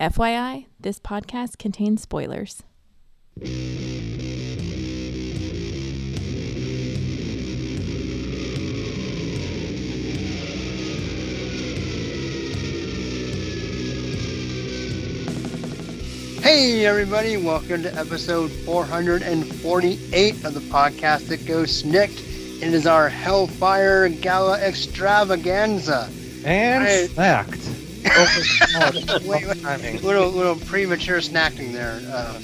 FYI, this podcast contains spoilers. Hey, everybody, welcome to episode 448 of the podcast that goes snikt. It is our Hellfire Gala extravaganza. And Right. Snacked. Wait, wait, little, little premature snacking there. Uh,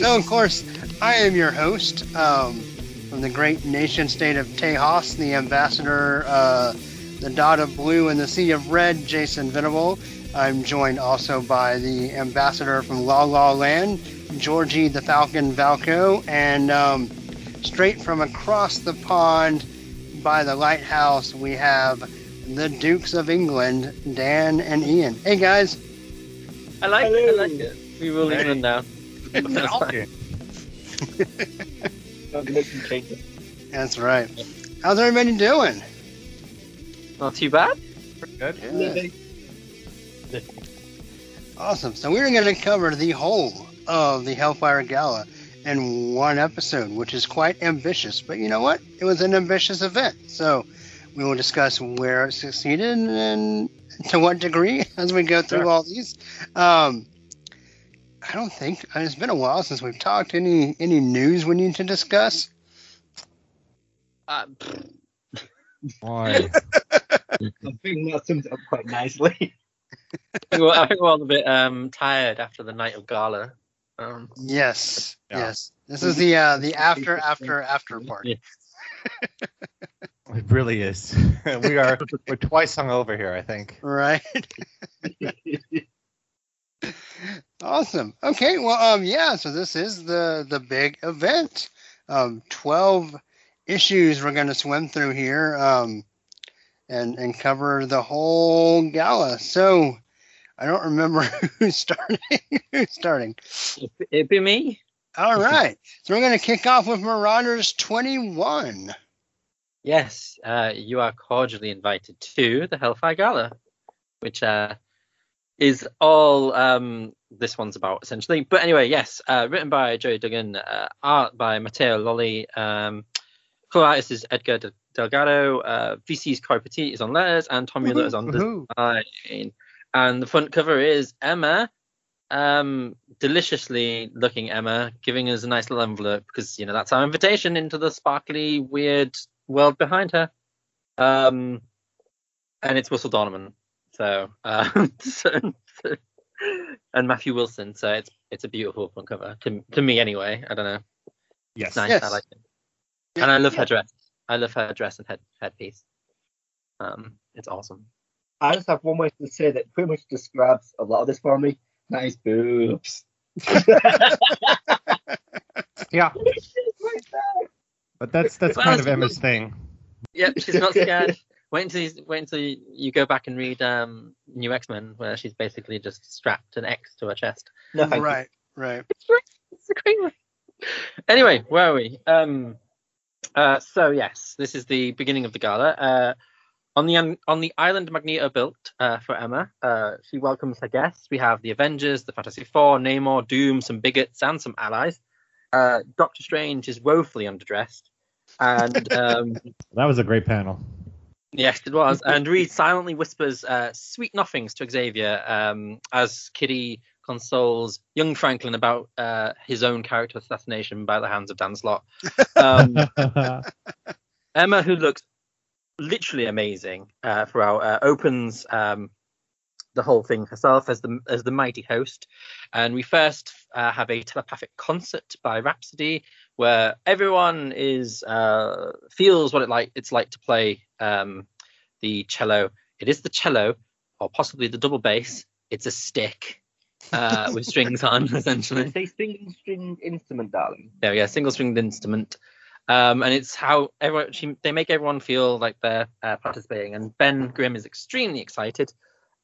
so, of course, I am your host um, from the great nation state of Tejas, the ambassador, uh, the dot of blue and the sea of red, Jason Venable. I'm joined also by the ambassador from La La Land, Georgie the Falcon Valco, and um, straight from across the pond by the lighthouse, we have the Dukes of England, Dan and Ian. Hey guys. I like it. I like it. We will Hey. England now. That's fine. Okay. I'm gonna make some changes. That's right. How's everybody doing? Not too bad. Good. Good. Awesome. So we're going to cover the whole of the Hellfire Gala in one episode, which is quite ambitious. But you know what? It was an ambitious event. So we will discuss where it succeeded and to what degree as we go through Sure. all these. Um, I don't think it's been a while since we've talked. Any any news we need to discuss? Uh, Boy. I think that sums it up quite nicely. I think we're, I think we're all a bit um, tired after the night of gala. Um, Yes. Yeah. Yes. This is the uh, the after after after part. Yeah. It really is. we are we're twice hung over here, I think. Right. Awesome. Okay. Well, um, yeah. So this is the the big event. Um, twelve issues we're going to swim through here. Um, and and cover the whole gala. So I don't remember who's starting. who's starting? it'd be me. All right. So we're going to kick off with Marauders twenty one. Yes, uh, you are cordially invited to the Hellfire Gala, which uh, is all um, this one's about essentially. But anyway, yes, uh, written by Gerry Duggan, uh, art by Matteo Lolli, um, artist is Edgar De- Delgado, uh, VC's Cory Petit is on letters, and Tom Muller is on design. And the front cover is Emma, um, deliciously looking Emma, giving us a nice little envelope because you know that's our invitation into the sparkly, weird world behind her. Um, and it's Russell Dauterman, so, um, so- so- and Matthew Wilson. So it's it's a beautiful front cover to to me anyway. I don't know. Yes. It's nice. Yes. I like it. And I love Yeah. her dress. I love her dress and head headpiece. Um, it's awesome. I just have one way to say that pretty much describes a lot of this for me. Nice boobs. Yeah. But that's that's kind of Emma's thing. Yep, she's not scared. wait until you, wait until you, you go back and read um, New X Men, where she's basically just strapped an X to her chest. No, Right. Right. It's great. It's a great one. Anyway, where are we? Um, uh, so yes, this is the beginning of the gala. Uh, on the on the island Magneto built uh, for Emma, uh, she welcomes her guests. We have the Avengers, the Fantastic Four, Namor, Doom, some bigots, and some allies. Uh, Doctor Strange is woefully underdressed, and um, That was a great panel. Yes, it was. And Reed silently whispers uh, sweet nothings to Xavier um, as Kitty consoles young Franklin about uh, his own character assassination by the hands of Dan Slott. Um, Emma, who looks literally amazing uh, throughout, uh, opens um, the whole thing herself as the as the mighty host, and we first uh, have a telepathic concert by Rhapsody, where everyone is uh, feels what it like it's like to play um, the cello. It is the cello, or possibly the double bass. It's a stick uh, with strings on, essentially. you. Say single stringed instrument, darling. There we go, single stringed instrument. Um, and it's how everyone she, they make everyone feel like they're uh, participating. And Ben Grimm is extremely excited.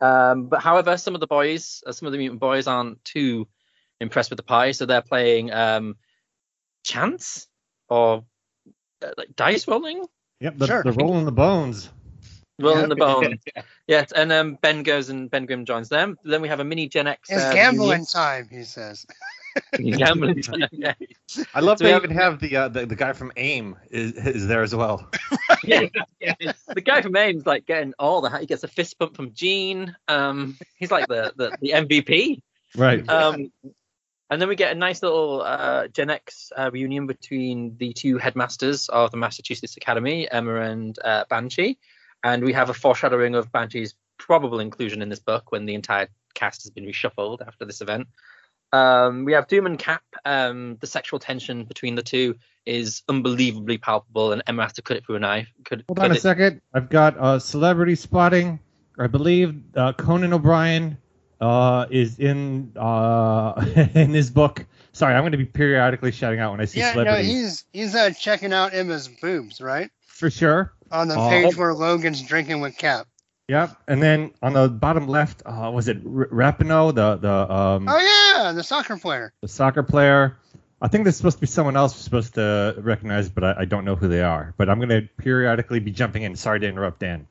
Um, but however, some of the boys, uh, some of the mutant boys, aren't too impressed with the pie, so they're playing um, chance or uh, like dice rolling. Yep, the, Sure. the rolling the bones. rolling the bones. Yes, and um, Ben goes and Ben Grimm joins them. Then we have a mini Gen X. It's uh, gambling time, he says. reunion. gambling time. Yeah. I love So they we even have the, uh, the the guy from AIM is, is there as well. yeah, yeah. The guy from AIM like getting all the he gets a fist bump from Jean. Um, he's like the the, the MVP. Right. Um, and then we get a nice little uh, Gen X uh, reunion between the two headmasters of the Massachusetts Academy, Emma and uh, Banshee. And we have a foreshadowing of Banshee's probable inclusion in this book when the entire cast has been reshuffled after this event. Um, we have Doom and Cap. Um, the sexual tension between the two is unbelievably palpable, and Emma has to cut it through a knife. Could, Hold on a it- second. I've got uh, celebrity spotting. I believe uh, Conan O'Brien uh, is in uh, in his book. Sorry, I'm going to be periodically shouting out when I see celebrity. Yeah, no, he's he's uh, checking out Emma's boobs, right? For sure. On the Oh. page where Logan's drinking with Cap. Yep. And then on the bottom left, uh, was it R- Rapinoe, the the um, Oh yeah, the soccer player. the soccer player? I think there's supposed to be someone else we're supposed to recognize, but I, I don't know who they are. But I'm going to periodically be jumping in. Sorry to interrupt, Dan.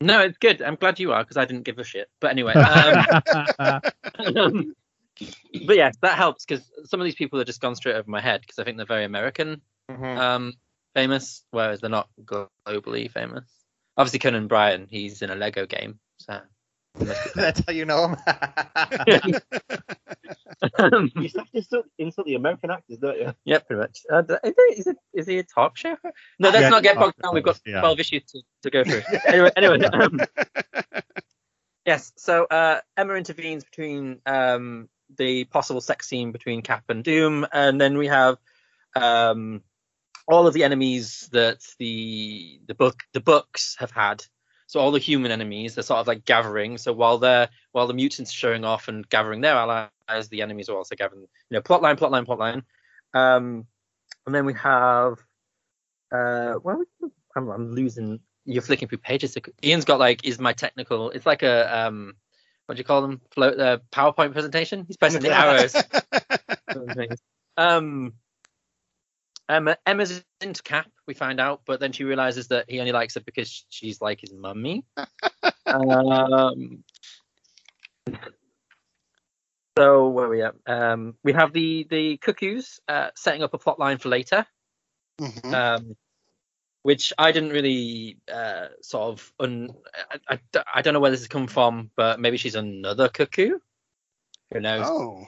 No, it's good. I'm glad you are because I didn't give a shit. But anyway, um, um, but yeah, that helps because some of these people have just gone straight over my head because I think they're very American Mhm. um, famous, whereas they're not globally famous. Obviously, Conan O'Brien, he's in a Lego game, so. He must be That's how you know him. famous. You have to insult, insult the American actors, don't you? yeah, pretty much. Uh, is, it, is, it, is he a talk show? No, let's Yeah, not get bogged down. We've got yeah. 12 issues to, to go through. anyway, anyway. Um, yes, so uh, Emma intervenes between um, the possible sex scene between Cap and Doom, and then we have um, all of the enemies that the the book the books have had. So all the human enemies, they're sort of like gathering. So while they're while the mutants are showing off and gathering their allies, the enemies are also gathering. You know, plotline, plotline, plotline. Um, and then we have uh, well, I'm, I'm losing. You're flicking through pages. Ian's got like is my technical. It's like a um, what do you call them? Float uh, PowerPoint presentation. He's pressing the arrows. um, Emma, Emma's into Cap, we find out, but then she realizes that he only likes her because she's like his mummy. um, so where are we at? Um, we have the the cuckoos uh, setting up a plot line for later, Mhm. um, which I didn't really uh, sort of. Un- I, I, I don't know where this has come from, but maybe she's another cuckoo. Who knows? Oh,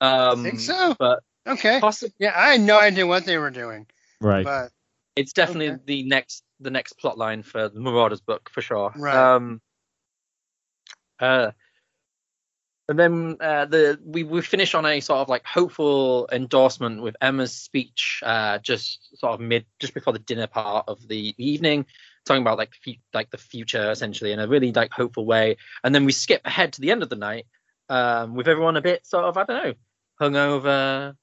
um, think so? But okay. possibly. Yeah, I had no idea what they were doing, right. but it's definitely Okay. the next the next plot line for the Marauders book for sure. Right. Um, uh, and then uh, the we we finish on a sort of like hopeful endorsement with Emma's speech, uh, just sort of mid just before the dinner part of the evening, talking about like fu- like the future essentially in a really like hopeful way. And then we skip ahead to the end of the night um, with everyone a bit sort of I don't know hungover,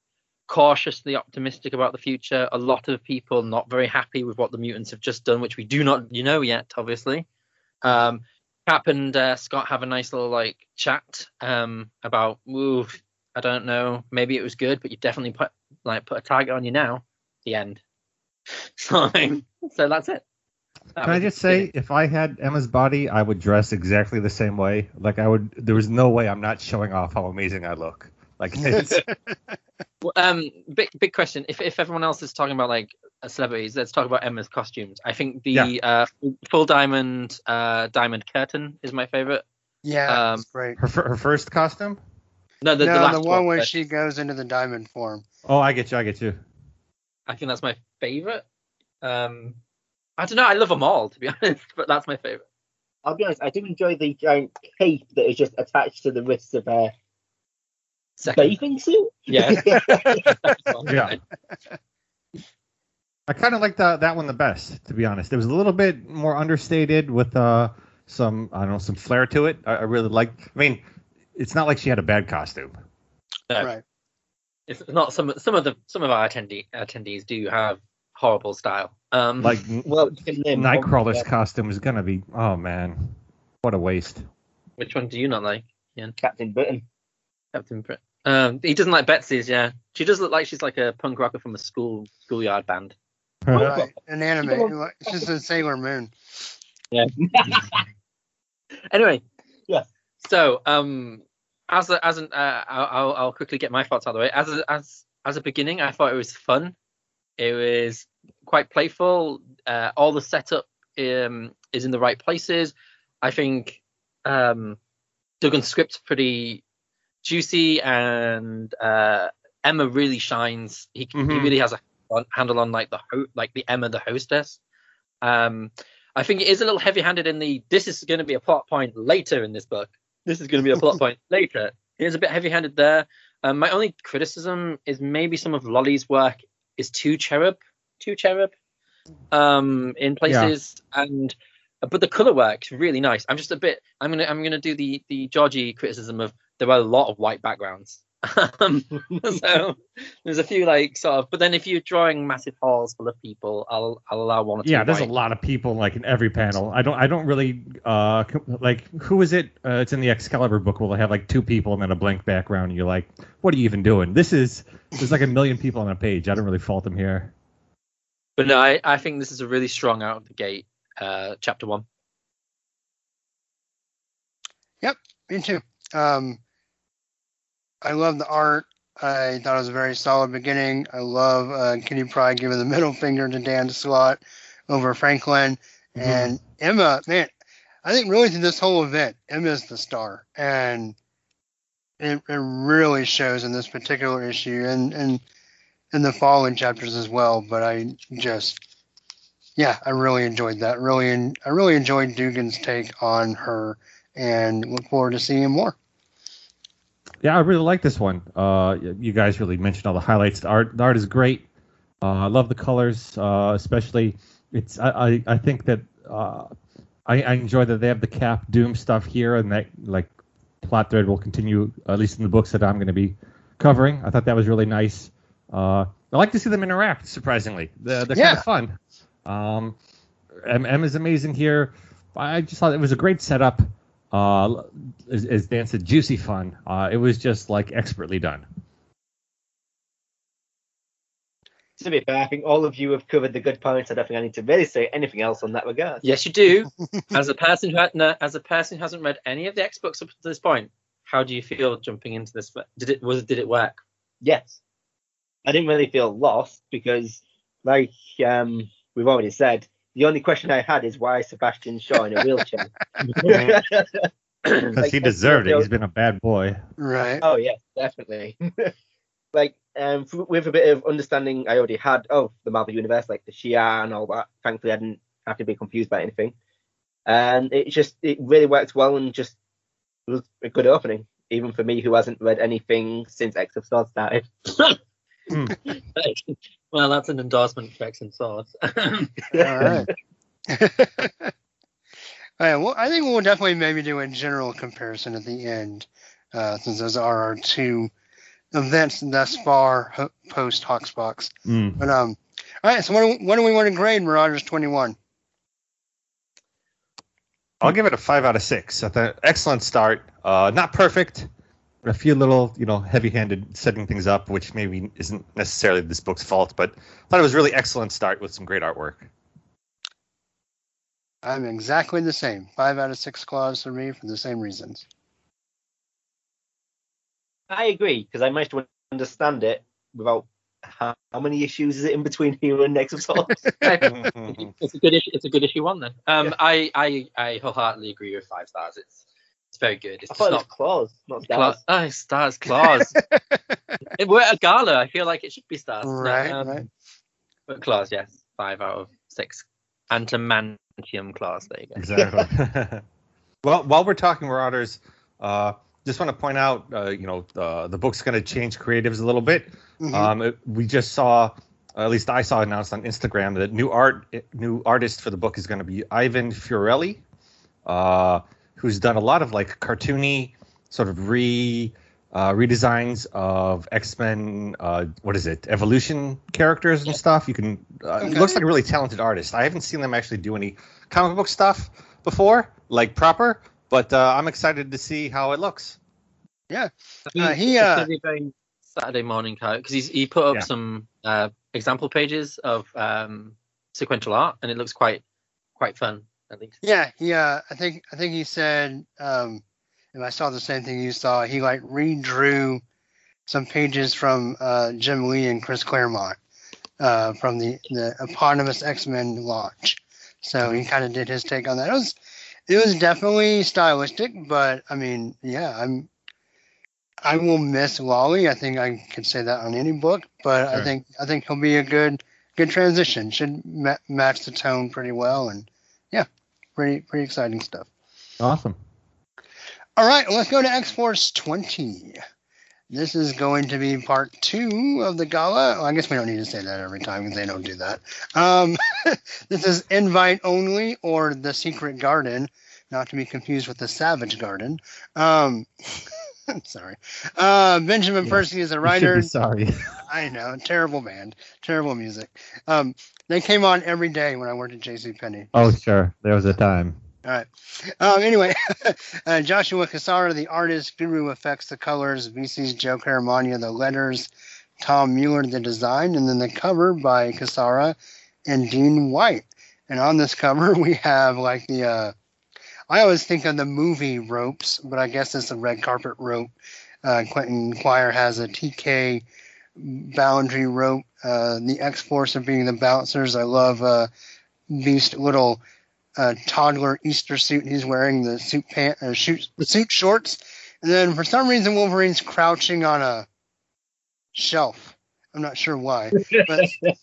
cautiously optimistic about the future. A lot of people not very happy with what the mutants have just done, which we do not you know yet, obviously. Um, Cap and uh, Scott have a nice little like chat um, about, ooh, I don't know, maybe it was good, but you definitely put like put a target on you now. The end. So, so that's it. That Can I just it. say, if I had Emma's body, I would dress exactly the same way. Like I would. There was no way I'm not showing off how amazing I look. Like it's, Well, Um, big big question. If if everyone else is talking about like uh, celebrities, let's talk about Emma's costumes. I think the Yeah. uh, full diamond uh diamond curtain is my favorite. yeah, Um, great. her her first costume. No, the, no, the the, last one where but she goes into the diamond form. Oh, I get you. I get you. I think that's my favorite. Um, I don't know. I love them all to be honest, but that's my favorite. I'll be honest, I do enjoy the giant cape that is just attached to the wrists of her Second, bathing suit. yeah. Yeah. I kind of like the, that one the best, to be honest. It was a little bit more understated with uh, some, I don't know, some flair to it. I, I really like. I mean, it's not like she had a bad costume. No. Right. It's not some some of the some of our attendee, attendees do have horrible style. Um, Like Well, you can name one. Nightcrawler's costume is gonna be. Oh man, what a waste. which one do you not like, Ian? Captain Britain. Captain Brit? Um, he doesn't like Betsy's. Yeah, she does look like she's like a punk rocker from a school schoolyard band. Right. An anime. She's in Sailor Moon. Yeah. anyway, Yeah. So, um, as a, as an, uh, I'll, I'll- I'll quickly get my thoughts out of the way. As a, as as a beginning, I thought it was fun. It was quite playful. Uh, all the setup um, is in the right places. I think um, Duggan's script's pretty juicy, and uh, Emma really shines. He, he Mhm. really has a handle on like the ho- like the Emma the hostess. Um, I think it is a little heavy-handed in the. This is going to be a plot point later in this book. This is going to be a plot point later. It is a bit heavy-handed there. Um, my only criticism is maybe some of Lolli's work is too cherub, too cherub, um, in places, and but the color work's really nice. I'm just a bit. I'm gonna I'm gonna do the the Georgie criticism of there are a lot of white backgrounds. um, so there's a few like sort of. But then if you're drawing massive halls full of people, I'll I'll allow one or two. Yeah, there's a lot of people like in every panel. I don't I don't really uh like who is it? Uh, it's in the Excalibur book where they have like two people and then a blank background and you're like, what are you even doing? This is there's like a million people on a page. I don't really fault them here. But no, I, I think this is a really strong out of the gate uh, chapter one. Yep, me too. Um, I love the art. I thought it was a very solid beginning. I love uh, Kitty Pryde giving the middle finger to Dan Slott over Franklin. Mhm. And Emma, man, I think really through this whole event, Emma's the star. And it, it really shows in this particular issue and, and in the following chapters as well. But I just, yeah, I really enjoyed that. Really, en- I really enjoyed Duggan's take on her and look forward to seeing more. Yeah, I really like this one. Uh, you guys really mentioned all the highlights. The art, the art is great. Uh, I love the colors, uh, especially. It's I, I, I think that uh, I, I enjoy that they have the Cap Doom stuff here, and that like plot thread will continue at least in the books that I'm going to be covering. I thought that was really nice. Uh, I like to see them interact. Surprisingly, they're, they're kind of fun. Um, M, M is amazing here. I just thought it was a great setup. Uh, as, as Dan said, juicy fun. Uh, it was just like expertly done. To be fair, I think all of you have covered the good points. I don't think I need to really say anything else on that regard. Yes, you do. as a person who had, no, as a person who hasn't read any of the X books up to this point, how do you feel jumping into this? Did it was did it work? Yes. I didn't really feel lost because, like um, we've already said, the only question I had is why is Sebastian Shaw in a wheelchair? Because Like, he deserved it. He's been a bad boy. Right. Oh yeah, definitely. like um, f- with a bit of understanding, I already had of the Marvel universe, like the Shi'ar and all that. Thankfully, I didn't have to be confused by anything, and it just it really worked well and just was a good opening, even for me who hasn't read anything since X of Swords started. well, that's an endorsement for X and Swords. All right. All right. Well, I think we'll definitely maybe do a general comparison at the end, uh, since those are our two events thus far ho- post HoX/PoX. Mm. But um, all right. So what do, what do we want to grade Marauders Twenty One? I'll give it a five out of six. I thought excellent start. Uh, not perfect. A few little, you know, heavy-handed setting things up, which maybe isn't necessarily this book's fault, but I thought it was a really excellent start with some great artwork. I'm exactly the same. Five out of six claws for me for the same reasons. I agree because I managed to understand it without how, how many issues is it in between here and next of Swords? it's a good issue. It's a good issue one then. Um, Yeah. I, I I wholeheartedly agree with five stars. It's it's very good. It's I just thought it was not claws, not Cla- stars. oh, stars, claws. If we're at a gala. I feel like it should be stars. No, Right, um, right. But claws, yes, five out of six. Adamantium claws. There you go. Exactly. well, while we're talking Marauders, uh, just want to point out, uh, you know, uh, the book's going to change creatives a little bit. Mhm. Um, it- we just saw, at least I saw announced on Instagram that new art, new artist for the book is going to be Ivan Fiorelli, uh, who's done a lot of like cartoony sort of re uh, redesigns of X Men. Uh, what is it? Evolution characters and stuff. You can. Uh, Okay. looks like a really talented artist. I haven't seen them actually do any comic book stuff before, like proper. But uh, I'm excited to see how it looks. Uh, he, It's uh, gonna be very Saturday morning because he's he put up Yeah. some uh, example pages of um, sequential art and it looks quite quite fun. At least. Yeah, he. Uh, I think. I think he said. Um, and I saw the same thing you saw. He like redrew some pages from uh, Jim Lee and Chris Claremont uh, from the the eponymous X Men launch. So he kind of did his take on that. It was it was definitely stylistic, but I mean, yeah, I'm I will miss Wally. I think I could say that on any book, but I think I think he'll be a good good transition. Should ma- match the tone pretty well, and yeah, pretty pretty exciting stuff. Awesome. All right, let's go to X Force 20. This is going to be part two of the gala. Well, I guess we don't need to say that every time because they don't do that. Um, this is invite only or the secret garden, not to be confused with the savage garden. Um, sorry. Uh, Benjamin Yeah, Percy is a writer. sorry. I know, terrible band, terrible music. Um, they came on every day when I worked at JCPenney. oh, sure. There was a time. All right. Um, anyway, uh, Joshua Cassara, the artist, GURU-eFX the colors, VC's Joe Caramagna, the letters, Tom Muller, the design, and then the cover by Cassara and Dean White. And on this cover, we have like the, uh, I always think of the movie ropes, but I guess it's a red carpet rope. Uh, Quentin Quire has a TK boundary rope. Uh, the X Force are being the bouncers. I love uh, Beast little uh, toddler Easter suit he's wearing, the suit pant, uh, shoot, suit shorts, and then for some reason Wolverine's crouching on a shelf. I'm not sure why, but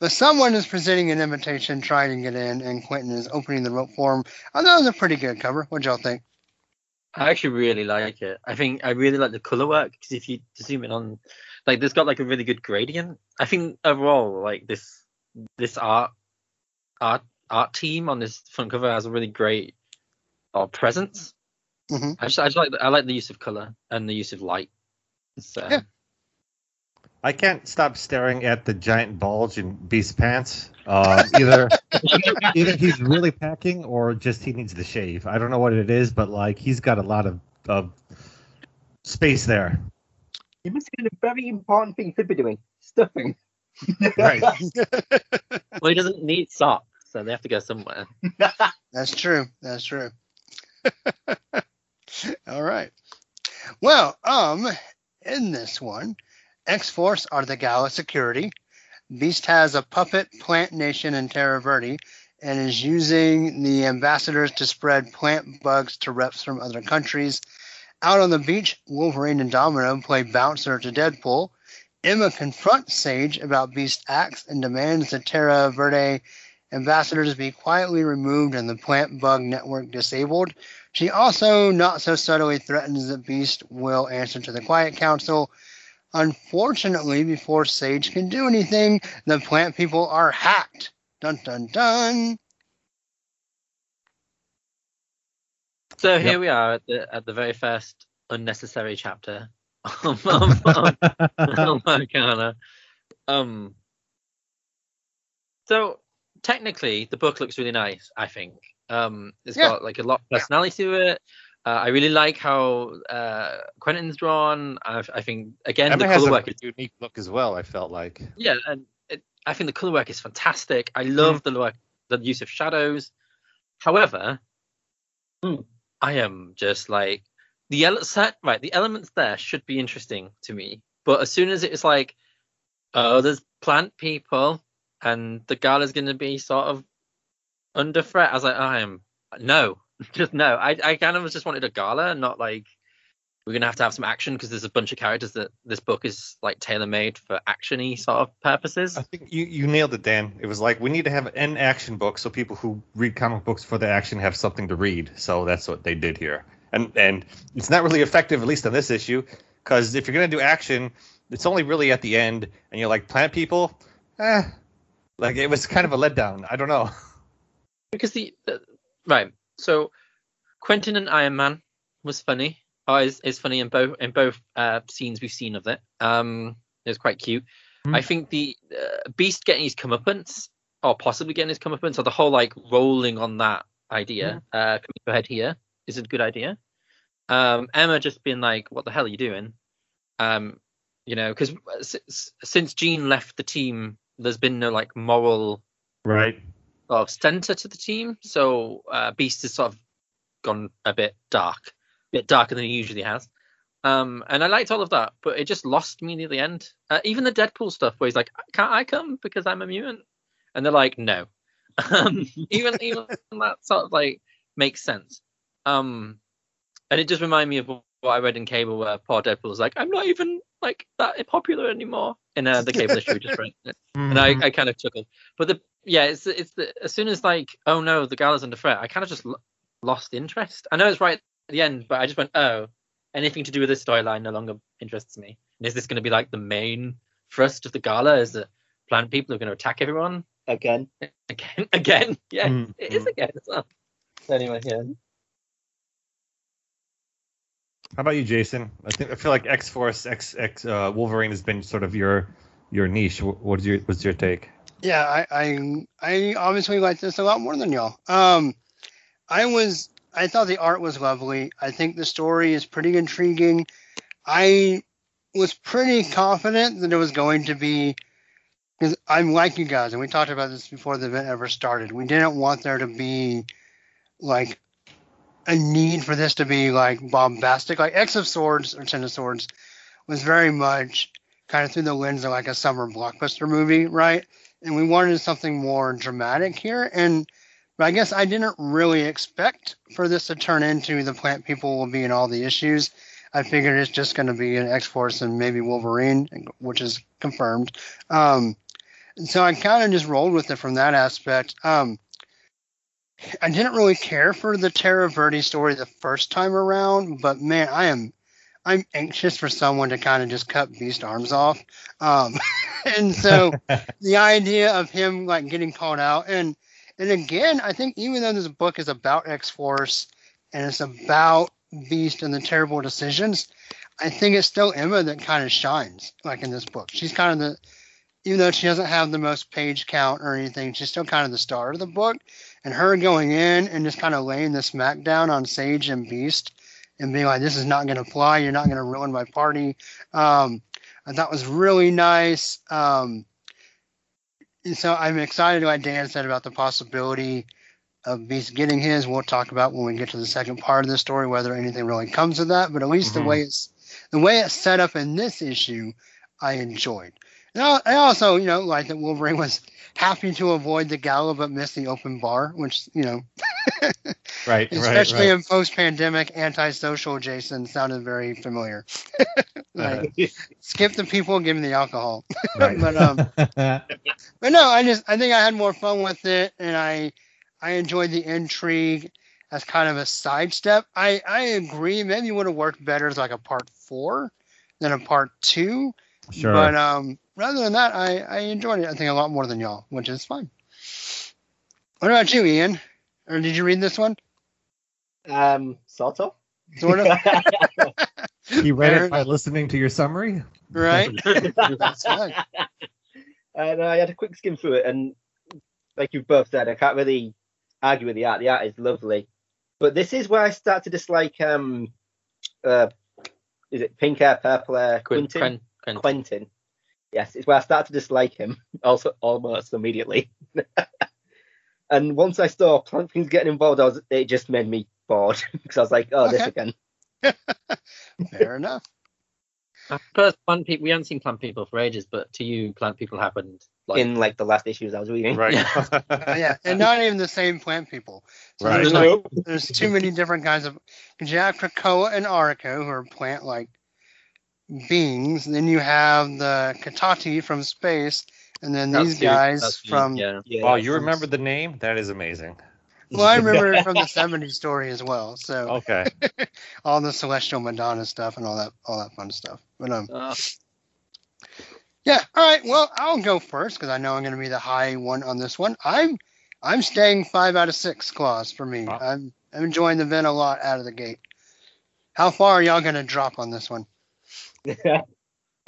but someone is presenting an invitation, trying to get in, and Quentin is opening the rope for him. I thought it was a pretty good cover. What y'all think? I actually really like it. I think I really like the color work because if you zoom in on, like, there's got like a really good gradient. I think overall, like this this art art art team on this front cover has a really great uh, presence. Mhm. I just I just like the, I like the use of color and the use of light. It's, uh, Yeah. I can't stop staring at the giant bulge in Beast pants. Uh, either either he's really packing or just he needs to shave. I don't know what it is, but like he's got a lot of, of space there. You must be a very important thing you could be doing. Stuffing. Right. Well, he doesn't need socks, so they have to go somewhere. That's true. That's true. All right. Well, um, in this one, X Force are the Gala security. Beast has a puppet plant nation in Terra Verde and is using the ambassadors to spread plant bugs to reps from other countries. Out on the beach, Wolverine and Domino play bouncer to Deadpool. Emma confronts Sage about Beast acts and demands the Terra Verde ambassadors be quietly removed and the plant bug network disabled. She also not so subtly threatens that Beast will answer to the Quiet Council. Unfortunately, before Sage can do anything, the plant people are hacked. Dun dun dun. So here Yep. we are at the at the very first unnecessary chapter of Arcana. Um. So technically, the book looks really nice. I think. Um, it's Yeah. got like a lot of personality to it. Uh, I really like how uh, Quentin's drawn. I, I think again Emma the color work is unique look as well. I felt like. yeah, and it, I think the color work is fantastic. I love the work, the use of shadows. However, Hmm. I am just like the ele- set right. The elements there should be interesting to me, but as soon as it's like, oh, there's plant people, and the gala's going to be sort of under threat, I was like, I am no, just no. I I kind of just wanted a gala, not like we're gonna have to have some action because there's a bunch of characters that this book is like tailor made for actiony sort of purposes. I think you, you nailed it, Dan. It was like we need to have an action book so people who read comic books for the action have something to read. So that's what they did here. And and it's not really effective, at least on this issue, because if you're gonna do action, it's only really at the end, and you're like plant people, eh. Like it was kind of a letdown. I don't know. because the, the right so quentin and iron man was funny oh, is, is funny in both in both uh, scenes we've seen of it um it was quite cute Hmm. i think the uh, beast getting his comeuppance or possibly getting his comeuppance or the whole like rolling on that idea uh coming to a head here is a good idea um emma just being like what the hell are you doing um you know because since, since jean left the team there's been no like moral Right. sort of center to the team. So uh, Beast has sort of gone a bit dark, bit darker than he usually has. Um, and I liked all of that, but it just lost me near the end. Uh, even the Deadpool stuff, where he's like, "Can't I come because I'm a mutant?" And they're like, "No." Um, even even that sort of like makes sense. Um, and it just reminded me of what I read in Cable, where poor Deadpool was like, "I'm not even like that popular anymore." In uh, the Cable issue, we just read, it. and I, I kind of chuckled. But the yeah, it's it's the as soon as like, oh no, the Gala's under threat, I kind of just l- lost interest. I know it's right the end, but I just went, oh, anything to do with this storyline no longer interests me. And is this going to be like the main thrust of the Gala? Is that planet people are going to attack everyone Again. again? Again? Yeah, Mm, it is again as well. Anyway, yeah. How about you, Jason? I think I feel like X Force, X X uh, Wolverine has been sort of your your niche. Wh- What's your what's your take? Yeah, I, I I obviously like this a lot more than y'all. Um, I was I thought the art was lovely. I think the story is pretty intriguing. I was pretty confident that it was going to be because I'm like you guys, and we talked about this before the event ever started. We didn't want there to be like a need for this to be like bombastic. Like X of Swords or Ten of Swords was very much kind of through the lens of like a summer blockbuster movie, right? and we wanted something more dramatic here. And but I guess I didn't really expect for this to turn into the plant people will be in all the issues. I figured it's just going to be an X Force and maybe Wolverine, which is confirmed. Um, so I kind of just rolled with it from that aspect. Um, I didn't really care for the Terra Verde story the first time around, but man, I am I'm anxious for someone to kind of just cut Beast arms off. Um, and so the idea of him like getting called out and and again, I think even though this book is about X Force and it's about Beast and the terrible decisions, I think it's still Emma that kind of shines like in this book. She's kind of the even though she doesn't have the most page count or anything, she's still kind of the star of the book. And her going in and just kind of laying the smackdown on Sage and Beast and being like, "This is not going to fly. You're not going to ruin my party." Um, I thought was really nice. Um, so I'm excited, like Dan said, about the possibility of Beast getting his. We'll talk about when we get to the second part of the story whether anything really comes of that. But at least Mhm. the way it's the way it's set up in this issue, I enjoyed. And I I also, you know, like that Wolverine was happy to avoid the gala but miss the open bar, which you know Right, especially right, right. in post-pandemic antisocial jason sounded very familiar. Like skip the people give me the alcohol. Right. but um but no i just i think i had more fun with it and i i enjoyed the intrigue as kind of a sidestep. I i agree maybe it would have worked better as like a part four than a part two. Sure. but um rather than that i i enjoyed it i think a lot more than y'all which is fine. What about you ian? Or did you read this one Um, sort of. sort of he read Fair it by listening to your summary. right? That's fine. and I had a quick skim through it, and like you've both said, I can't really argue with the art. The art is lovely, but this is where I start to dislike. Um, uh, is it pink hair, purple hair, Quin- Quentin? Quin- Quin- Quentin. Yes, it's where I start to dislike him. Also, almost immediately. and once I saw plant things getting involved, I was, it just made me bored because I was like, oh, this again. Fair enough. First, plant people. We haven't seen plant people for ages, but to you, plant people happened. Like, in like the last issues I was reading. Right. Yeah, and not even the same plant people. So Right. there's like there's too many different kinds of. Because you have Krakoa and Arakko, who are plant-like beings. Then you have the Cotati from space, and then that's these you, guys that's from. yeah. Yeah, Wow, you remember the name? That is amazing. Well, I remember it from the '70s story as well. So Okay. all the Celestial Madonna stuff and all that, all that fun stuff. But um, Uh, Yeah. All right. Well, I'll go first because I know I'm going to be the high one on this one. I'm I'm staying five out of six claws for me. Wow. I'm I'm enjoying the vent a lot out of the gate. How far are y'all going to drop on this one?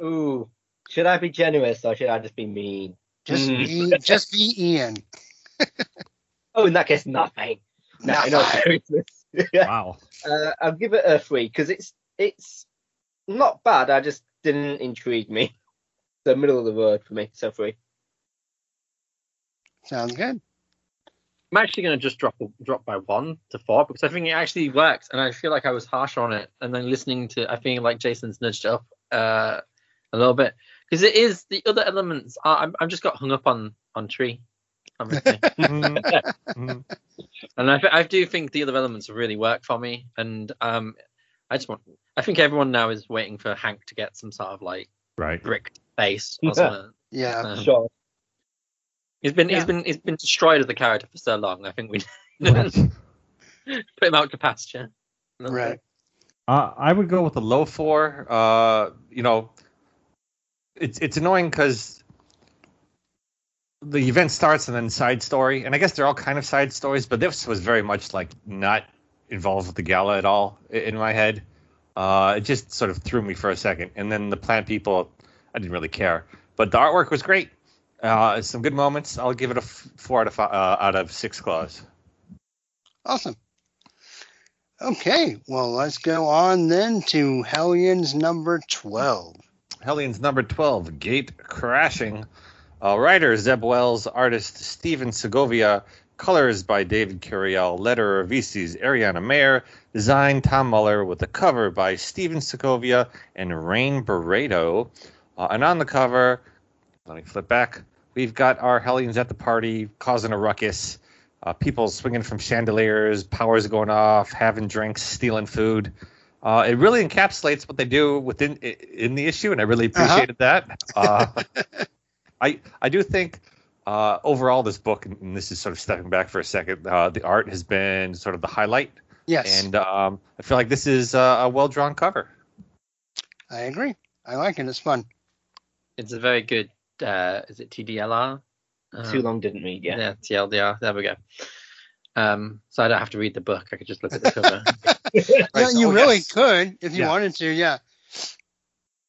Ooh, should I be generous or should I just be mean? Just Mm. be just be Ian. Oh, in that case, nothing. No, no Nothing. seriousness. Wow. uh, I'll give it a three because it's it's not bad. I just didn't intrigue me. The middle of the road for me, so three. Sounds good. I'm actually going to just drop drop by one to four because I think it actually works, and I feel like I was harsh on it, and then listening to, I feel like Jason's nudged up uh, a little bit because it is the other elements. Are, I'm I'm just got hung up on on tree, obviously, Mhm. Mhm. and I I do think the other elements have really work for me, and um I just want I think everyone now is waiting for Hank to get some sort of like Right. brick face Yeah. Yeah. Um, Sure. He's been Yeah. he's been he's been destroyed as a character for so long. I think we Right. put him out to pasture. a Right. bit. Uh, I would go with a low four. Uh, you know, it's it's annoying because the event starts and then side story, and I guess they're all kind of side stories, but this was very much like not involved with the gala at all in my head. Uh, it just sort of threw me for a second, and then the plant people, I didn't really care, but the artwork was great. Uh, some good moments. I'll give it a f- four out of five, uh, out of six claws. Awesome. Okay, well, let's go on then to Hellions number 12. Hellions number 12, Gate Crashing. Uh, writer Zeb Wells, artist Stephen Segovia, colors by David Curiel, letterer VC's Ariana Maher, design Tom Muller, with a cover by Stephen Segovia and Rain Beredo. Uh, and on the cover, let me flip back, we've got our Hellions at the party causing a ruckus. Uh, people swinging from chandeliers, powers going off, having drinks, stealing food. Uh, it really encapsulates what they do within in the issue, and I really Uh-huh. appreciated that. Uh, I I do think uh, overall this book, and and this is sort of stepping back for a second, uh, the art has been sort of the highlight, Yes, and um, I feel like this is uh, a well drawn cover. I agree. I like it. It's fun. It's a very good. Uh, is it TDLR? Um, Too long didn't read. Yeah. Yeah, TLDR. There we go. Um, so I don't have to read the book. I could just look at the cover. Yeah, you oh, really yes. could if you Yeah. wanted to. Yeah.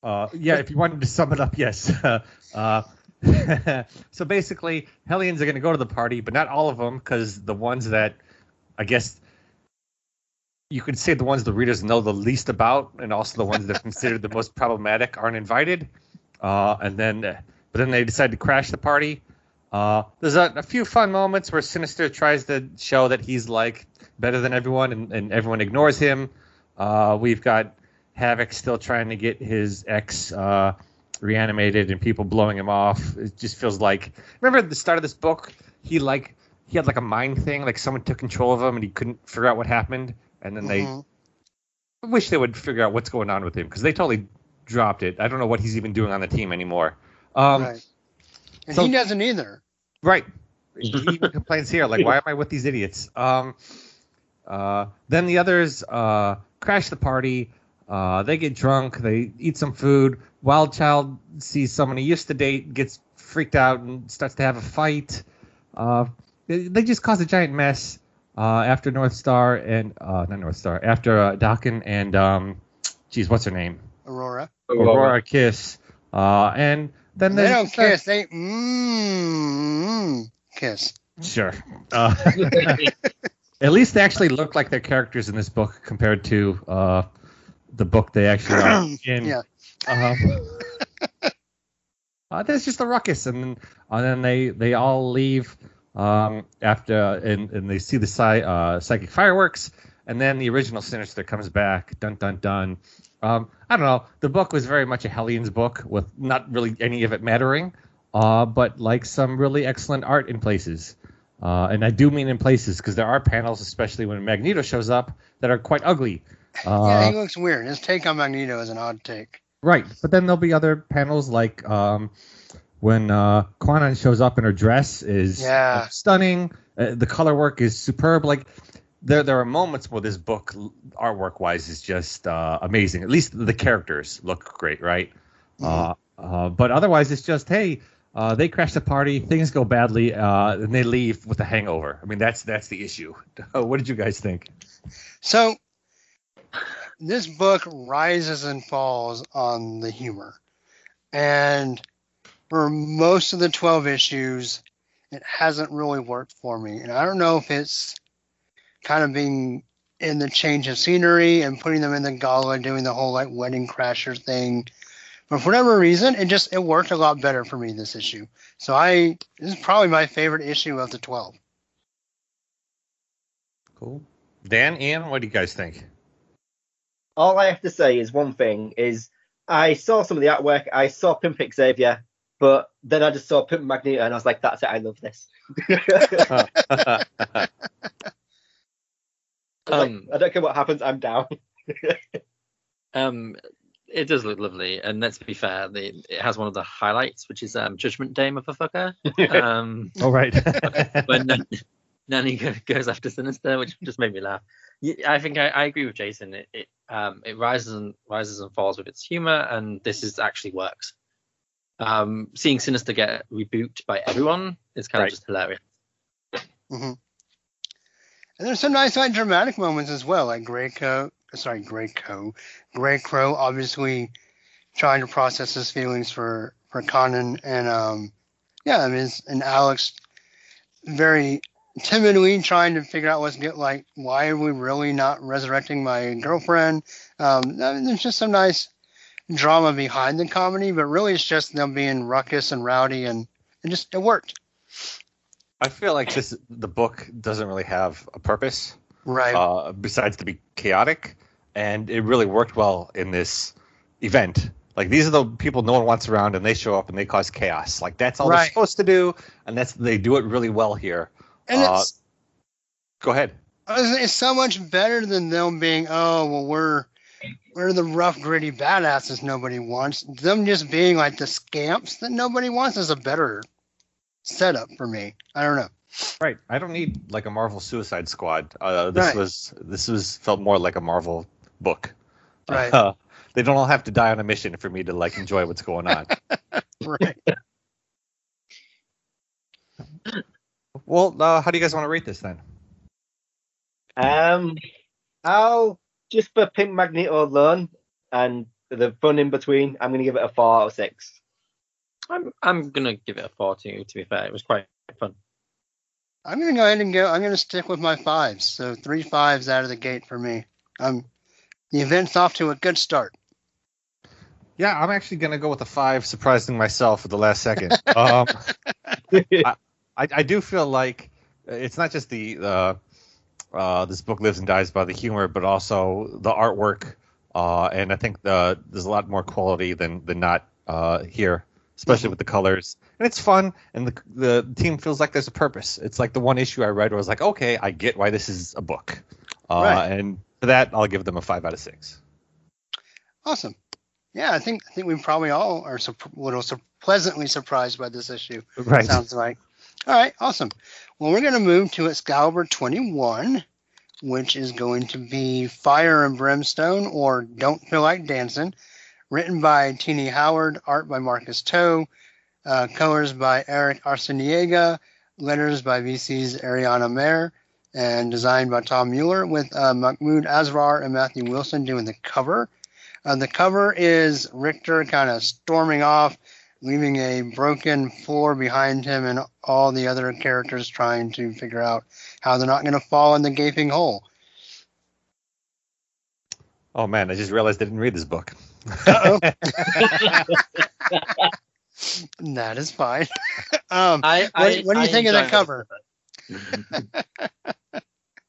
Uh, yeah, if you wanted to sum it up, yes. uh, so basically, Hellions are going to go to the party, but not all of them, because the ones that I guess you could say the ones the readers know the least about, and also the ones that are considered the most problematic, aren't invited. Uh, and then, but then they decide to crash the party. Uh, there's a, a few fun moments where Sinister tries to show that he's like better than everyone, and, and everyone ignores him. Uh, we've got Havoc still trying to get his ex uh, reanimated and people blowing him off. It just feels like remember at the start of this book, he like he had like a mind thing, like someone took control of him and he couldn't figure out what happened, and then Mhm. they I wish they would figure out what's going on with him because they totally dropped it. I don't know what he's even doing on the team anymore. Um, right. And so- he doesn't either. Right. He even complains here, like, why am I with these idiots? Um, uh, then the others uh, crash the party. Uh, they get drunk. They eat some food. Wild Child sees someone he used to date, gets freaked out, and starts to have a fight. Uh, they, they just cause a giant mess uh, after North Star and uh, not North Star after uh, Daken and um, geez, what's her name? Aurora. Aurora kiss. Uh, and then They they don't kiss. They mm, kiss. Sure. Uh, at least they actually look like their characters in this book compared to uh, the book they actually are in. Yeah. Um, uh, there's just a ruckus, and then, and then they they all leave um, after, and, and they see the psy, uh, psychic fireworks, and then the original Sinister comes back. Dun dun dun. Um, I don't know. The book was very much a Hellions book with not really any of it mattering, uh, but like some really excellent art in places. Uh, and I do mean in places because there are panels, especially when Magneto shows up, that are quite ugly. Uh, yeah, he looks weird. His take on Magneto is an odd take. Right, but then there'll be other panels like um, when uh, Kwannon shows up in her dress is Yeah. stunning. Uh, the color work is superb. Like there, there are moments where this book, artwork wise, is just uh, amazing. At least the characters look great, right? Uh, uh, but otherwise, it's just hey, uh, they crash the party, things go badly, uh, and they leave with a hangover. I mean, that's that's the issue. what did you guys think? So this book rises and falls on the humor. And for most of the 12 issues, it hasn't really worked for me. And I don't know if it's kind of being in the change of scenery and putting them in the gala, doing the whole like wedding crasher thing. But for whatever reason, it just it worked a lot better for me this issue. So I this is probably my favorite issue of the 12. Cool. Dan, Ian, what do you guys think? All I have to say is one thing: is I saw some of the artwork, I saw Pimp Xavier, but then I just saw Pimp Magneto, and I was like, "That's it, I love this." I was like, Um, I don't care what happens, I'm down. Um, it does look lovely, and let's be fair, the, it has one of the highlights, which is um, Judgment Day, motherfucker. Um, oh, right. when Nan- Nanny goes after Sinister, which just made me laugh. I think I, I agree with Jason. It it, um, it rises and rises and falls with its humor, and this is actually works. Um, seeing Sinister get rebuked by everyone is kind Right. of just hilarious. hmm And there's some nice like dramatic moments as well, like Grey Coat, sorry, Grey Coat, Grey Crow, obviously trying to process his feelings for for Kwannon, and um, yeah, I mean, and Alex very timidly trying to figure out what's get like. Why are we really not resurrecting my girlfriend? Um, I mean, there's just some nice drama behind the comedy, but really it's just them being ruckus and rowdy, and it just it worked. I feel like this the book doesn't really have a purpose Right. uh, besides to be chaotic, and it really worked well in this event. Like these are the people no one wants around, and they show up and they cause chaos. Like that's all they're supposed to do, and that's they do it really well here. And uh, it's Go ahead. It's it's so much better than them being, oh well, we're we're the rough, gritty badasses nobody wants. Them just being like the scamps that nobody wants is a better setup for me. I don't know. Right. I don't need like a Marvel Suicide Squad. Uh, this Right. was this was felt more like a Marvel book. Right. Uh, they don't all have to die on a mission for me to like enjoy what's going on. Right. Well, uh, how do you guys want to rate this then? Um, I'll just for Pimp Magneto alone and the fun in between, I'm gonna give it a four out of six. I'm I'm gonna give it a four too. To be fair, it was quite fun. I'm gonna go ahead and go. I'm gonna stick with my fives. So three fives out of the gate for me. Um, the event's off to a good start. Yeah, I'm actually gonna go with a five, surprising myself at the last second. um, I, I do feel like it's not just the uh, uh, this book lives and dies by the humor, but also the artwork. Uh, and I think the, there's a lot more quality than than not uh, here, especially with the colors. And it's fun, and the the team feels like there's a purpose. It's like the one issue I read where I was like, okay, I get why this is a book. Uh, Right. And for that, I'll give them a five out of six. Awesome. Yeah, I think I think we probably all are a little sur- pleasantly surprised by this issue. Right. Sounds like. All right, awesome. Well, we're going to move to Excalibur 21, which is going to be Fire and Brimstone or Don't Feel Like Dancing, written by Tini Howard, art by Marcus To, uh, colors by Eric Arciniega, letters by VC's Ariana Maher, and designed by Tom Muller, with uh, Mahmoud Asrar and Matthew Wilson doing the cover. Uh, the cover is Richter kind of storming off, leaving a broken floor behind him, and all the other characters trying to figure out how they're not going to fall in the gaping hole. Oh man, I just realized I didn't read this book. That is fine. um, I, what, I, what do you I think of that cover?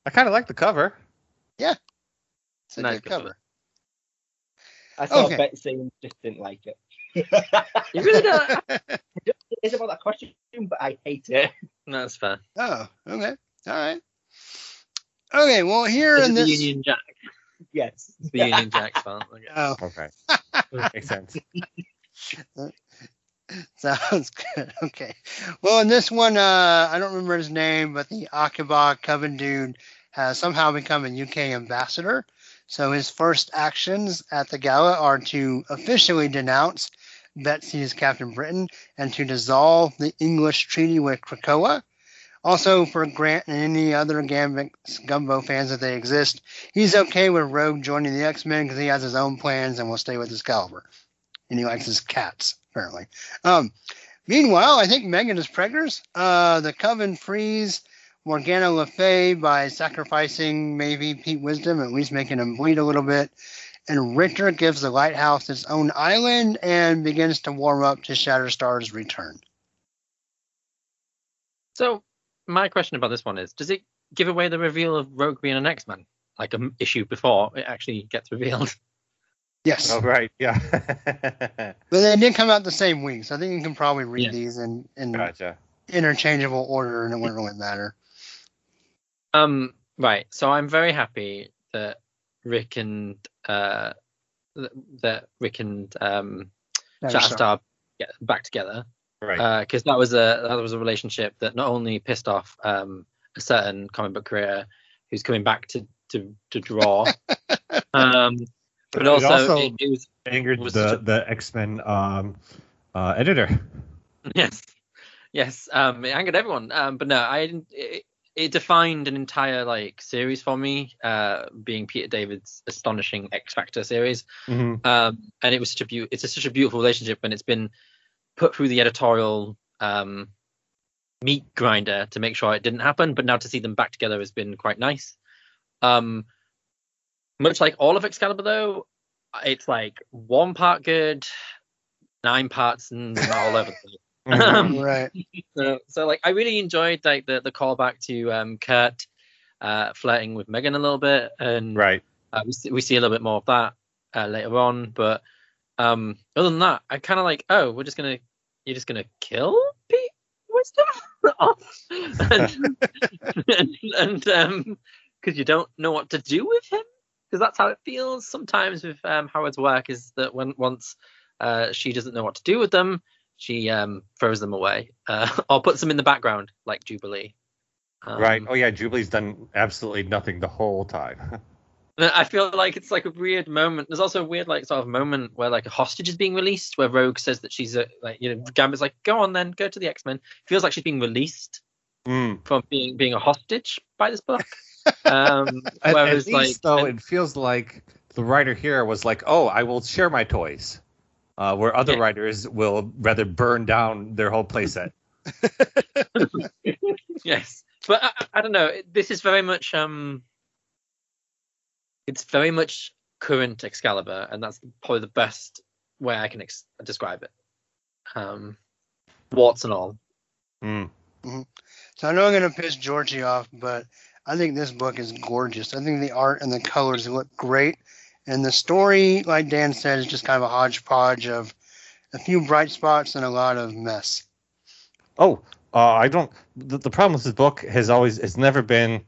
I kind of like the cover. Yeah, it's a Nice good cover. cover. I saw Okay. Betsy and just didn't like it. You really don't. It's about that costume, but I hate it. No, that's fair. Oh, okay. All right. Okay, well, here Is in the this. Union Jack? Yes. It's the Union Jack fault. Okay. Oh, Okay. Makes sense. Sounds good. Okay. Well, in this one, uh, I don't remember his name, but the Akkaba Coven dude has somehow become a UK ambassador. So his first actions at the gala are to officially denounce Betsy as Captain Britain and to dissolve the English treaty with Krakoa. Also, for Grant and any other Gambit Gumbo fans that they exist, he's okay with Rogue joining the X Men because he has his own plans and will stay with Excalibur. And he likes his cats, apparently. Um, meanwhile, I think Megan is preggers. Uh, the Coven frees Morgana Le Fay by sacrificing maybe Pete Wisdom, at least making him bleed a little bit. And Richter gives the lighthouse its own island and begins to warm up to Shatterstar's return. So my question about this one is: Does it give away the reveal of Rogue being an X-Man? Like an issue before it actually gets revealed. Yes, Oh right, yeah. but they did come out the same week, so I think you can probably read Yeah. these in in gotcha. interchangeable order, and it wouldn't really matter. Um, right. So I'm very happy that Rick and uh, that Rick and um, Shatterstar get back together Right. because that was a that was a relationship that not only pissed off um, a certain comic book creator who's coming back to to, to draw, um, but It also, also- it, it was Angered was the a- the X Men um, uh, editor. yes, yes, um, it angered everyone. Um, but no, I didn't. It, it defined an entire like series for me, uh, being Peter David's astonishing X Factor series. Mhm. um, and it was such a beau- it's a, such a beautiful relationship and it's been put through the editorial um, meat grinder to make sure it didn't happen but now to see them back together has been quite nice um, much like all of excalibur though it's like one part good nine parts and all over the place. Um, right. so, so like I really enjoyed like the the callback to um Kurt uh flirting with Megan a little bit and right. uh, we, see, we see a little bit more of that uh, later on, but um, other than that, I kind of like, oh, we're just gonna, you're just gonna kill Pete Wisdom off, and, and, and um, because you don't know what to do with him, because that's how it feels sometimes with um Howard's work is that when once uh she doesn't know what to do with them, she um throws them away, uh, or puts them in the background like Jubilee. Um, right. Oh yeah, Jubilee's done absolutely nothing the whole time. I feel like it's like a weird moment. There's also a weird like sort of moment where like a hostage is being released, where Rogue says that she's a like you know Gambit's like go on then go to the X Men. Feels like she's being released Mm. from being being a hostage by this book. Um, At, whereas at like least though, and- it feels like the writer here was like, "Oh, I will share my toys," uh, where other Yeah. writers will rather burn down their whole playset. yes, but I, I- I don't know. This is very much um, it's very much current Excalibur, and that's probably the best way I can ex- describe it. Um, warts and all. Mm. So I know I'm gonna piss Georgie off, but I think this book is gorgeous. I think the art and the colors look great, and the story, like Dan said, is just kind of a hodgepodge of a few bright spots and a lot of mess. Oh, uh, I don't. The, the problem with this book has always has never been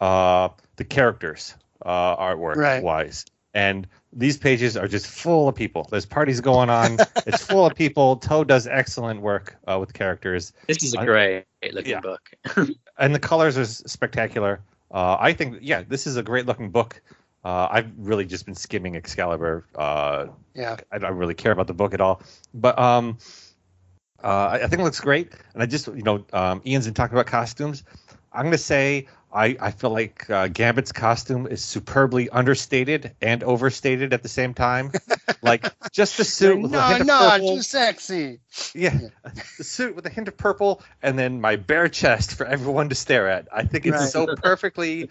uh, the characters uh, artwork Right. wise, and these pages are just full of people. There's parties going on. it's full of people. To does excellent work uh, with characters, This is a I- great looking Yeah. book. and the colors are spectacular. Uh, I think, yeah, this is a great looking book. Uh, I've really just been skimming Excalibur. Uh, Yeah, I don't really care about the book at all. But um, uh, I, I think it looks great. And I just, you know, um, Ian's been talking about costumes. I'm gonna say I, I feel like uh, Gambit's costume is superbly understated and overstated at the same time. like just the suit with a no, hint of no, purple. too sexy. Yeah, the suit with a hint of purple, and then my bare chest for everyone to stare at. I think it's Right. so perfectly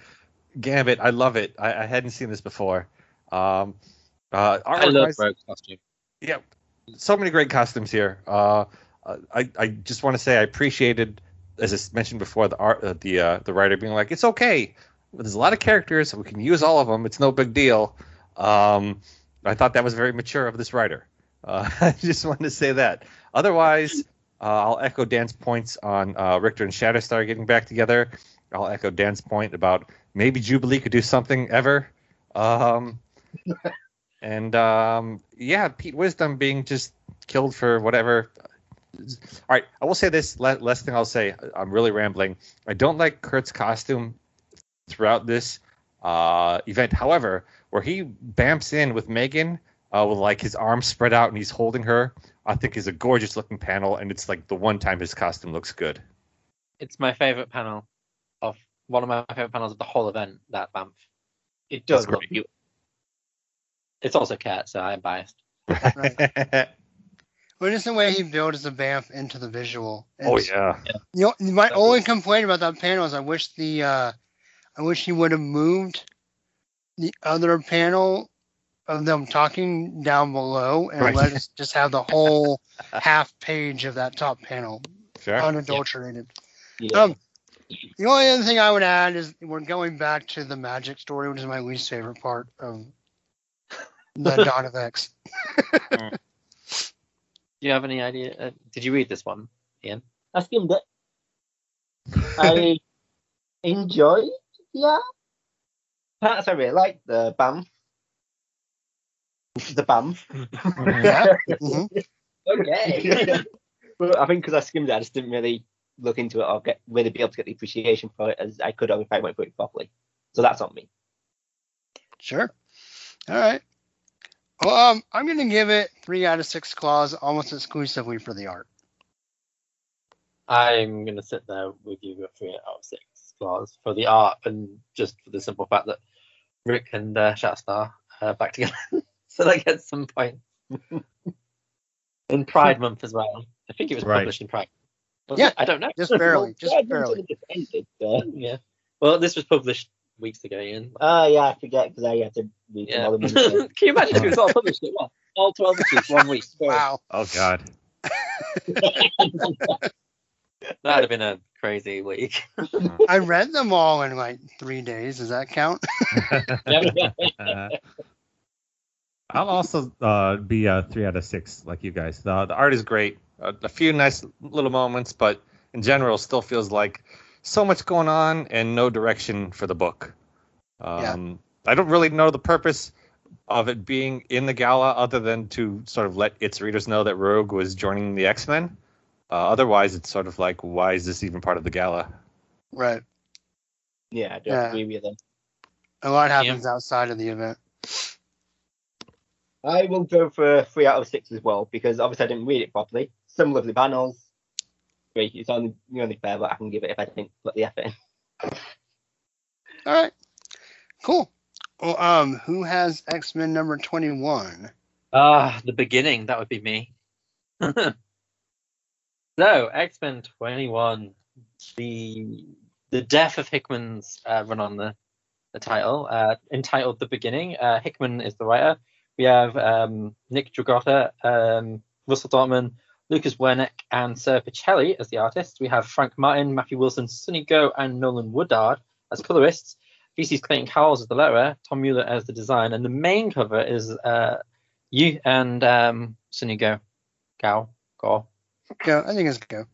Gambit. I love it. I, I hadn't seen this before. Um, uh, I love Rogue's costume. yeah, so many great costumes here. Uh, I I just want to say I appreciated, as I mentioned before, the art, uh, the uh, the writer being like, it's okay. There's a lot of characters. We can use all of them. It's no big deal. Um, I thought that was very mature of this writer. Uh, I just wanted to say that. Otherwise, uh, I'll echo Dan's points on uh, Richter and Shatterstar getting back together. I'll echo Dan's point about maybe Jubilee could do something ever. Um, and um, yeah, Pete Wisdom being just killed for whatever. All right, I will say this la- last thing I'll say. I'm really rambling. I don't like Kurt's costume throughout this uh, event. However, where he bamps in with Megan uh, with like his arms spread out and he's holding her, I think is a gorgeous looking panel, and it's like the one time his costume looks good. It's my favorite panel of one of my favorite panels of the whole event. That BAMF. It does look beautiful. It's also Cat, so I'm biased. But just the way he builds the BAMF into the visual. oh yeah. You know, my only complaint about that panel is I wish the uh, I wish he would have moved the other panel of them talking down below and Right. let us just have the whole half page of that top panel Sure. unadulterated. Yeah. Um, The only other thing I would add is we're going back to the magic story, which is my least favorite part of the Dawn of X. Do you have any idea? Uh, did you read this one, Ian? I skimmed it. I enjoyed, yeah. Parts I really like the BAM. The BAM. Yeah. Mhm. okay. but I think because I skimmed it, I just didn't really look into it or get really be able to get the appreciation for it as I could have if I went through it properly. So that's on me. Sure. All right. Well, um, I'm going to give it three out of six claws, almost exclusively for the art. I'm gonna sit there with you with three out of six claws for the art and just for the simple fact that Rick and uh, Shatstar are back together, so they get some points. in Pride Month as well. I think it was Right. published in Pride. Was Yeah, it? I don't know. Just barely, just Yeah, barely. really defend it, uh, yeah. Well, this was published weeks ago, Ian. Oh yeah, I forget because I had to read Yeah. some other Can you imagine if it was all published at once? All 12 issues, one week. Wow. Oh God. That'd have been a crazy week. I read them all in like three days. Does that count? Uh, I'll also uh, be a three out of six, like you guys. The, the art is great. Uh, a few nice little moments, but in general, still feels like so much going on and no direction for the book. Um, I don't really know the purpose of it being in the gala, other than to sort of let its readers know that Rogue was joining the X Men. Uh, otherwise, it's sort of like, why is this even part of the gala? Right. Yeah, I do Yeah. agree with them. A lot happens outside of the event. I will go for three out of six as well because obviously I didn't read it properly. Some lovely panels. Great, it's only the only fair that I can give it if I didn't put the effort in. All right. Cool. Well, um, who has X Men number twenty-one? Ah, the beginning. That would be me. so, X Men 21. The the death of Hickman's uh, run on the the title, uh, entitled The Beginning. Uh, Hickman is the writer. We have um, Nick Dragotta, um, Russell Dauterman, Lucas Werneck, and Sara Pichelli as the artists. We have Frank Martin, Matthew Wilson, Sunny Gho, and Nolan Woodard as colorists. VC's Clayton Cowles as the letterer, Tom Muller as the design, and the main cover is uh, Yu and um, Sunny Gho. Go. Go. Go. I think it's go.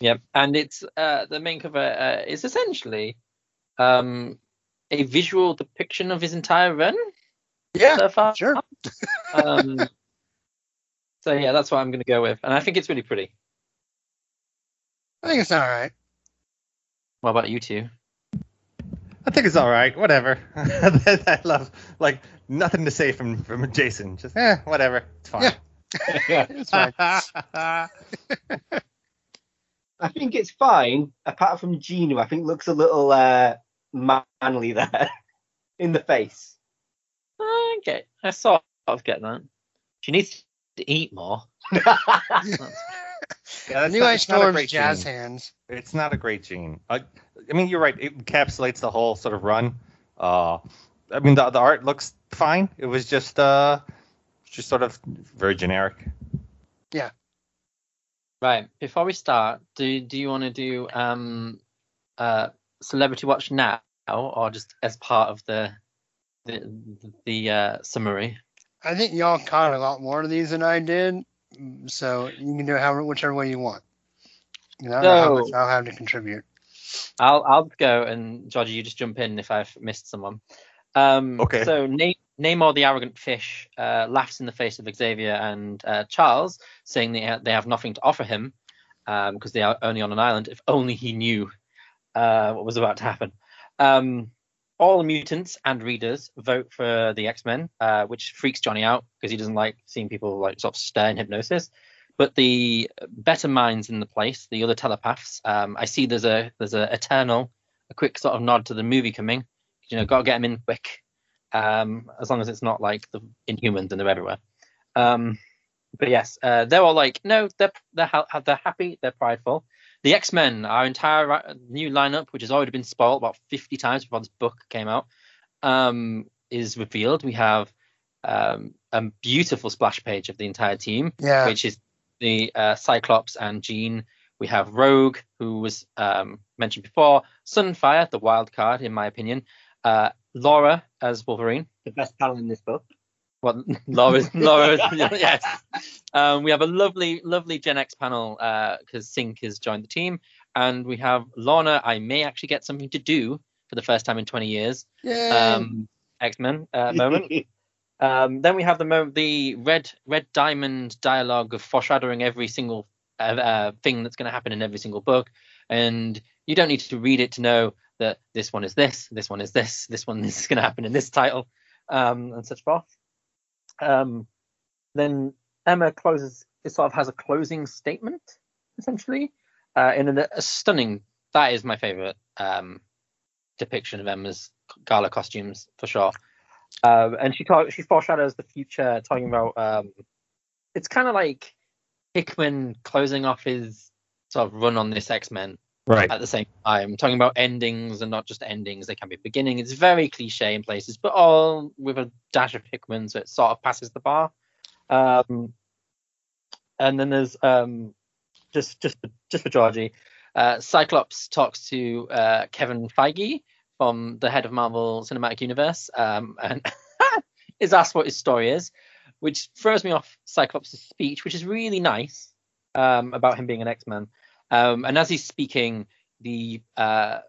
Yep. And it's uh, the main cover uh, is essentially um, a visual depiction of his entire run Yeah. so far. Sure. Um, so yeah, that's what I'm going to go with, and I think it's really pretty. I think it's all right. What about you two? I think it's all right. Whatever. I love like nothing to say from from Jason. Just eh, whatever. It's fine. Yeah. It's fine. I think it's fine, apart from Gina, I think looks a little uh, manly there in the face. Okay, I sort of get that. She needs to eat more. Yeah, that's New not- Age it's not a Storm's great jazz gene. hands. It's not a great gene. I, I mean, you're right. It encapsulates the whole sort of run. Uh, I mean, the the art looks fine. It was just uh, just sort of very generic. Yeah. Right. Before we start, do do you want to do um uh celebrity watch now or just as part of the the the uh, summary? I think y'all caught a lot more of these than I did, so you can do it however, whichever way you want. You know, I don't know how much So- I'll have to contribute. I'll I'll go and Georgie, you just jump in if I've missed someone. Um, Okay. So name. Namor the arrogant fish uh, laughs in the face of Xavier and uh, Charles, saying they ha- they have nothing to offer him because they are only on an island. If only he knew uh, what was about to happen. Um, all mutants and readers vote for the X Men, uh, which freaks Johnny out because he doesn't like seeing people like sort of stare in hypnosis. But the better minds in the place, the other telepaths, um, I see there's a there's a eternal, a quick sort of nod to the movie coming. You know, gotta get them in quick. Um, as long as it's not like the Inhumans and they're everywhere. Um, but yes, uh, they're all like, no, they're they're ha- they're happy, they're prideful. The X Men, our entire new lineup, which has already been spoiled about 50 times before this book came out, um, is revealed. We have um, a beautiful splash page of the entire team Yeah. which is the uh, Cyclops and Jean we have Rogue, who was um, mentioned before, Sunfire, the wild card, in my opinion, uh, Laura as Wolverine. The best panel in this book. Well, Laura, Laura, yes. Um, we have a lovely, lovely Gen X panel because Synch has joined the team, and we have Lorna. I may actually get something to do for the first time in 20 years. Yeah. Um, X Men uh, moment. Um, then we have the mo- the red red diamond dialogue of foreshadowing every single uh, uh, thing that's going to happen in every single book, and you don't need to read it to know that this one is this, this one is this, this one is going to happen in this title, um, and such forth. Um, then Emma closes. It sort of has a closing statement, essentially, uh, in a, a stunning. That is my favorite um, depiction of Emma's gala costumes for sure. Um, and she talk, she foreshadows the future, talking about um, it's kind of like Hickman closing off his sort of run on this X Men Right. at the same time, talking about endings and not just endings; they can be beginning. It's very cliche in places, but all with a dash of Hickman, so it sort of passes the bar. Um, and then there's um, just just just for Georgie, uh, Cyclops talks to uh, Kevin Feige from the head of Marvel Cinematic Universe, um, and is asked what his story is, which throws me off Cyclops' speech, which is really nice um, about him being an X-Man. Um, and as he's speaking, the uh,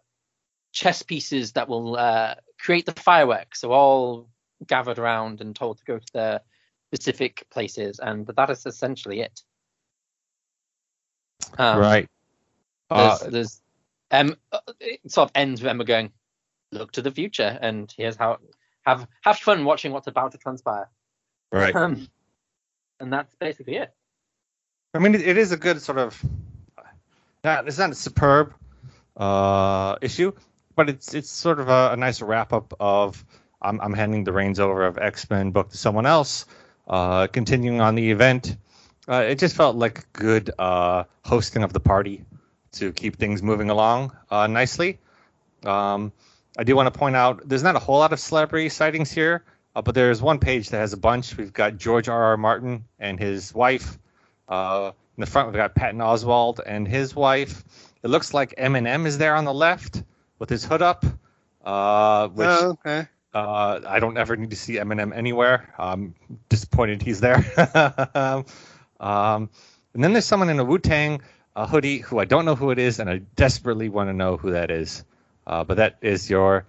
chess pieces that will uh, create the fireworks are all gathered around and told to go to their specific places, and that is essentially it. Um, right. There's, Uh, there's um, it sort of ends with Emma going, "Look to the future," and here's how have have fun watching what's about to transpire. right. Um, and that's basically it. I mean, it, it is a good sort of. Not, it's not a superb uh, issue, but it's it's sort of a, a nice wrap up of I'm, I'm handing the reins over of X Men book to someone else, uh, continuing on the event. Uh, it just felt like good uh, hosting of the party to keep things moving along uh, nicely. Um, I do want to point out there's not a whole lot of celebrity sightings here, uh, but there's one page that has a bunch. We've got George R. R. Martin and his wife. Uh, in the front, we've got Patton Oswalt and his wife. It looks like Eminem is there on the left with his hood up, uh, which oh, okay. uh, I don't ever need to see Eminem anywhere. I'm disappointed he's there. um, and then there's someone in a Wu Tang uh, hoodie who I don't know who it is, and I desperately want to know who that is. Uh, but that is your,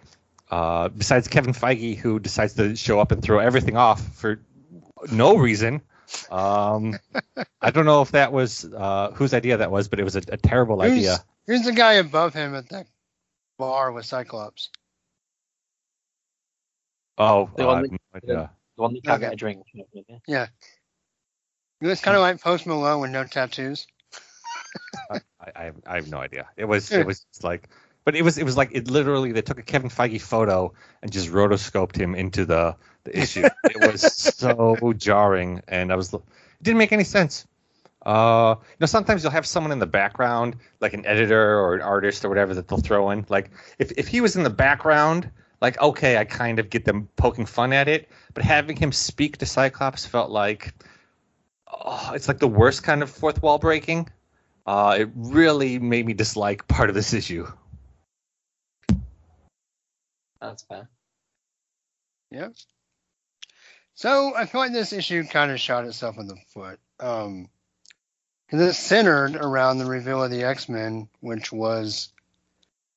uh, besides Kevin Feige, who decides to show up and throw everything off for no reason. Um, I don't know if that was uh, whose idea that was, but it was a, a terrible Who's- idea. Who's the guy above him at that bar with Cyclops? Oh, The uh, one I that- have no idea. The one that can't Okay. get a drink. He looks kind of like Post Malone with no tattoos. I, I, have, I have no idea. It was it was just like, but it was it was like it literally they took a Kevin Feige photo and just rotoscoped him into the the issue. it was so jarring, and I was it didn't make any sense. Uh, you know, sometimes you'll have someone in the background, like an editor or an artist or whatever, that they'll throw in. Like if if he was in the background, like okay, I kind of get them poking fun at it, but having him speak to Cyclops felt like. Oh, it's like the worst kind of fourth wall breaking. Uh, it really made me dislike part of this issue. That's fair. Yep. So I feel like this issue kind of shot itself in the foot. Um, because it's centered around the reveal of the X Men, which was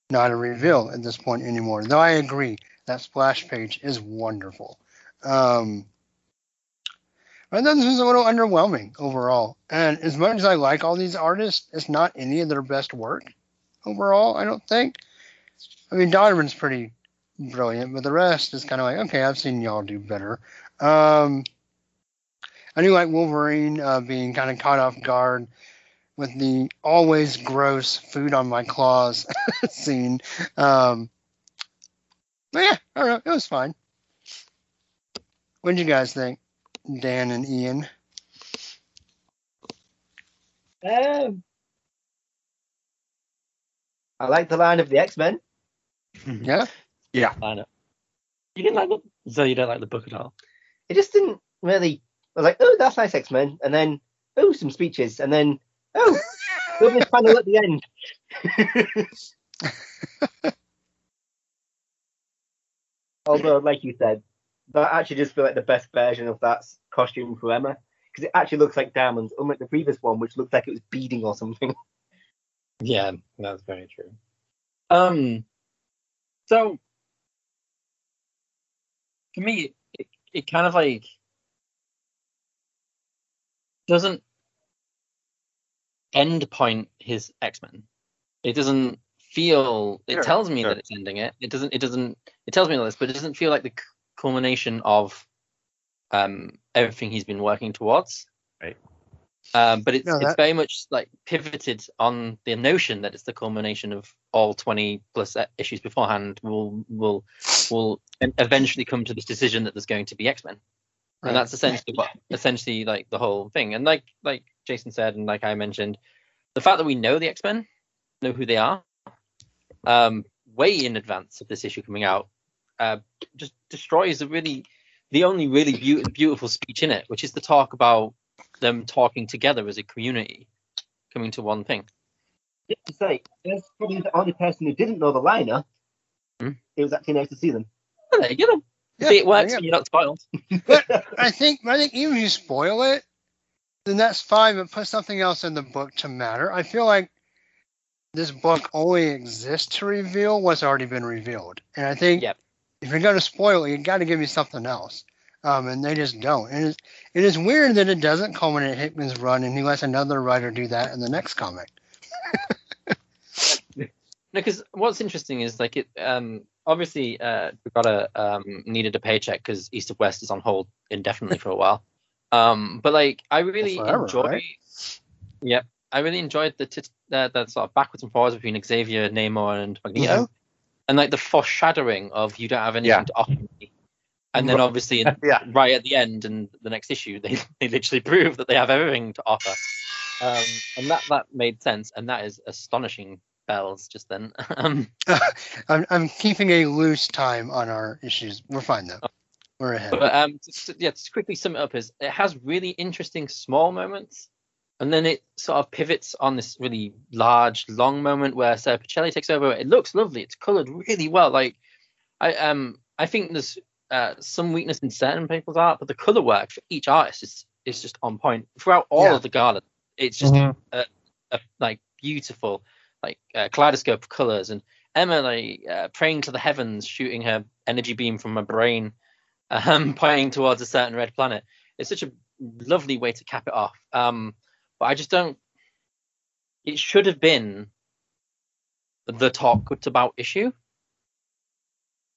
not a reveal at this point anymore. Though I agree that splash page is wonderful. Um, but then this is a little underwhelming overall. And as much as I like all these artists, it's not any of their best work overall. I don't think. I mean, Donovan's pretty brilliant, but the rest is kind of like, okay, I've seen y'all do better. Um, I do like Wolverine uh, being kind of caught off guard with the always gross food on my claws scene. Um, but yeah, I don't know, it was fine. What did you guys think, Dan and Ian? Um, I like the line of the X Men. Yeah, I know. You didn't like the so you don't like the book at all. It just didn't really. I was like, oh, that's nice X Men, and then oh, some speeches, and then oh, Lovely panel at the end. Although, like you said, that actually just feel like the best version of that costume for Emma because it actually looks like diamonds, unlike the previous one, which looked like it was beading or something. Yeah, that's very true. Um, so for me, it, it kind of like doesn't end point his X Men. It doesn't feel. It Sure, tells me sure. that it's ending it. It doesn't. It doesn't. It tells me all this, but it doesn't feel like the culmination of um everything he's been working towards. Right. Um, but it's No, it's very much like pivoted on the notion that it's the culmination of all 20 plus issues beforehand. Will will will eventually come to this decision that there's going to be X Men Right. and that's essentially what essentially like the whole thing and like like jason said and like i mentioned the fact that we know the x-men know who they are um way in advance of this issue coming out uh just destroys the really the only really beau- beautiful speech in it which is the talk about them talking together as a community coming to one thing Just to say, there's probably the only person who didn't know the liner. Hmm. It was actually nice to see them. well, there you go Yeah, see it works yeah. when you're not spoiled but I think I think even if you spoil it, then that's fine. But put something else in the book to matter. I feel like this book only exists to reveal what's already been revealed, and I think Yep. if you're going to spoil it, you got to give me something else. Um, and they just don't. And it's, it is weird that it doesn't culminate Hickman's run, and he lets another writer do that in the next comic. Because what's interesting is like it. Um, obviously, uh, Dragotta um needed a paycheck because East of West is on hold indefinitely for a while. Um, but like I really forever, enjoy. right? Yep, I really enjoyed the tit the, the sort of backwards and forwards between Xavier, Namor, and Magneto, Mhm. and like the foreshadowing of you don't have anything Yeah. to offer me. And then obviously, in- Yeah. right at the end and the next issue, they, they literally prove that they have everything to offer. Um, and that that made sense, and that is astonishing bells just then. um, I'm, I'm keeping a loose time on our issues. We're fine though. We're ahead. But um, to, to- yeah, to quickly sum it up, is it has really interesting small moments, and then it sort of pivots on this really large, long moment where Sara Pichelli takes over. It looks lovely. It's coloured really well. Like I um I think there's uh, some weakness in certain people's art, but the colour work for each artist is is just on point throughout all Yeah. of the garden. It's just Mhm. a, like beautiful, like uh, kaleidoscope of colours, and Emma like uh, praying to the heavens, shooting her energy beam from her brain, um, pointing towards a certain red planet. It's such a lovely way to cap it off. Um, but I just don't. It should have been the talk about issue,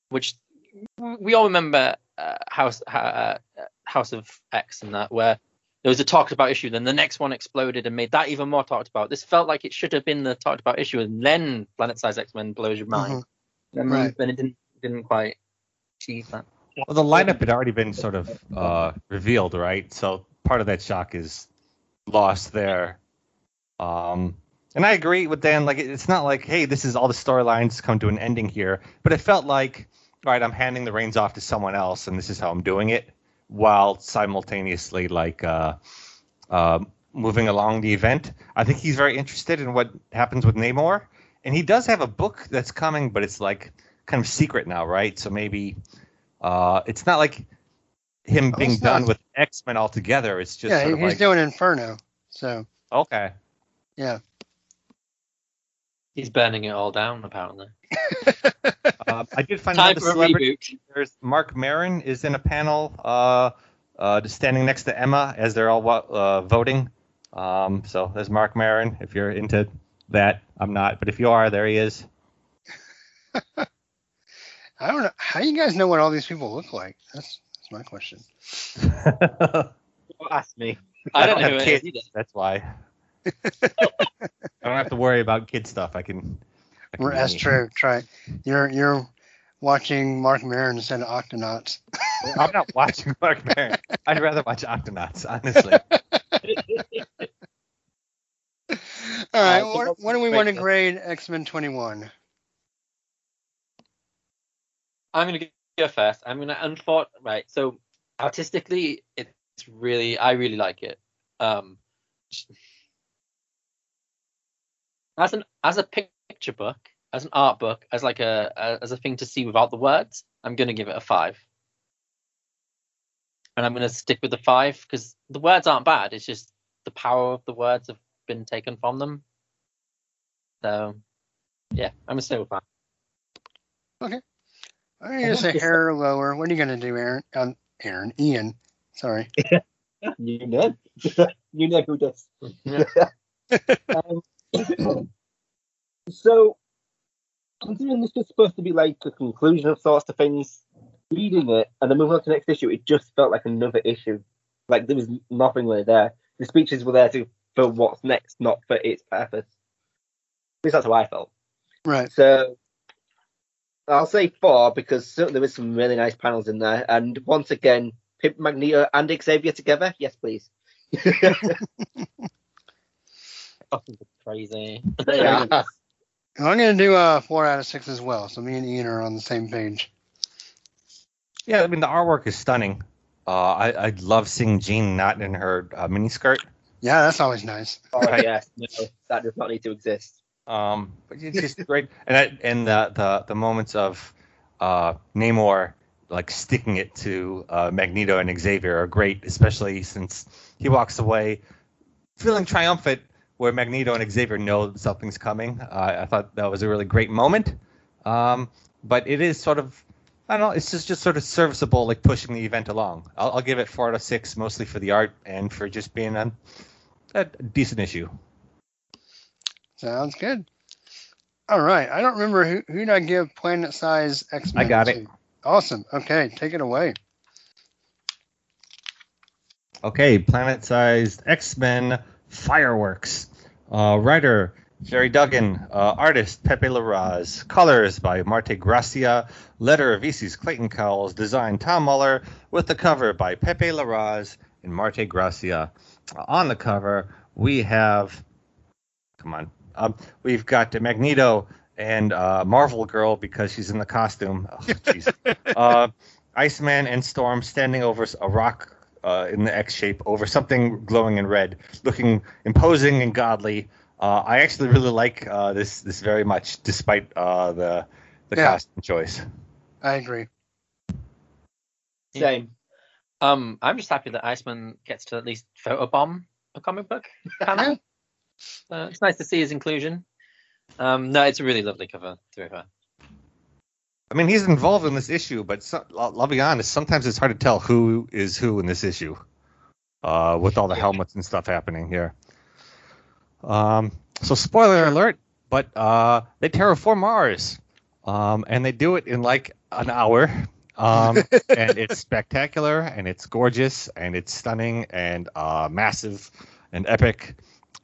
which we all remember uh, House uh, House of X and that where there was a talked about issue, then the next one exploded and made that even more talked about. This felt like it should have been the talked about issue, and then Planet Size X Men blows your mind. And Right. then it didn't didn't quite achieve that. Well, the lineup had already been sort of uh, revealed, right? So part of that shock is lost there. Um, and I agree with Dan. Like, it's not like, hey, this is all the storylines come to an ending here, but it felt like, all right, I'm handing the reins off to someone else, and this is how I'm doing it, while simultaneously like uh, uh, moving along the event. I think he's very interested in what happens with Namor, and he does have a book that's coming, but it's like kind of secret now, right? So maybe uh, it's not like him Oh, being done not. with X Men altogether. It's just yeah, sort of he's like doing Inferno. So okay. yeah. He's burning it all down apparently. Uh, I did find Time out the celebrity. There's Marc Maron is in a panel, uh, uh, standing next to Emma as they're all uh, voting. Um, so there's Marc Maron. If you're into that, I'm not, but if you are, there he is. I don't know how you guys know what all these people look like. That's that's my question. Don't ask me. I don't know have who it kids. either. That's why. I don't have to worry about kid stuff. I can. I We're that's true. Try you're you're watching Marc Maron instead of Octonauts. I'm not watching Marc Maron. I'd rather watch Octonauts, honestly. All right, Uh, so what, what do we want to grade grade X Men 21? I'm gonna go first. I'm gonna unthought right. So artistically, it's really I really like it. Um, as an as a picture book, as an art book, as like a, a as a thing to see without the words, I'm gonna give it a five. And I'm gonna stick with the five because the words aren't bad. It's just the power of the words have been taken from them. So, yeah, I'm gonna stay with five. I'm gonna say hair lower. What are you gonna do, Aaron? Um, Aaron, Ian. Sorry. You know, you know who does. um, so, considering this was supposed to be like a conclusion of sorts to things, reading it and then moving on to the next issue, it just felt like another issue. Like there was nothing really there. The speeches were there to for what's next, not for its purpose. At least that's how I felt. Right. So I'll say four because certainly there was some really nice panels in there. And once again, Pimp Magneto and Xavier together. Yes, please. Fucking crazy. They are. I'm gonna do a four out of six as well. So me and Ian are on the same page. Yeah, I mean the artwork is stunning. Uh, I I love seeing Jean not in her uh, miniskirt. Yeah, that's always nice. Oh Right. yes, no, that does not need to exist. Um, but it's just great, and I, and the, the the moments of uh, Namor like sticking it to uh, Magneto and Xavier are great, especially since he walks away feeling triumphant, where Magneto and Xavier know something's coming. Uh, I thought that was a really great moment. Um, but it is sort of I don't know. It's just just sort of serviceable, like pushing the event along. I'll, I'll give it four out of six, mostly for the art and for just being a, a decent issue. Sounds good. All right. I don't remember who who did I give Planet Size X Men. I got it. Awesome. Okay, take it away. Okay, planet-sized X-Men fireworks. Uh, writer Gerry Duggan, uh, artist Pepe Larraz, colors by Marte Gracia, letter of VC's Clayton Cowles, design Tom Muller, with the cover by Pepe Larraz and Marte Gracia. Uh, on the cover, we have, come on, um, we've got Magneto and uh, Marvel Girl because she's in the costume. Oh, uh, Iceman and Storm standing over a rock uh, in the X shape over something glowing in red, looking imposing and godly. Uh, I actually really like uh, this this very much, despite uh, the the Yeah. costume choice. I agree. Same. Um, I'm just happy that Iceman gets to at least photobomb a comic book panel. uh, it's nice to see his inclusion. Um, no, it's a really lovely cover. To be fair. I mean, he's involved in this issue, but so, I'll, I'll be honest. Sometimes it's hard to tell who is who in this issue, uh, with all the helmets and stuff happening here. Um, so spoiler alert, but uh, they terraform Mars, um, and they do it in like an hour. Um, and it's spectacular, and it's gorgeous, and it's stunning, and uh, massive, and epic.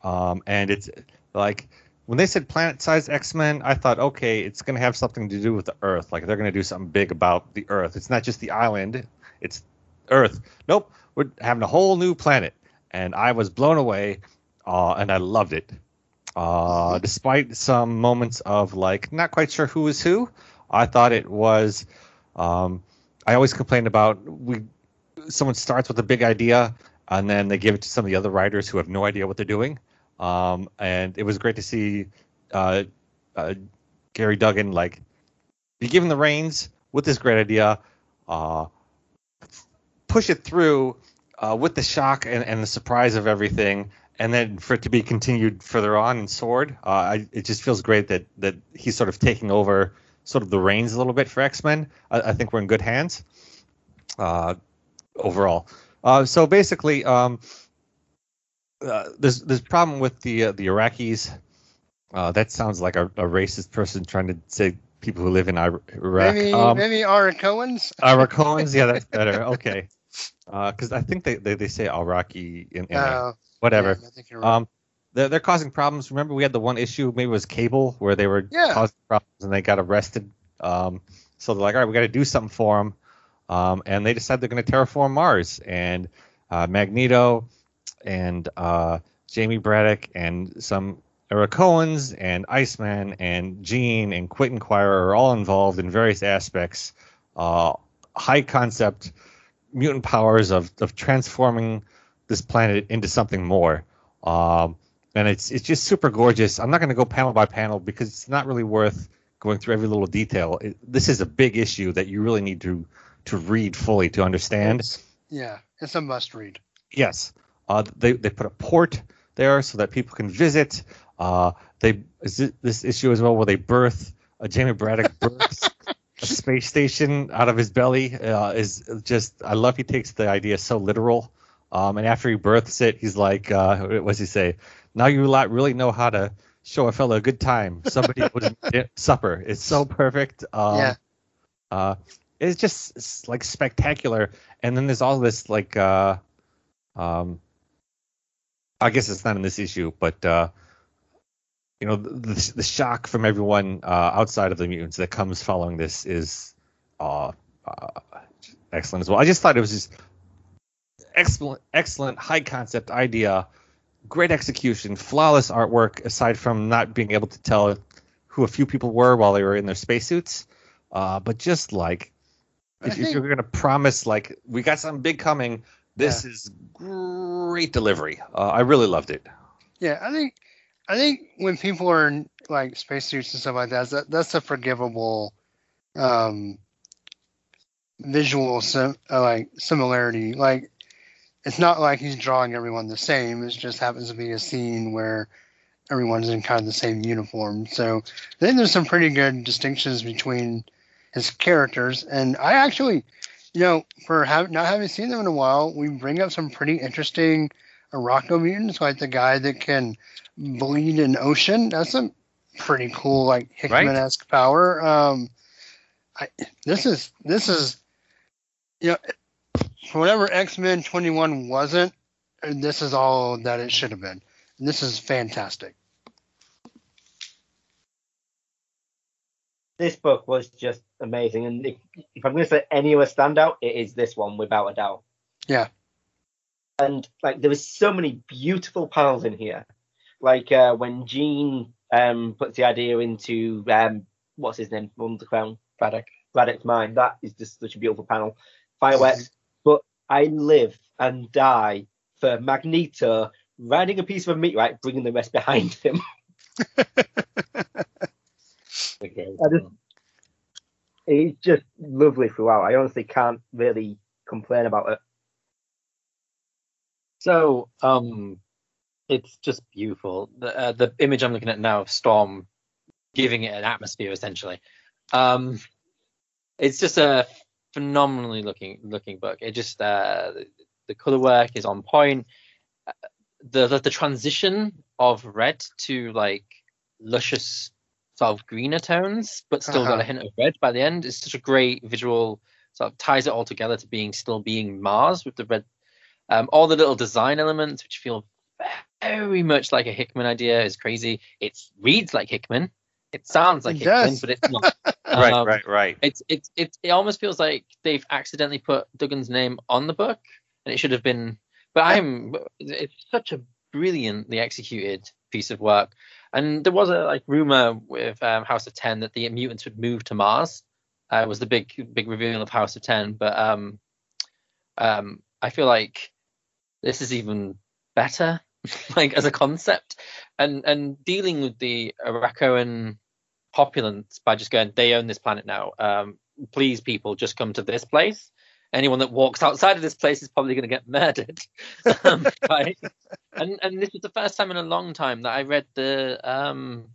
Um, and it's like when they said planet-sized X-Men, I thought, okay, it's going to have something to do with the Earth. Like they're going to do something big about the Earth. It's not just the island; it's Earth. Nope, we're having a whole new planet, and I was blown away, uh, and I loved it. Uh, despite some moments of like not quite sure who is who, I thought it was. Um, I always complain about we. Someone starts with a big idea, and then they give it to some of the other writers who have no idea what they're doing. Um, and it was great to see uh, uh, Gary Duggan like be given the reins with this great idea, uh, push it through uh, with the shock and, and the surprise of everything, and then for it to be continued further on in Sword. Uh, I, it just feels great that that he's sort of taking over sort of the reins a little bit for X Men. I, I think we're in good hands uh, overall. So basically, um, uh, there's a problem with the uh, the Iraqis. Uh, that sounds like a, a racist person trying to say people who live in Iraq. Maybe Um, maybe Ara Cohen's. Arakoans, yeah, that's better. Okay, because I think they, they, they say Iraqi in, in. Uh, whatever. yeah, I think you're right. Um, they're, they're causing problems. Remember, we had the one issue, maybe it was Cable, where they were Yeah. causing problems and they got arrested. Um, so they're like, all right, we got to do something for them. Um, and they decide they're going to terraform Mars. And uh, Magneto and uh, Jamie Braddock and some Arakoans and Iceman and Jean and Quentin Quire are all involved in various aspects. Uh, high concept mutant powers of, of transforming this planet into something more. Um, and it's it's just super gorgeous. I'm not going to go panel by panel because it's not really worth going through every little detail. It, this is a big issue that you really need to to read fully to understand. It's- yeah, it's a must read. Yes, uh, they they put a port there so that people can visit. Uh, they is it this issue as well where they birth uh, Jamie Braddock births a space station out of his belly uh, is just I love he takes the idea so literal. Um, and after he births it, he's like, uh, what does he say? Now you lot really know how to show a fellow a good time. Somebody was supper. It's so perfect. Um, Yeah. Uh, it's just it's like spectacular. And then there's all this like uh, um, I guess it's not in this issue, but uh, you know, the, the shock from everyone uh, outside of the mutants that comes following this is uh, uh, excellent as well. I just thought it was just excellent, excellent, high concept idea, great execution, flawless artwork. Aside from not being able to tell who a few people were while they were in their spacesuits, uh, but just like if, if you're going to promise like we got something big coming, this is great delivery. Uh, I really loved it. Yeah, I think I think when people are in like spacesuits and stuff like that, that that's a forgivable um, visual sim- uh, like similarity. Like it's not like he's drawing everyone the same. It just happens to be a scene where everyone's in kind of the same uniform. So I think there's some pretty good distinctions between his characters. And I actually, you know, for have, not having seen them in a while, we bring up some pretty interesting Arakoan mutants, like the guy that can bleed an ocean. That's a pretty cool, like Hickman-esque power. Um, I, this is this is, you know, for whatever X Men Twenty One wasn't, this is all that it should have been. And this is fantastic. This book was just amazing, and if, if I'm going to say any of other standout, it is this one without a doubt. Yeah. And like there was so many beautiful panels in here, like uh, when Jean um puts the idea into um what's his name, Under the Crown, Braddock, Braddock's mind. That is just such a beautiful panel. Fireworks, but I live and die for Magneto riding a piece of a meteorite, bringing the rest behind him. Okay. I just- It's just lovely throughout. I honestly can't really complain about it. So, um, it's just beautiful. The uh, the image I'm looking at now of Storm giving it an atmosphere essentially. Um, it's just a phenomenally looking looking book. It just uh, the, color work is on point. Uh, The, the the transition of red to like luscious sort of greener tones, but still got Uh-huh. a hint of red by the end It's such a great visual. Sort of ties it all together to being still being Mars with the red um, all the little design elements, which feel very much like a Hickman idea, is crazy. It reads like Hickman. It sounds like It Hickman, does. but it's not. Right, Um, right, right. It's it's it's it almost feels like they've accidentally put Duggan's name on the book, and it should have been. But I'm. It's such a brilliantly executed piece of work, and there was a like rumor with um, House of Ten that the mutants would move to Mars. Uh, was the big big reveal of House of Ten, but um, um, I feel like this is even better, like as a concept, and and dealing with the Arakoan populace by just going, they own this planet now. Um, please, people, just come to this place. Anyone that walks outside of this place is probably going to get murdered. um, right? And and this is the first time in a long time that I read the um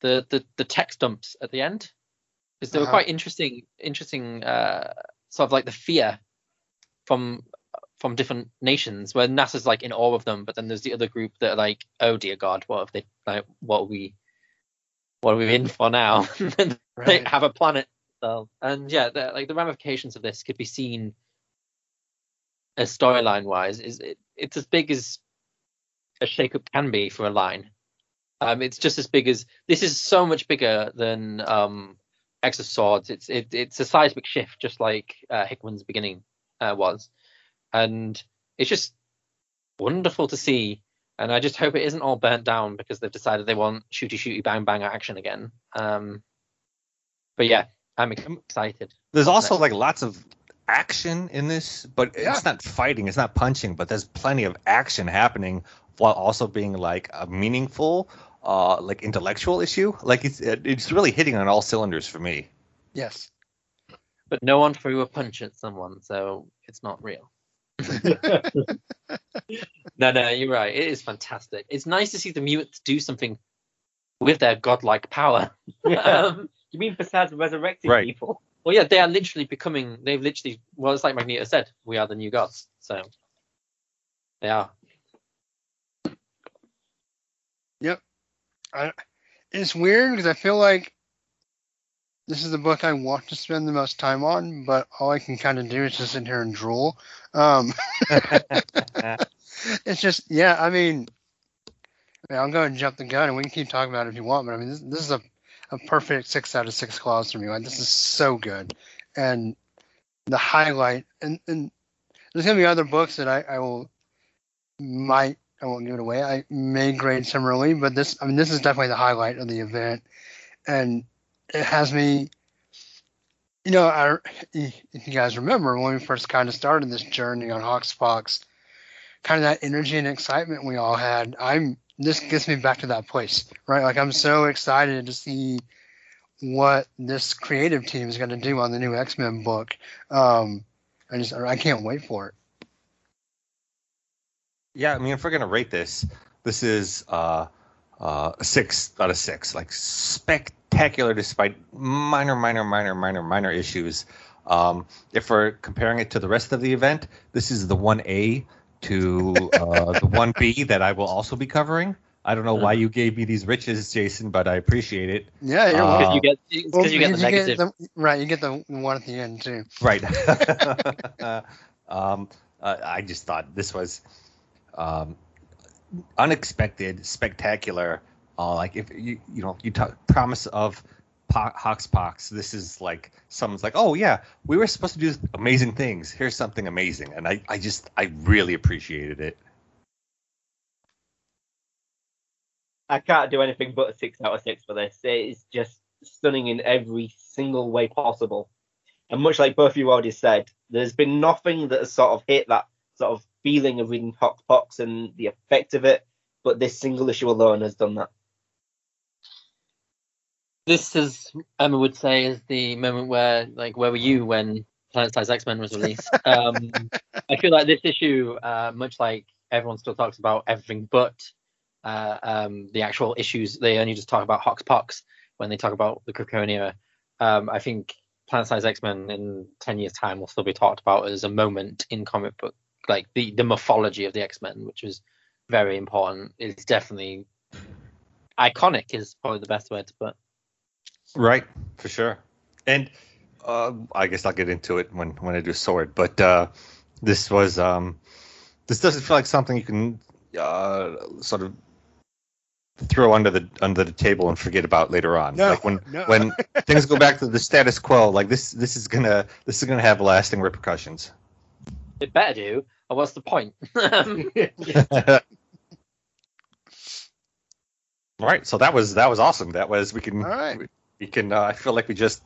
the the, the text dumps at the end because they were Uh-huh. quite interesting interesting uh sort of like the fear from from different nations where NASA's like in awe of them, but then there's the other group that are like, oh dear God, what have they like what are we what are we in for now? they Right. have a planet. So and yeah, the, like the ramifications of this could be seen as storyline wise is it, it's as big as a shakeup can be for a line. Um, it's just as big as this is so much bigger than um, X of Swords. It's it, it's a seismic shift, just like uh, Hickman's beginning uh, was, and it's just wonderful to see. And I just hope it isn't all burnt down because they've decided they want shooty shooty bang bang action again. Um, but yeah, I'm excited. There's also like lots of action in this, but Yeah. it's not fighting, it's not punching, but there's plenty of action happening while also being like a meaningful, uh, like intellectual issue. Like it's it's really hitting on all cylinders for me. Yes. But no one threw a punch at someone, so it's not real. no, no, you're right. It is fantastic. It's nice to see the mutants do something with their godlike power. um, you mean besides resurrecting Right. people? well, yeah, they are literally becoming. They've literally. Well, it's like Magneto said. We are the new gods. So they are. Yep. I, it's weird because I feel like this is the book I want to spend the most time on, but all I can kind of do is just sit here and drool. Um, it's just, yeah, I mean, I mean, I'll go and jump the gun and we can keep talking about it if you want, but I mean, this, this is a, a perfect six out of six claws for me. Like, this is so good. And the highlight, and, and there's going to be other books that I, I will, might, I won't give it away. I may grade similarly, but this, I mean, this is definitely the highlight of the event. And it has me, you know, I, if you guys remember when we first kind of started this journey on HoX/PoX, kind of that energy and excitement we all had. I'm this gets me back to that place, right? Like I'm so excited to see what this creative team is going to do on the new X Men book. Um, I just I can't wait for it. Yeah, I mean, if we're gonna rate this, this is uh, uh, a six out of six. Like spectacular, despite minor, minor, minor, minor, minor issues. Um, if we're comparing it to the rest of the event, this is the one A to uh, the one B that I will also be covering. I don't know why you gave me these riches, Jason, but I appreciate it. Yeah, you're Uh, you get. Well, you get the negative. the- right, you get the one at the end too. Right. um, uh, I just thought this was um, unexpected, spectacular. Uh, like if you you know you talk promise of po- HoX/PoX, this is like someone's like, oh yeah, we were supposed to do amazing things. Here's something amazing, and I I just I really appreciated it. I can't do anything but a six out of six for this. It's just stunning in every single way possible. And much like both of you already said, there's been nothing that has sort of hit that sort of feeling of reading Pox and the effect of it, but this single issue alone has done that. This is Emma would say is the moment where like where were you when Planet Size X Men was released? Um, I feel like this issue, uh, much like everyone still talks about everything but uh, um, the actual issues, they only just talk about HoX/PoX when they talk about the era. Um, I think Planet Size X Men in ten years' time will still be talked about as a moment in comic book, like the the mythology of the X Men, which is very important. It's definitely iconic is probably the best word to put. Right, for sure. And uh, I guess I'll get into it when when I do sword. But uh, this was um, this doesn't feel like something you can uh, sort of throw under the under the table and forget about later on. No, like when no. when things go back to the status quo, like this this is gonna this is gonna have lasting repercussions. It better do, or what's the point? Um, All right, so that was that was awesome. That was we can All right. we, we can. Uh, I feel like we just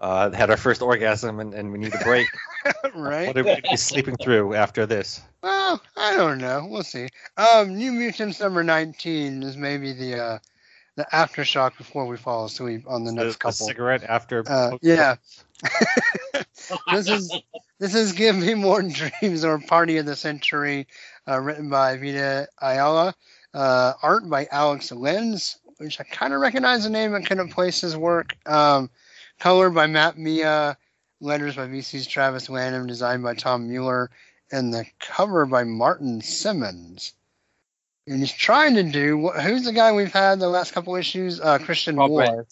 uh, had our first orgasm and, and we need a break. right. what are we be sleeping through after this? Well, I don't know. We'll see. Um, New Mutants number nineteen is maybe the uh, the aftershock before we fall asleep on the A- next a couple. cigarette after. Uh, yeah. this is this is Give Me More Dreams or Party of the Century, uh, written by Vita Ayala, uh, art by Alex Lins, which I kind of recognize the name and couldn't place his work. Um, color by Matt Milla, letters by VC's Travis Lanham, designed by Tom Muller, and the cover by Martin Simmonds. And he's trying to do who's the guy we've had the last couple issues? Uh, Christian Rob Ward.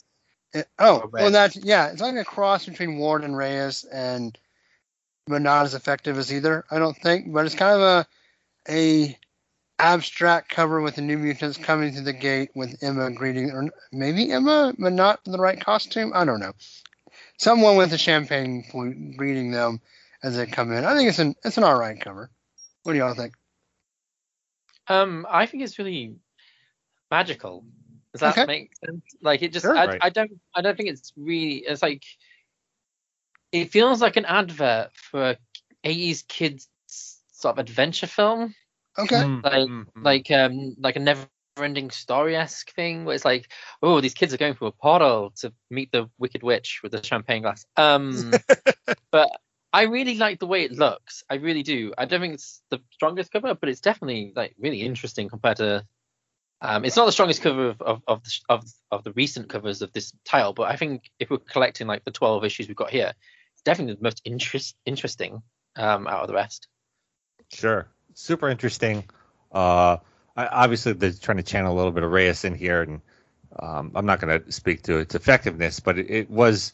It- oh, Or well, Reyes. that's yeah. It's like a cross between Ward and Reyes, and but not as effective as either. I don't think. But it's kind of a a abstract cover with the New Mutants coming through the gate with Emma greeting, or maybe Emma, but not in the right costume. I don't know. Someone with a champagne flute greeting them as they come in. I think it's an it's an all right cover. What do y'all think? Um, I think it's really magical. Does that Okay. make sense? Like it just, Sure. I, Right. I don't, I don't think it's really. It's like it feels like an advert for a 80s kids sort of adventure film. Okay. Mm, Like- mm, mm. like um like a never ending story esque thing where it's like, oh, these kids are going through a portal to meet the Wicked Witch with the champagne glass. Um, but I really like the way it looks. I really do. I don't think it's the strongest cover, but it's definitely like really interesting compared to. Um, it's not the strongest cover of of of the, of of the recent covers of this title, but I think if we're collecting like the twelve issues we've got here, it's definitely the most interest interesting um, out of the rest. Sure. Super interesting. Uh, I, obviously, they're trying to channel a little bit of Reyes in here, and um, I'm not going to speak to its effectiveness, but it, it was,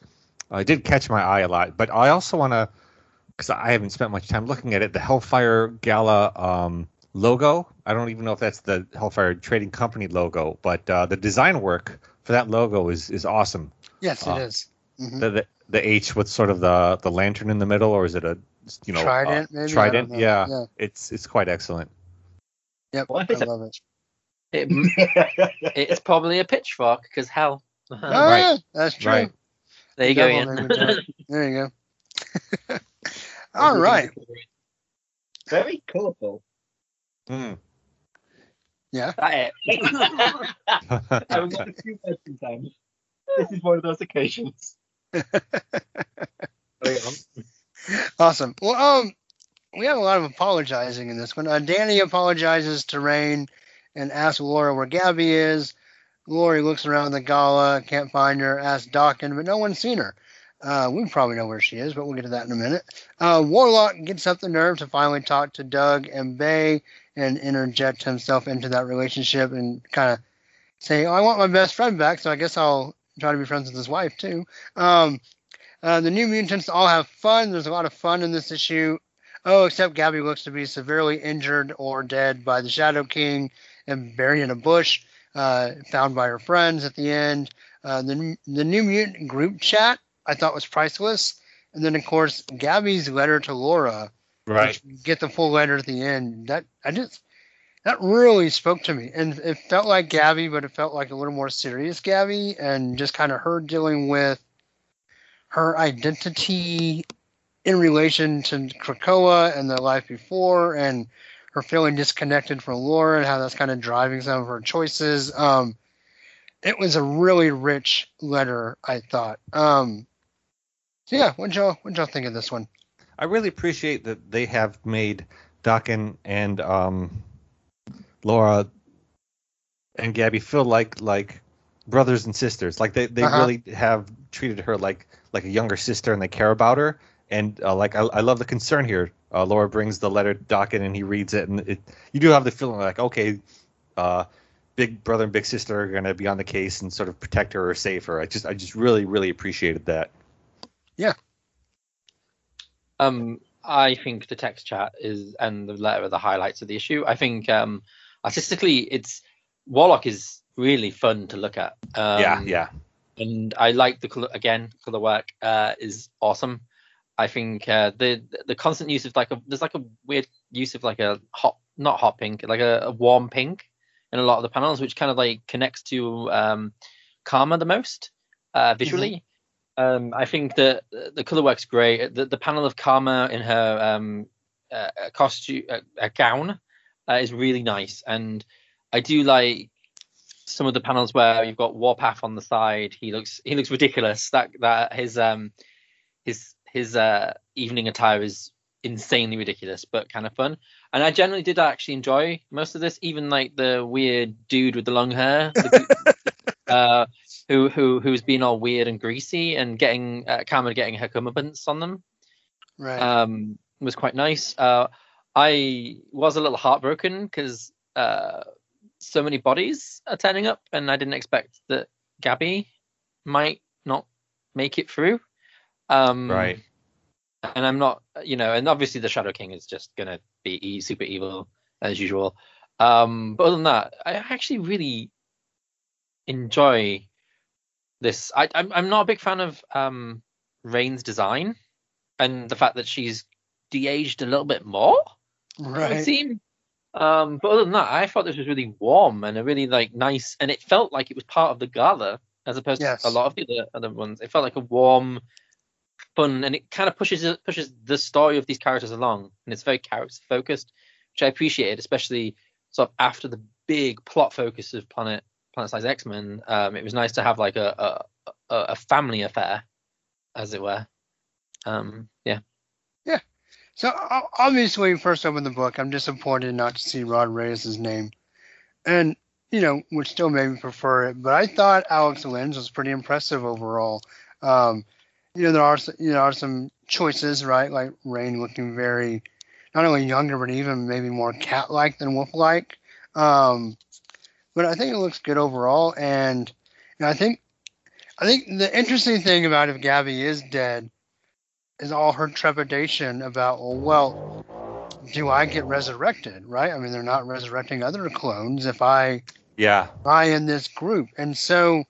uh, it did catch my eye a lot. But I also want to, because I haven't spent much time looking at it, the Hellfire Gala um, logo. I don't even know if that's the Hellfire Trading Company logo, but uh, the design work for that logo is is awesome. Yes, Uh, it is. Mhm. The, the the H with sort of the the lantern in the middle, or is it a you know uh, Trident, maybe? Trident, know. yeah. Yeah. It's it's quite excellent. Yep. What if I it's a- love it. It, it's probably a pitchfork because hell. Oh, Right. that's true. Right. There you go, Ian. name it, John. There you go. All right. Very colourful. Hmm. Yeah. That it. I was on two words sometimes. This is one of those occasions. Awesome. Well, um, we have a lot of apologizing in this one. Uh, Danny apologizes to Rain and asks Laura where Gabby is. Lori looks around the gala, can't find her, asks Dawkins, but no one's seen her. Uh, we probably know where she is, but we'll get to that in a minute. Uh, Warlock gets up the nerve to finally talk to Doug and Bay and interject himself into that relationship and kind of say, oh, I want my best friend back, so I guess I'll try to be friends with his wife, too. Um, uh, the new mutants all have fun. There's a lot of fun in this issue. Oh, except Gabby looks to be severely injured or dead by the Shadow King and buried in a bush, uh, found by her friends at the end. Uh, the, the new mutant group chat I thought was priceless. And then, of course, Gabby's letter to Laura, Right. get the full letter at the end. That I just that really spoke to me, and it felt like Gabby, but it felt like a little more serious Gabby, and just kind of her dealing with her identity in relation to Krakoa and the life before, and her feeling disconnected from Laura, and how that's kind of driving some of her choices. Um, it was a really rich letter, I thought. Um, so yeah, what y'all what y'all think of this one? I really appreciate that they have made Daken and um, Laura and Gabby feel like like brothers and sisters. Like they, they Uh-huh. really have treated her like like a younger sister and they care about her. And uh, like I, I love the concern here. Uh, Laura brings the letter to Daken and he reads it and it you do have the feeling like okay, uh, big brother and big sister are gonna be on the case and sort of protect her or save her. I just I just really really appreciated that. Yeah. Um, I think the text chat is and the letter are the highlights of the issue. I think um, artistically, it's Warlock is really fun to look at. Um, yeah yeah and I like the color again. Color work uh, is awesome. I think uh, the the constant use of like a there's like a weird use of like a hot not hot pink like a, a warm pink in a lot of the panels, which kind of like connects to um, Karma the most uh, visually. Um, I think that the color work's great. The, the panel of Karma in her um, uh, costume, uh, a gown, uh, is really nice, and I do like some of the panels where you've got Warpath on the side. He looks he looks ridiculous. That that his um his his uh evening attire is insanely ridiculous, but kind of fun. And I generally did actually enjoy most of this, even like the weird dude with the long hair. the- uh, who who who's been all weird and greasy and getting uh, getting her comeuppance on them Right. um, was quite nice. Uh, I was a little heartbroken because uh, so many bodies are turning up, and I didn't expect that Gabby might not make it through. Um, right And I'm not, you know, and obviously the Shadow King is just gonna be e- super evil as usual. Um, but other than that, I actually really enjoy this. I, I'm I'm not a big fan of um, Rain's design and the fact that she's de-aged a little bit more. Right. It would right. seem. Um, but other than that, I thought this was really warm and a really like nice, and it felt like it was part of the gala as opposed Yes. to a lot of the other, other ones. It felt like a warm, fun, and it kind of pushes it pushes the story of these characters along, and it's very character focused, which I appreciated, especially sort of after the big plot focus of Planet Planet Size X Men. Um, it was nice to have like a a, a, a family affair, as it were. Um, yeah. So obviously, first open the book, I'm disappointed not to see Rod Reyes' name, and you know, would still maybe prefer it. But I thought Alex Lins was pretty impressive overall. Um, you know, there are you know are some choices, right? Like Rain looking very not only younger, but even maybe more cat-like than wolf-like. Um, but I think it looks good overall, and know, I think I think the interesting thing about if Gabby is dead is all her trepidation about, well, well, do I get resurrected, right? I mean, they're not resurrecting other clones if I Yeah. I in this group. And so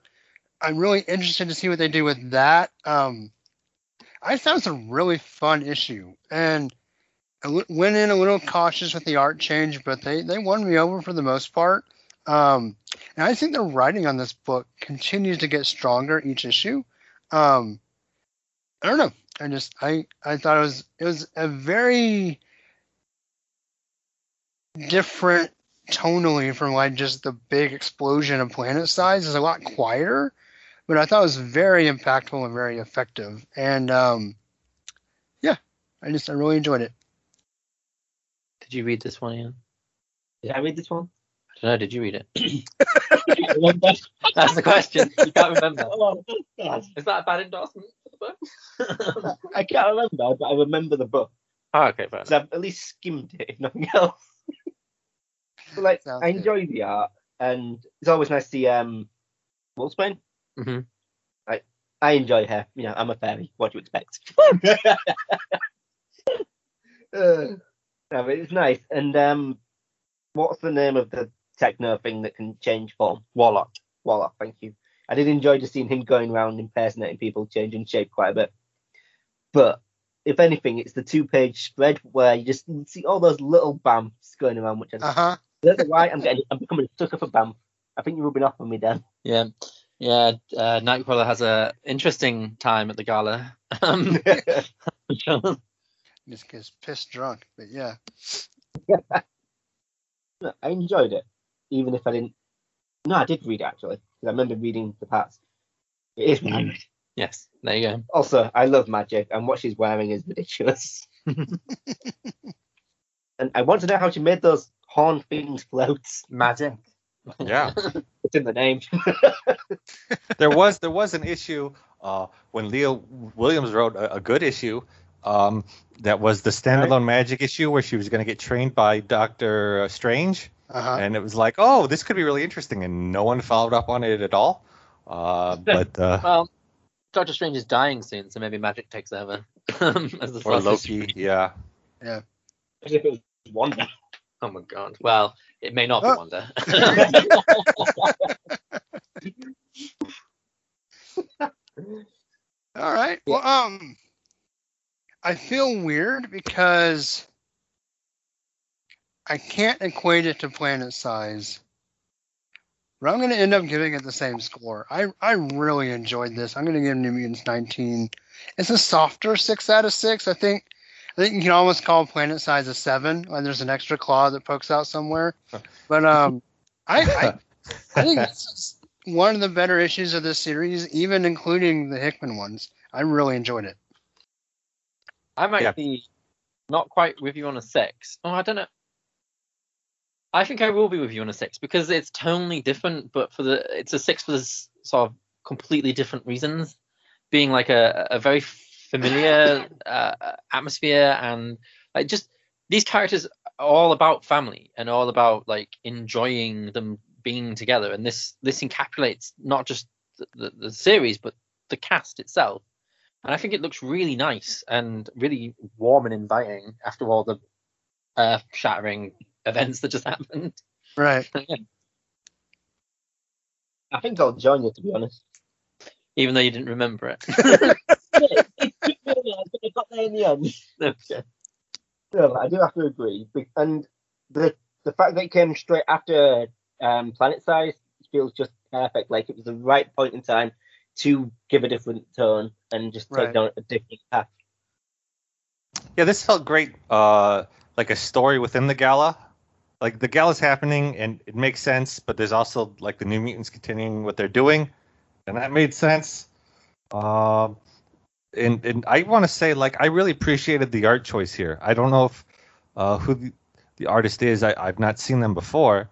I'm really interested to see what they do with that. Um, I thought it was a really fun issue and I went in a little cautious with the art change, but they, they won me over for the most part. Um, and I think the writing on this book continues to get stronger each issue. Um, I don't know. I just I I thought it was it was a very different tonally from like just the big explosion of planet size. It's a lot quieter, but I thought it was very impactful and very effective. And um, yeah, I just I really enjoyed it. Did you read this one, Ian? Did I read this one? I don't know. Did you read it? That's the question. You can't remember. Oh, Is that a bad endorsement for the book? I can't remember, but I remember the book. oh, okay, fair So I've at least skimmed it, if nothing else. but like, Sounds I good. enjoy the art, and it's always nice to see um, Wolfsbane. Mhm. I I enjoy her. You know, I'm a fairy. What do you expect? uh, no, but it's nice. And um, what's the name of the techno thing that can change form? Warlock. Warlock. Thank you. I did enjoy just seeing him going around impersonating people, changing shape quite a bit. But if anything, it's the two-page spread where you just see all those little bumps going around, which I Uh huh. don't know why I'm getting. I'm becoming a sucker for BAM. I think you're rubbing off on me, Dan. Yeah, yeah. Uh, Nightcrawler has a interesting time at the gala. Um, Just gets pissed drunk, but yeah. No, I enjoyed it, even if I didn't. No, I did read it actually. 'Cause I remember reading the parts. It is right. yes, there you go. Also, I love Magik, and what she's wearing is ridiculous. and I want to know how she made those horn things float. Magic. Yeah. It's in the name. there was there was an issue uh, when Leah Williams wrote a, a good issue. Um, that was the standalone Magik issue where she was going to get trained by Doctor Strange, Uh huh. and it was like, oh, this could be really interesting, and no one followed up on it at all. Uh, but uh, Well, Doctor Strange is dying soon, so maybe Magik takes over. um, as the or Loki, yeah. Yeah. As if it was Wanda. Oh my god. Well, it may not be Oh. Wanda. All right. Well, um, I feel weird because I can't equate it to planet size. But I'm going to end up giving it the same score. I, I really enjoyed this. I'm going to give New Mutants 19. It's a softer six out of six. I think. I think you can almost call planet size a seven. Like there's an extra claw that pokes out somewhere. But um, I, I I think this is one of the better issues of this series, even including the Hickman ones. I really enjoyed it. I might Yeah. be not quite with you on a six. Oh, I don't know. I think I will be with you on a six because it's totally different, but for the it's a six for this sort of completely different reasons. Being like a, a very familiar uh, atmosphere and like just these characters are all about family and all about like enjoying them being together, and this this encapsulates not just the, the, the series but the cast itself and I think it looks really nice and really warm and inviting after all the earth shattering events that just happened. Right. I think I'll join you, to be honest. Even though you didn't remember it. I got there in the end. Okay. No, I do have to agree. And the the fact that it came straight after um, Planet Size feels just perfect. Like it was the right point in time to give a different tone and just take Right. down a different path. Yeah, this felt great. Uh, like a story within the gala. Like the gala's happening and it makes sense, but there's also like the New Mutants continuing what they're doing, and that made sense. Um, and and I want to say like I really appreciated the art choice here. I don't know if uh, who the, the artist is. I, I've not seen them before,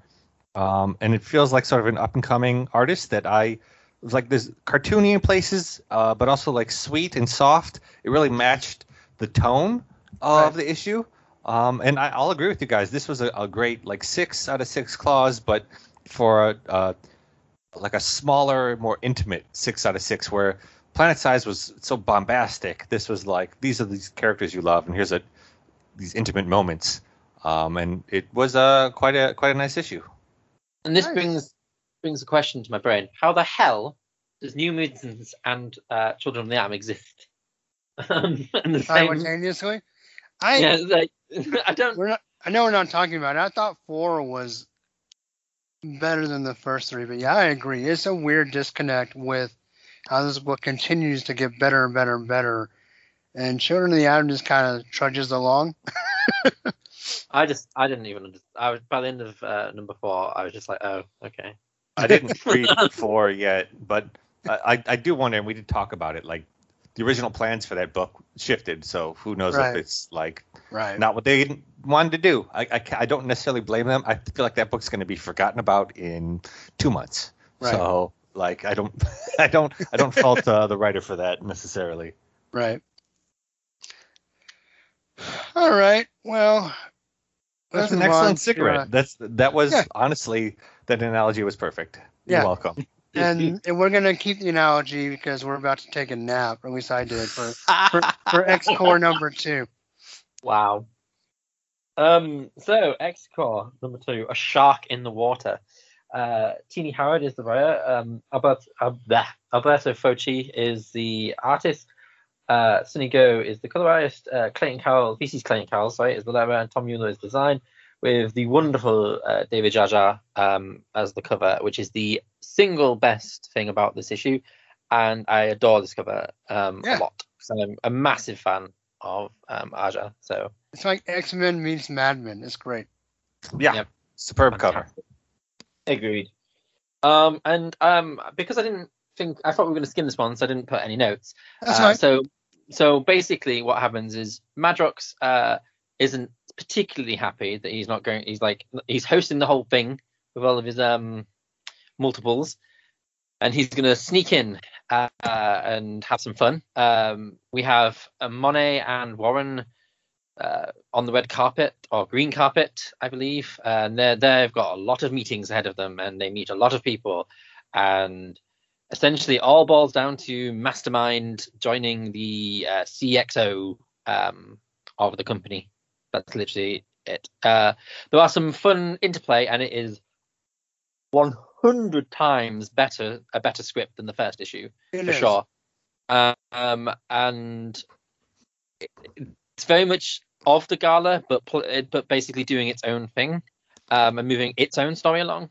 um, and it feels like sort of an up and coming artist that I was like. There's cartoony in places, uh, but also like sweet and soft. It really matched the tone of Right. the issue. Um, and I, I'll agree with you guys. This was a, a great like six out of six claws, but for a, uh, like a smaller, more intimate six out of six, where Planet Size was so bombastic. This was like these are these characters you love, and here's a these intimate moments. Um, and it was uh, quite a quite a nice issue. And this Nice. brings brings a question to my brain: How the hell does New Mutants and uh, Children of the Atom exist? Um, and the same, Simultaneously, I yeah, like, I don't. we're not. I know we're not talking about it. I thought four was better than the first three, but yeah, I agree. It's a weird disconnect with how this book continues to get better and better and better, and Children of the Atom just kind of trudges along. I just I didn't even. I was by the end of uh, number four. I was just like, oh, okay. I didn't read four yet, but I, I, I do wonder, and we did talk about it. Like the original plans for that book shifted, so who knows Right. if it's like Right. not what they wanted to do. I, I, I don't necessarily blame them. I feel like that book's going to be forgotten about in two months. Right. So like I don't I don't I don't fault uh, the writer for that necessarily. Right. All right. Well, That's an on excellent cigarette. uh, That's that was Yeah. honestly that analogy was perfect. You're Yeah. welcome. And, and we're gonna keep the analogy because we're about to take a nap, or at least I did for for, for X Core number two. Wow. Um. So X-Corp number two, a shark in the water. Uh, Tini Howard is the writer. Um, Albert, uh. Alberto Foche is the artist. Uh, Sunny Gho is the color artist. Uh, Clayton Carroll, VC's Clayton Carroll, sorry, is the letterer, and Tom Muller is design, with the wonderful uh, David Aja um, as the cover, which is the single best thing about this issue, and I adore this cover um, Yeah. a lot. So I'm a massive fan of um, Aja. So It's like X Men meets Mad Men. It's great. Yeah. Yep. Superb cover. Agreed. Um, and um, because I didn't think I thought we were going to skim this one, so I didn't put any notes. That's Uh, fine. So, so basically, what happens is Madrox uh, isn't particularly happy that he's not going. He's like he's hosting the whole thing with all of his um multiples, and he's going to sneak in uh, and have some fun. Um, we have uh, Monet and Warren uh, on the red carpet or green carpet, I believe, and they're they've got a lot of meetings ahead of them, and they meet a lot of people, and essentially all boils down to Mastermind joining the uh, CXO um, of the company. That's literally it. Uh, there are some fun interplay, and it is 100 times better a better script than the first issue It for is. sure. Um, and it's very much of the gala, but but basically doing its own thing um, and moving its own story along,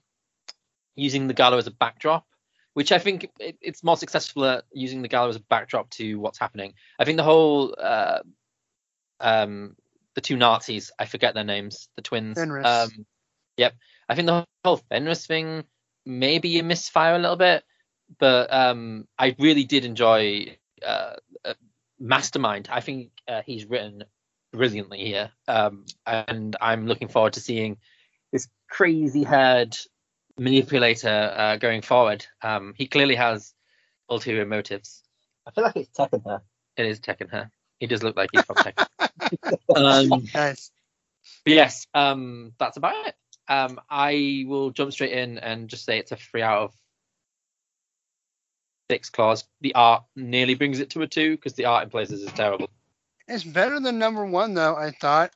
using the gala as a backdrop. Which I think it, it's more successful at using the gala as a backdrop to what's happening. I think the whole uh, um, the two Nazis, I forget their names, the twins. Fenris. Um, yep. I think the whole Fenris thing maybe a misfire a little bit, but um, I really did enjoy uh, uh, Mastermind. I think uh, he's written brilliantly here, um, and I'm looking forward to seeing this crazy haired manipulator uh, going forward. Um, he clearly has ulterior motives. I feel like it's Tekken her. It is Tekken her. He does look like he's from Tekken. um, Nice. but yes, um, that's about it. Um, I will jump straight in and just say it's a three out of six claws. The art nearly brings it to a two because the art in places is terrible. It's better than number one though. I thought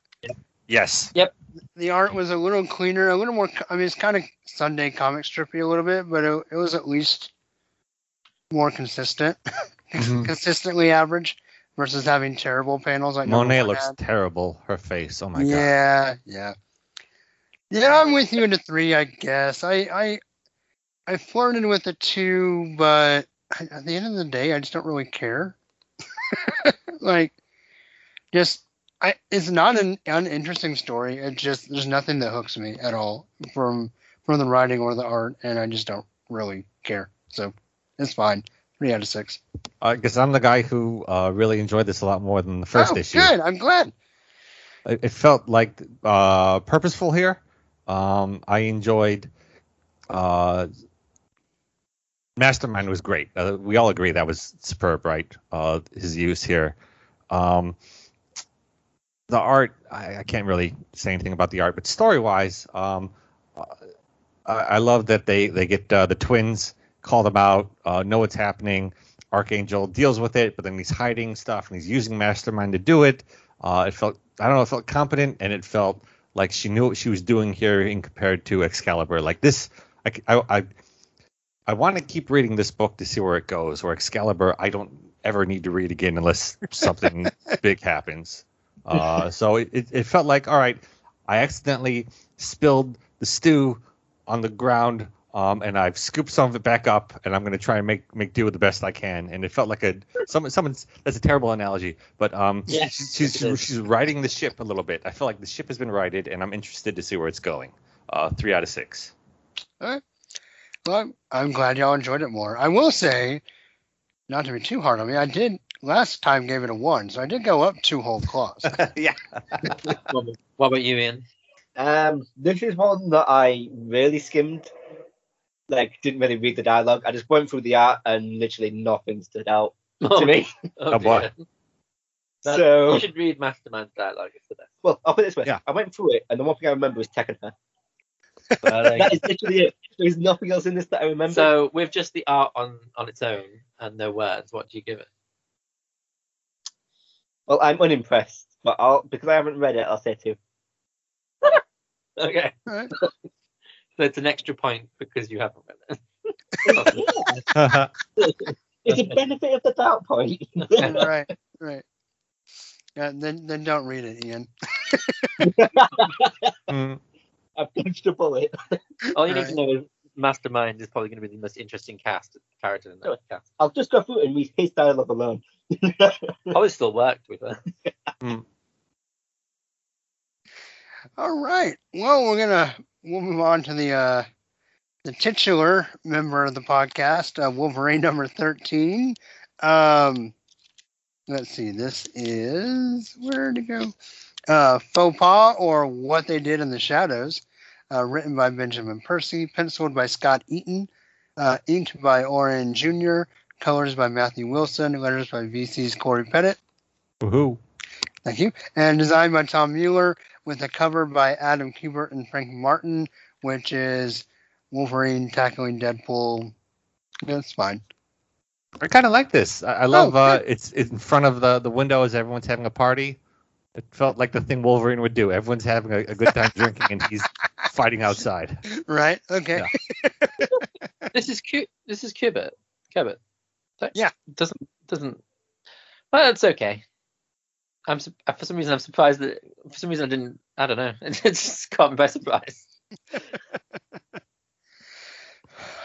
Yes. Yep. The art was a little cleaner, a little more. I mean, it's kind of Sunday comic strippy a little bit, but it, it was at least more consistent, Mhm. consistently average versus having terrible panels like Monet looks had. terrible. Her face. Oh my god. yeah, yeah, yeah. I'm with you into three, I guess. I I I flirted with the two, but at the end of the day, I just don't really care. like, just I it's not an uninteresting story. It just there's nothing that hooks me at all from from the writing or the art, and I just don't really care. So it's fine. Three out of six. I guess I'm the guy who uh, really enjoyed this a lot more than the first oh, issue. Good. I'm glad. It, it felt like uh, purposeful here. Um, I enjoyed. Uh, Mastermind was great. Uh, we all agree that was superb, right? Uh, his use here. Um, the art, I, I, can't really say anything about the art, but story wise, um, I, I, love that they they get uh, the twins, call them out, uh, know what's happening. Archangel deals with it, but then he's hiding stuff and he's using Mastermind to do it. Uh, it felt I don't know, it felt competent and it felt like she knew what she was doing here in compared to Excalibur. Like this, I, I, I want to keep reading this book to see where it goes. Or Excalibur, I don't ever need to read again unless something big happens. Uh, so it, it felt like, all right, I accidentally spilled the stew on the ground, um, and I've scooped some of it back up, and I'm going to try and make make do with the best I can. And it felt like a someone someone's that's a terrible analogy, but um, yes, she's she's, she's riding the ship a little bit. I feel like the ship has been righted, and I'm interested to see where it's going. Uh, three out of six. All right. Well, I'm glad y'all enjoyed it more. I will say, not to be too hard on me, I did last time gave it a one, so I did go up two whole claws. yeah. what, what about you, Ian? Um, this is one that I really skimmed. Like, didn't really read the dialogue. I just went through the art and literally nothing stood out Oh, to me. Oh, boy. That- So- you should read Mastermind's dialogue. It's the best. Well, I'll put it this way. Yeah. I went through it, and the one thing I remember was Tekken her. Uh, that is literally it. There's nothing else in this that I remember. so with just the art on on its own and no words, what do you give it? well, I'm unimpressed, but I'll because I haven't read it, I'll say two. Okay, All right. So it's an extra point because you haven't read it. It's a benefit of the doubt point. right, right. Yeah, then then don't read it, Ian. Mm, I've dodged a bullet. All you need to know is Mastermind is probably going to be the most interesting cast character in that cast. I'll just go through and read his dialogue alone. Probably still worked with her. All right. Well, we're gonna we'll move on to the uh the titular member of the podcast, uh, Wolverine number thirteen. Um, let's see. This is where to go. Uh, Faux pas or what they did in the shadows. Uh, written by Benjamin Percy, penciled by Scott Eaton, uh, inked by Oren Jr., colors by Matthew Wilson, letters by VC's Cory Petit. woohoo. Thank you. And designed by Tom Muller with a cover by Adam Kubert and Frank Martin, which is Wolverine tackling Deadpool. That's fine. I kind of like this. I, I love Oh, uh, it's it's in front of the the window as everyone's having a party. It felt like the thing Wolverine would do. Everyone's having a, a good time drinking, and he's fighting outside. Right? Okay. this is cute. This is Kubert. Kubert. So- Yeah. Doesn't doesn't. Well, it's okay. I'm for some reason I'm surprised that for some reason I didn't. I don't know. It just caught me by surprise.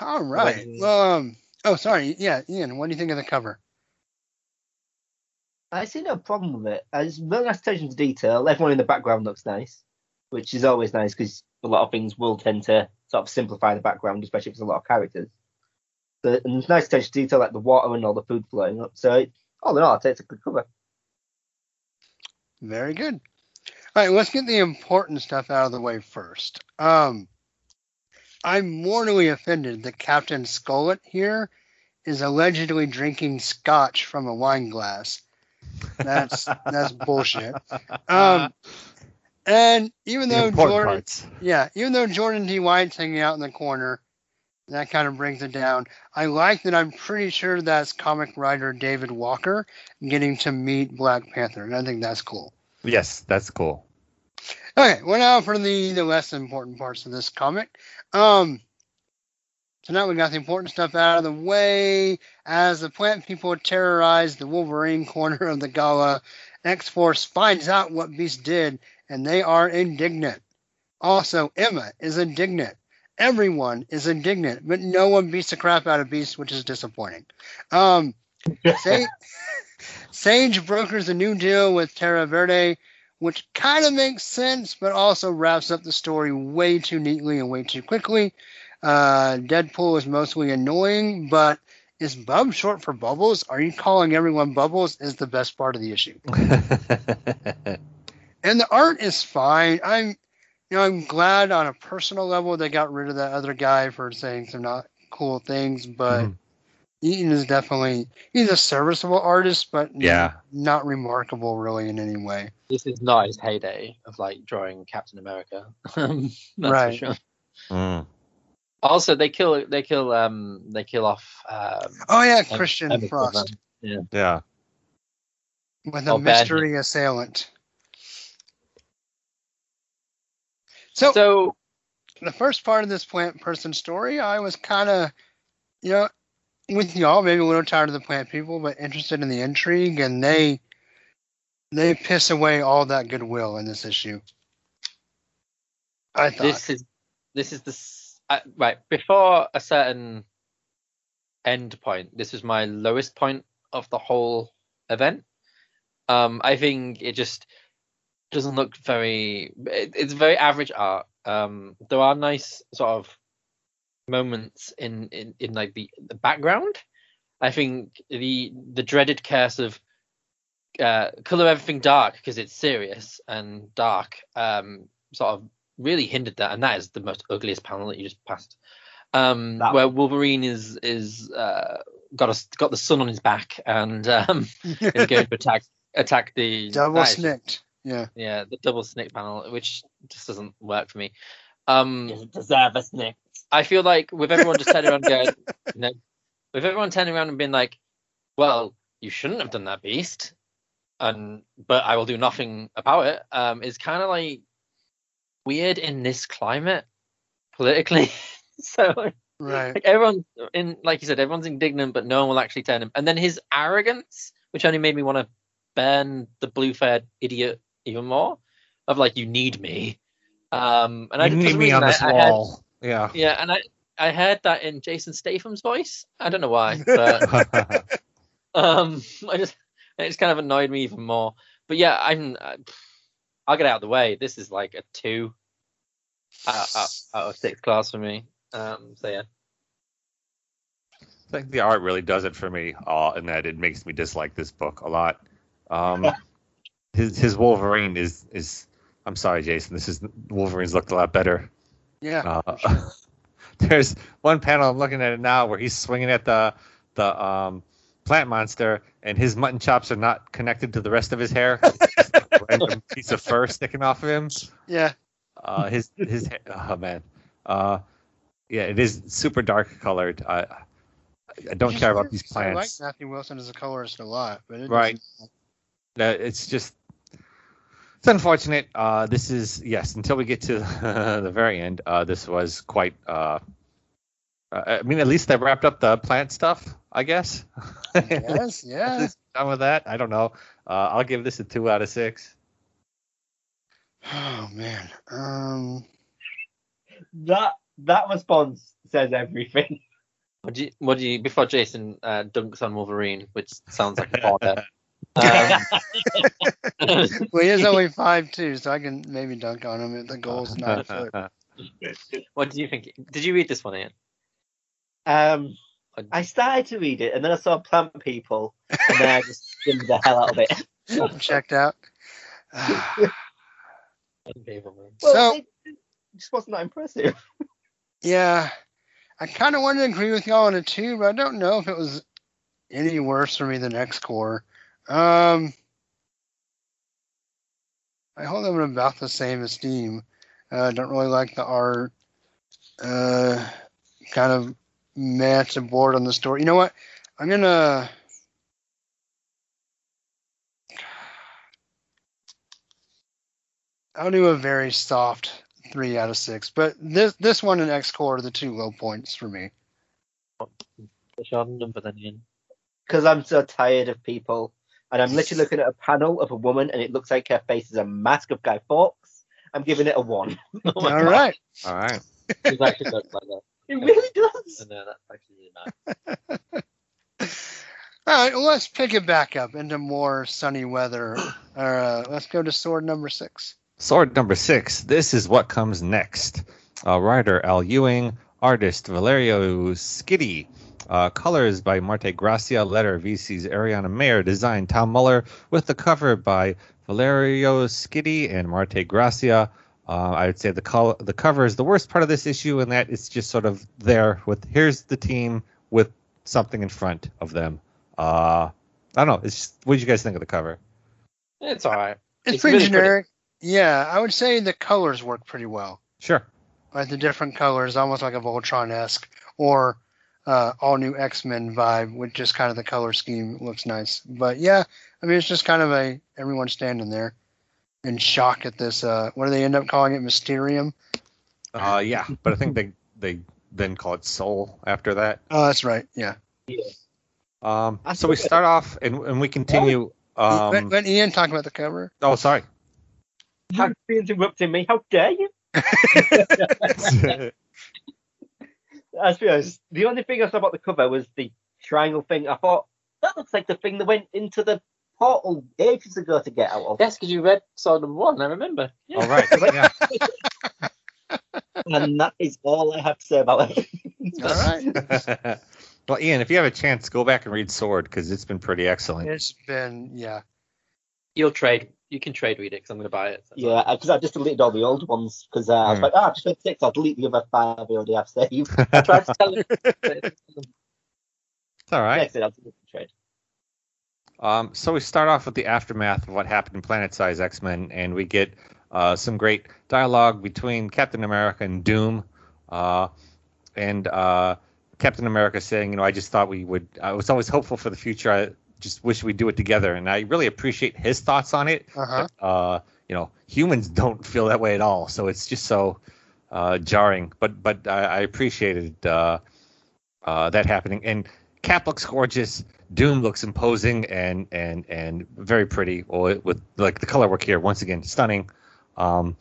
All right. Well, um, oh, sorry. Yeah, Ian, what do you think of the cover? I see no problem with it. Uh, It's really nice attention to detail. Everyone in the background looks nice, which is always nice because a lot of things will tend to sort of simplify the background, especially if there's a lot of characters. So, and there's nice attention to detail, like the water and all the food flowing up. So, it, all in all, I'd say it's a good cover. Very good. All right, let's get the important stuff out of the way first. Um, I'm mortally offended that Captain Skullet here is allegedly drinking scotch from a wine glass. That's that's bullshit. Um, and even though Jordan, parts. yeah, even though Jordan D. White's hanging out in the corner, that kind of brings it down. I like that I'm pretty sure that's comic writer David Walker getting to meet Black Panther, and I think that's cool. Yes, that's cool. Okay, well now for the the less important parts of this comic. Um, so now we got the important stuff out of the way. As the plant people terrorize the Wolverine corner of the gala, X Force finds out what Beast did, and they are indignant. Also, Emma is indignant. Everyone is indignant, but no one beats the crap out of Beast, which is disappointing. Um, Sage, Sage brokers a new deal with Terra Verde, which kind of makes sense, but also wraps up the story way too neatly and way too quickly. Uh, Deadpool is mostly annoying, but is Bub short for Bubbles? Are you calling everyone Bubbles? Is the best part of the issue. and the art is fine. I'm, you know, I'm glad on a personal level they got rid of that other guy for saying some not cool things, but Mhm. Eaton is definitely he's a serviceable artist, but Yeah. not remarkable really in any way. This is not his heyday of like drawing Captain America. That's Right. for sure. Mm. Also, they kill they kill um they kill off um Oh yeah, Christian Frost Yeah. with a Oh, bad mystery assailant. So, So the first part of this plant person story, I was kind of, you know, with y'all, maybe a little tired of the plant people, but interested in the intrigue, and they they piss away all that goodwill in this issue. I thought. this is this is the uh, right before a certain end point. This was my lowest point of the whole event. Um, I think it just doesn't look very. It, it's very average art. Um, there are nice sort of moments in in, in like the, the background. I think the the dreaded curse of uh, color everything dark because it's serious and dark. Um, sort of really hindered that, and that is the most ugliest panel that you just passed. Um, That- where Wolverine is is uh, got a, got the sun on his back and um, is going to attack attack the Double that is- snikt. Yeah. Yeah, the double snikt panel, which just doesn't work for me. Um, Doesn't deserve a snikt. I feel like with everyone just turning around going, you know, with everyone turning around and being like, well, you shouldn't have done that, Beast, and but I will do nothing about it. Um, is kind of like weird in this climate politically. so Right. like everyone in, like you said, everyone's indignant, but no one will actually turn him. And then his arrogance, which only made me want to burn the blue-faired idiot even more, of like, you need me. Um, and I you for need me on reason, this I- I had- wall. yeah. yeah, and I I heard that in Jason Statham's voice. I don't know why, but um, I just it just kind of annoyed me even more. But yeah, I'm I- I'll get out of the way. This is like a two out, out, out of six class for me. Um, so yeah, I think the art really does it for me, uh, in that it makes me dislike this book a lot. Um, his his Wolverine is is. I'm sorry, Jason. This is Wolverine's looked a lot better. Yeah. Uh, there's one panel I'm looking at it now where he's swinging at the the um, plant monster, and his mutton chops are not connected to the rest of his hair. Random piece of fur sticking off of him. Yeah. Uh, his his ha- oh man, uh, yeah, it is super dark colored. I I don't care about these plants. I like. Matthew Wilson as a colorist a lot, but it Right. Uh, it's just it's unfortunate. Uh, this is yes. Until we get to the very end, uh, this was quite. Uh, uh, I mean, at least they wrapped up the plant stuff. I guess. Yes, yeah. Done with that. I don't know. Uh, I'll give this a two out of six. Oh man. Um. That that response says everything. what do you what do you before Jason uh, dunks on Wolverine, which sounds like a fodder. Um, Well, he is only five two, so I can maybe dunk on him if the goal's not a foot. what do you think? Did you read this one, Ian? Um, I started to read it, and then I saw plant people, and then I just skimmed the hell out of it. Checked out. Unbelievable. Well, So- it, it just wasn't that impressive. yeah, I kind of wanted to agree with y'all on it too, but I don't know if it was any worse for me than X-Corp. Um, I hold them in about the same esteem. Uh, don't really like the art. Uh, kind of mad to bored on the story. You know what? I'm gonna. I'll do a very soft three out of six, but this this one and X-Corp are the two low points for me. What's your number then, Because I'm so tired of people, and I'm literally looking at a panel of a woman, and it looks like her face is a mask of Guy Fawkes. I'm giving it a one. Oh my All God. right. All right. It actually looks like that. It really does. No, that's actually really bad. All right, well, let's pick it back up into more sunny weather. uh, let's go to sword number six. Sword number six. This is what comes next. Uh, writer Al Ewing, artist Valerio Schiti, uh, colors by Marte Gracia, letter VC's Ariana Maher, design Tom Muller, with the cover by Valerio Schiti and Marte Gracia. Uh, I would say the col- the cover is the worst part of this issue, in that it's just sort of there with here's the team with something in front of them. Uh, I don't know. It's just, what did you guys think of the cover? It's all right. It's, It's pretty really pretty. generic. Yeah, I would say the colors work pretty well. Sure. Like the different colors, almost like a Voltron esque or uh, all new X Men vibe, with just kind of the color scheme looks nice. But yeah, I mean, it's just kind of a everyone standing there in shock at this. Uh, what do they end up calling it? Mysterium. Uh, yeah, but I think they they then call it Soul after that. Oh, that's right. Yeah. Um, so we start off and, and we continue. let, Um, let Ian talk about the cover. oh, sorry. How you interrupting me? How dare you? Let's be honest. The only thing I saw about the cover was the triangle thing. I thought that looks like the thing that went into the portal ages ago to get out of. Yes, because you read Sword number one. I remember. Yeah. All right. Yeah. And that is all I have to say about it. All right. well, Ian, if you have a chance, go back and read Sword because it's been pretty excellent. It's been yeah. You'll trade. You can trade read it because I'm going to buy it. so- yeah, because I just deleted all the old ones because uh, I was Hmm. like, ah, just read six. I'll delete the other five I already have saved. I tried to tell him. It's all right. Next, I'll delete the trade. Um, so we start off with the aftermath of what happened in Planet Size X Men, and we get uh, some great dialogue between Captain America and Doom, uh, and uh, Captain America saying, "You know, I just thought we would. I was always hopeful for the future. I just wish we'd do it together." And I really appreciate his thoughts on it. Uh-huh. Uh, you know, humans don't feel that way at all, so it's just so uh, jarring. But but I, I appreciated uh, uh, that happening. And Cap looks gorgeous. Doom looks imposing and and and very pretty. With like the color work here, once again, stunning. Um,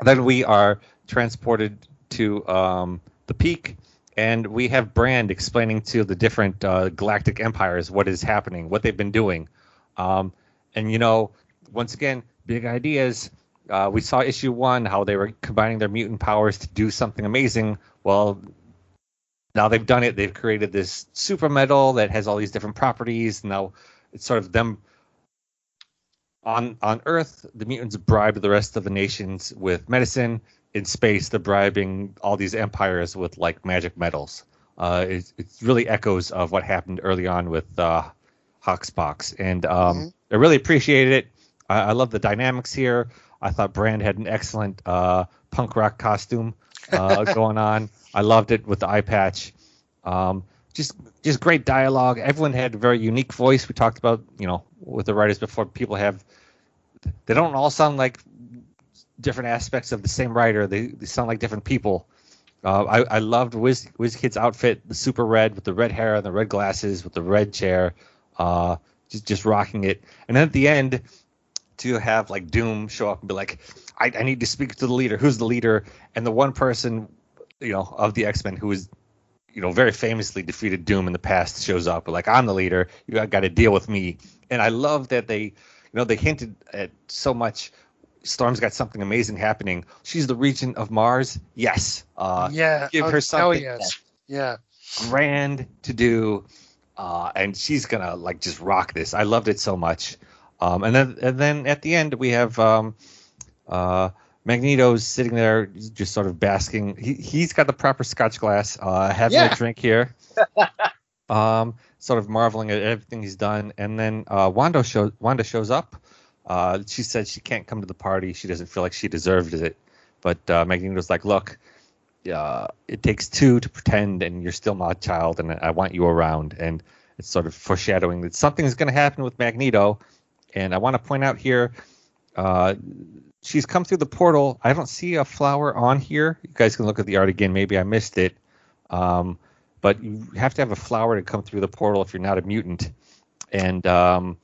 then we are transported to um, the peak, and we have Brand explaining to the different uh, galactic empires what is happening, what they've been doing. Um, and you know, once again, big ideas. Uh, we saw issue one how they were combining their mutant powers to do something amazing. Well, now they've done it. They've created this super metal that has all these different properties. Now it's sort of them on on Earth. The mutants bribe the rest of the nations with medicine. In space, they're bribing all these empires with like magic metals. Uh, it, it's really echoes of what happened early on with uh, HoX/PoX, and um, I really appreciated it. I, I love the dynamics here. I thought Brand had an excellent uh, punk rock costume uh, going on. I loved it with the eye patch. Um, just just great dialogue. Everyone had a very unique voice. We talked about you know with the writers before. People have they don't all sound like different aspects of the same writer. They, they sound like different people. Uh, I, I loved Wiz, Kid's outfit, the super red with the red hair and the red glasses with the red chair, uh, just just rocking it. And then at the end, to have like Doom show up and be like, I, I need to speak to the leader. Who's the leader? And the one person, you know, of the X Men who is, you know, very famously defeated Doom in the past shows up. But Like I'm the leader. You got to deal with me. And I love that they, you know, they hinted at so much. Storm's got something amazing happening. She's the regent of Mars. Yes. Uh, yeah. give oh, her something yes. Yeah. grand to do, uh, and she's gonna like just rock this. I loved it so much. Um, and then and then at the end we have um, uh, Magneto's sitting there just sort of basking. He he's got the proper Scotch glass, uh, having Yeah. a drink here. um, sort of marveling at everything he's done, and then uh, Wanda shows Wanda shows up. Uh, she said she can't come to the party. She doesn't feel like she deserved it. But uh, Magneto's like, look, uh, it takes two to pretend, and you're still my child, and I want you around. And it's sort of foreshadowing that something is going to happen with Magneto. And I want to point out here, uh, she's come through the portal. I don't see a flower on here. You guys can look at the art again. Maybe I missed it. Um, but you have to have a flower to come through the portal if you're not a mutant. And um,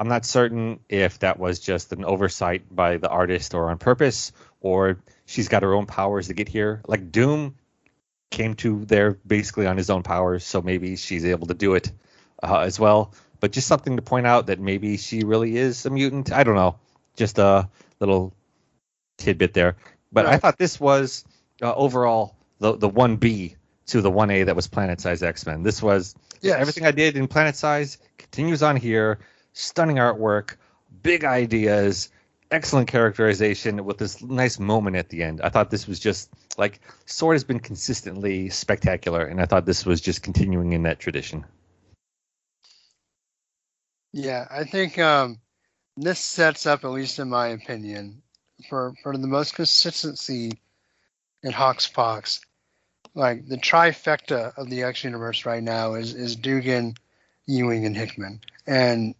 I'm not certain if that was just an oversight by the artist or on purpose, or she's got her own powers to get here. Like Doom came to there basically on his own powers, so maybe she's able to do it. uh, as well. But just something to point out that maybe she really is a mutant. I don't know. Just a little tidbit there. But I thought this was uh, overall the the one B to the one A that was Planet Size X Men. This was Yes. everything I did in Planet Size continues on here. Stunning artwork, big ideas, excellent characterization with this nice moment at the end. I thought this was just like Sword has been consistently spectacular, and I thought this was just continuing in that tradition. Yeah, I think um, this sets up, at least in my opinion, for for the most consistency in HoX/PoX. Like the trifecta of the X universe right now is is Duggan, Ewing, and Hickman, and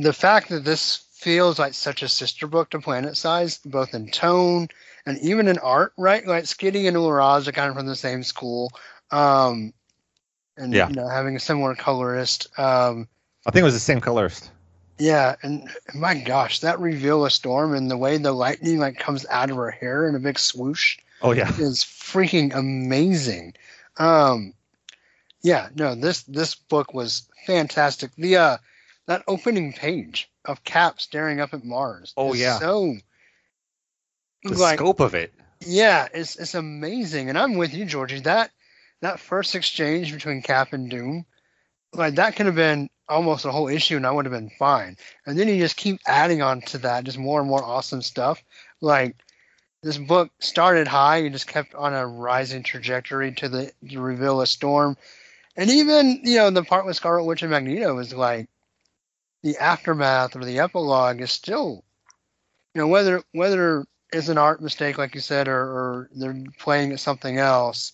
the fact that this feels like such a sister book to Planet Size, both in tone and even in art, right? Like Schiti and Larraz are kind of from the same school, um, and Yeah. you know having a similar colorist. Um, I think it was the same colorist. yeah, and my gosh, that reveal of Storm and the way the lightning like comes out of her hair in a big swoosh Oh yeah, is freaking amazing. Um, yeah, no, this this book was fantastic. The uh, that opening page of Cap staring up at Mars. Oh, is yeah. so the like scope of it. yeah, it's it's amazing, and I'm with you, Georgie. That that first exchange between Cap and Doom, like that could have been almost a whole issue, and I would have been fine. And then you just keep adding on to that, just more and more awesome stuff. Like this book started high, and just kept on a rising trajectory to the, the reveal of Storm, and even you know the part with Scarlet Witch and Magneto was like the aftermath or the epilogue is still, you know, whether whether it's an art mistake, like you said, or, or they're playing at something else.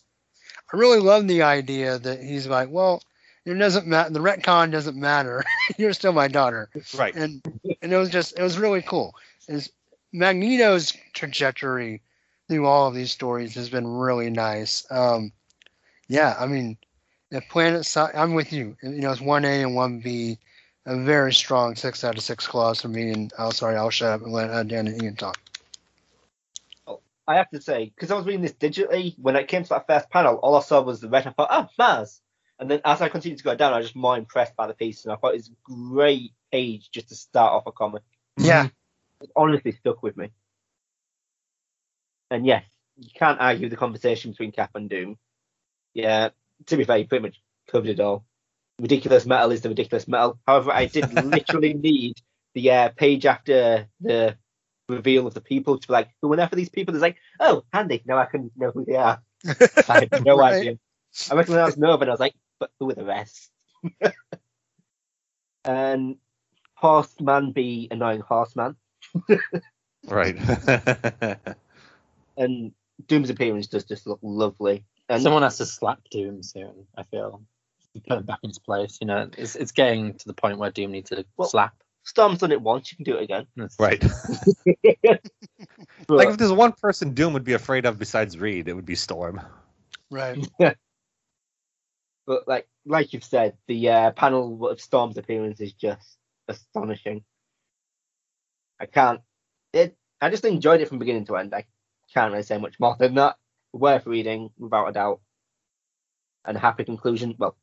I really love the idea that he's like, well, it doesn't matter. The retcon doesn't matter. You're still my daughter, Right. and and it was just it was really cool. Is Magneto's trajectory through all of these stories has been really nice. Um, yeah, I mean, the Planet I'm with you. You know, it's one A and one B, a very strong six out of six clause for me. And oh, sorry, I'll shut up and let uh, Dan and Ian talk. I have to say, because I was reading this digitally, when it came to that first panel, all I saw was the red. I thought, oh, Mars. And then as I continued to go down, I was just more impressed by the piece. And I thought it was a great page just to start off a comic. Yeah, It honestly stuck with me. And yes, you can't argue the conversation between Cap and Doom. Yeah, to be fair, you pretty much covered it all. Ridiculous metal is the ridiculous metal. However, I did literally need the uh, page after the reveal of the people to be like, who were there for these people? It's like, oh, handy. Now I can know who they are. I had no Right. idea. I recognized Nova and I was like, but who are the rest? and Horseman be annoying Horseman. Right. and Doom's appearance does just look lovely. And Someone has to slap Doom soon. I feel put him back into place. You know, it's it's getting to the point where Doom needs to Well- slap. Storm's done it once, you can do it again. right. But, like if there's one person Doom would be afraid of besides Reed, it would be Storm. right. but like like you've said, the uh, panel of Storm's appearance is just astonishing. I can't. It. I just enjoyed it from beginning to end. I can't really say much more than that. Worth reading, without a doubt. And a happy conclusion. Well,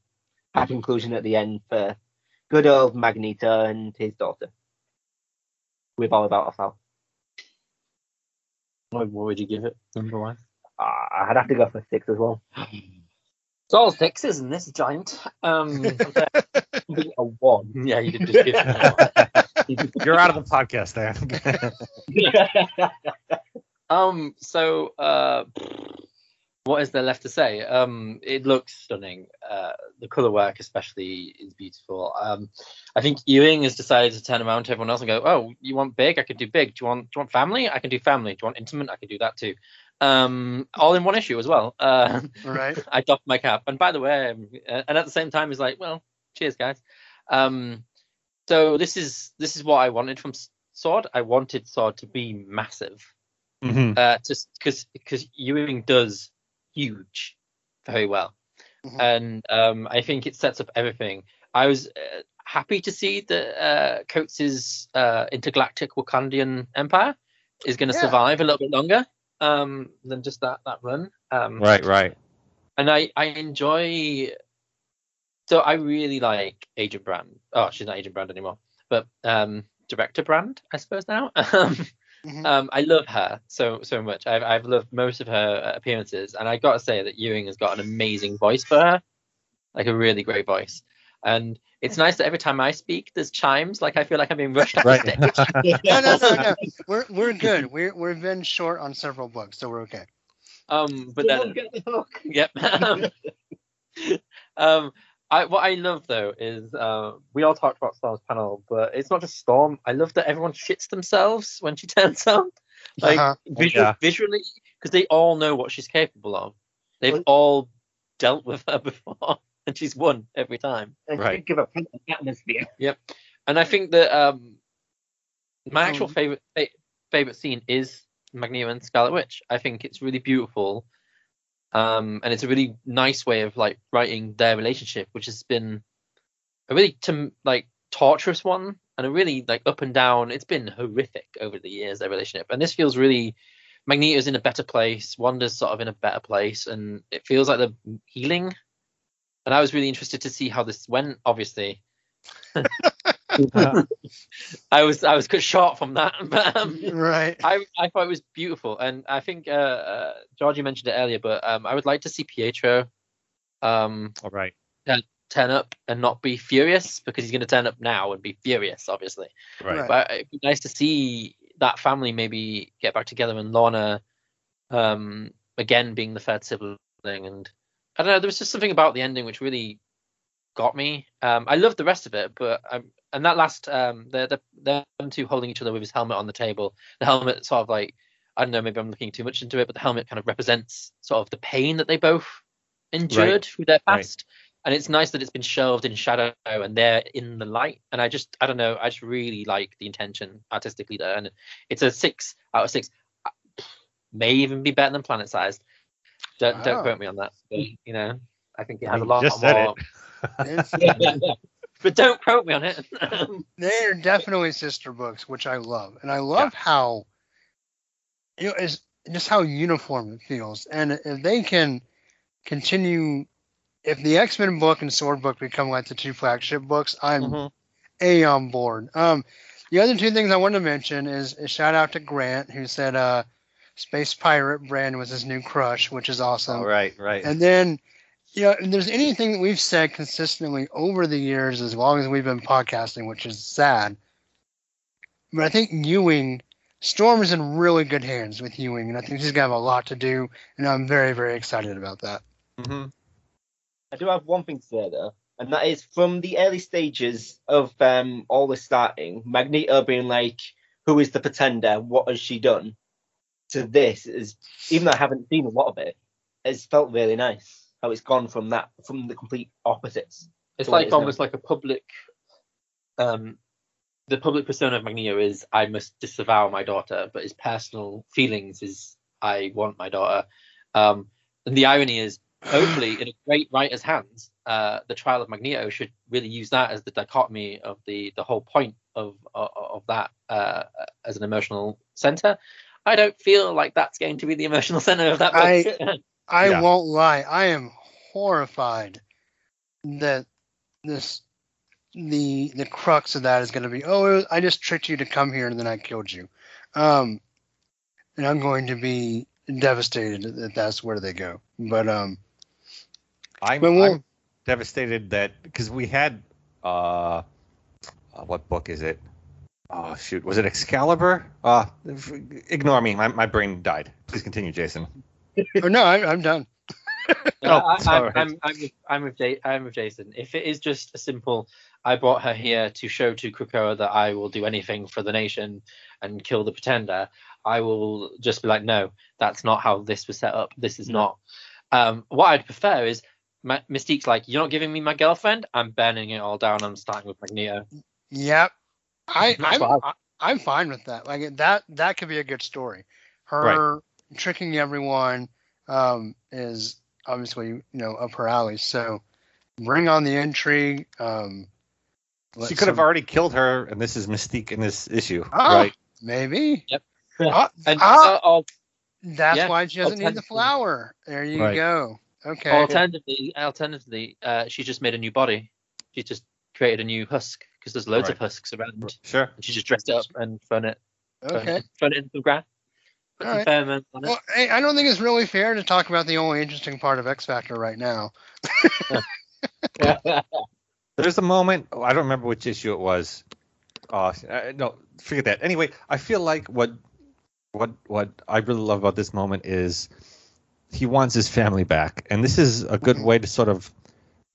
happy conclusion at the end for good old Magneto and his daughter. With all about ourselves. What, what would you give it number one? Uh, I'd have to go for six as well. It's all sixes in this giant. Um, a one. yeah, you did just give it. You're out of the podcast, Dan. Um, so uh, what is there left to say? Um, it looks stunning. Uh, the color work, especially, is beautiful. Um, I think Ewing has decided to turn around to everyone else and go, "Oh, you want big? I can do big. Do you want? Do you want family? I can do family. Do you want intimate? I can do that too. Um, all in one issue as well. Uh, Right. I doffed my cap. And by the way, um, uh, and at the same time, he's like, "Well, cheers, guys." Um, so this is this is what I wanted from S- Sword. I wanted Sword to be massive hmm uh, just because because Ewing does huge very well, Mhm. and um, I think it sets up everything. I was uh, happy to see that uh, Coates's uh, intergalactic Wakandian empire is going to Yeah. survive a little bit longer um, than just that that run. Um, Right, right. and I I enjoy So I really like Agent Brand. Oh, she's not Agent Brand anymore, but um, Director Brand, I suppose now. Um, Mhm. um, I love her so so much. I've I've loved most of her uh, appearances, and I got to say that Ewing has got an amazing voice for her, like a really great voice. And it's nice that every time I speak, there's chimes. Like I feel like I'm being rushed off Right. the stage. no, no, no, no. We're we're good. We're we've been short on several books, so we're okay. Um, but Don't then get the hook. Yep. um, I what I love though is uh, we all talked about Storm's panel, but it's not just Storm. I love that everyone shits themselves when she turns up, like Uh-huh. visual, Yeah. visually, because they all know what she's capable of. They've Well- all dealt with her before, and she's won every time. And Right. Give a plant atmosphere. And I think that um, my actual favorite favorite scene is Magneto and Scarlet Witch. I think it's really beautiful, um, and it's a really nice way of like writing their relationship, which has been a really to like torturous one and a really like up and down. It's been horrific over the years their relationship, and this feels really. Magneto's in a better place. Wanda's sort of in a better place, and it feels like they're healing. And I was really interested to see how this went. Obviously, I was I was cut short from that, but um, Right. I I thought it was beautiful, and I think uh, uh, Georgie mentioned it earlier, but um, I would like to see Pietro um All right. turn up and not be furious because he's going to turn up now and be furious, obviously. Right. Right. But it'd be nice to see that family maybe get back together and Lorna, um, again being the third sibling, and I don't know. There was just something about the ending which really got me. Um, I loved the rest of it, but um, and that last um, the the them two holding each other with his helmet on the table. The helmet sort of like I don't know. Maybe I'm looking too much into it, but the helmet kind of represents sort of the pain that they both endured through their Right. past. And it's nice that it's been shelved in shadow and they're in the light. And I just, I don't know, I just really like the intention artistically there. And it's a six out of six. May even be better than Planet Sized. Don't, Wow. don't quote me on that. But, you know, I think it has a lot more. Said it. It's- but don't quote me on it. They're definitely sister books, which I love, and I love how you know is just how uniform it feels. And if they can continue, if the X Men book and Sword book become like the two flagship books, I'm Mhm. a on board. Um, the other two things I wanted to mention is a shout out to Grant who said uh, Space Pirate Brand was his new crush, which is awesome. Right, right. And then, you know, if there's anything that we've said consistently over the years, as long as we've been podcasting, which is sad, but I think Ewing, Storm is in really good hands with Ewing, and I think he's gonna have a lot to do, and I'm very, very excited about that. hmm I do have one thing to say though, and that is from the early stages of um, all this starting, Magneto being like, "Who is the pretender? What has she done?" To this is, even though I haven't seen a lot of it, it's felt really nice how it's gone from that, from the complete opposites. It's So what like now? almost like a public um the public persona of Magneto is I must disavow my daughter, but his personal feelings is I want my daughter. Um and the irony is hopefully in a great writer's hands, uh the trial of Magneto should really use that as the dichotomy of the the whole point of of, of that uh as an emotional center. I don't feel like that's going to be the emotional center of that book. I- I Yeah. won't lie, I am horrified that this the the crux of that is going to be oh was- I just tricked you to come here and then I killed you, um, and I'm going to be devastated that that's where they go. But um, I'm, But we'll- I'm devastated that because we had uh, uh, what book is it? Oh shoot, was it Excalibur? Uh, ignore me. My, my brain died. Please continue, Jason. Oh no, I, I'm done. No, Oh, I, sorry. I'm, I'm, I'm with, I'm with Ja- I'm with Jason. If it is just a simple, I brought her here to show to Krakoa that I will do anything for the nation and kill the pretender, I will just be like, no, that's not how this was set up. This is not. Um, what I'd prefer is Ma- Mystique's like, you're not giving me my girlfriend. I'm burning it all down. I'm starting with Magneto. Yep, I, I'm, I, I'm fine with that. Like that that could be a good story. Her tricking everyone um, is obviously you know up her alley. So bring on the intrigue. Um, She could have already killed her, and this is Mystique in this issue, Ah, right? Maybe. Yep. Ah, And ah, uh, that's Yeah, why she doesn't need the flower. There you Right. go. Okay. Alternatively, alternatively, uh, she's just made a new body. She's just created a new husk because there's loads of husks around. Sure. And she just dressed it up and thrown it, thrown, Okay. thrown it into the ground. Put some Alright. Pheromones on it. Well, hey, I don't think it's really fair to talk about the only interesting part of X Factor right now. There's a moment. oh, I don't remember which issue it was. Uh, uh, no, forget that. Anyway, I feel like what what what I really love about this moment is he wants his family back, and this is a good way to sort of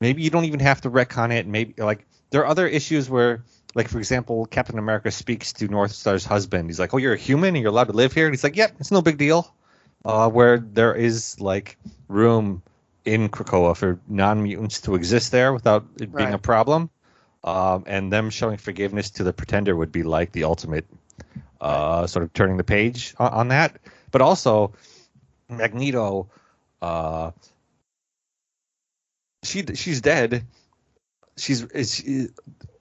maybe you don't even have to retcon it. Maybe like there are other issues where, like for example, Captain America speaks to Northstar's husband. He's like, "Oh, you're a human and you're allowed to live here," and he's like, "Yep, it's no big deal." Uh, where there is like room in Krakoa for non-mutants to exist there without it being Right. a problem. Um, and them showing forgiveness to the pretender would be like the ultimate uh, sort of turning the page on, on that. But also, Magneto, uh, she she's dead. She's is she,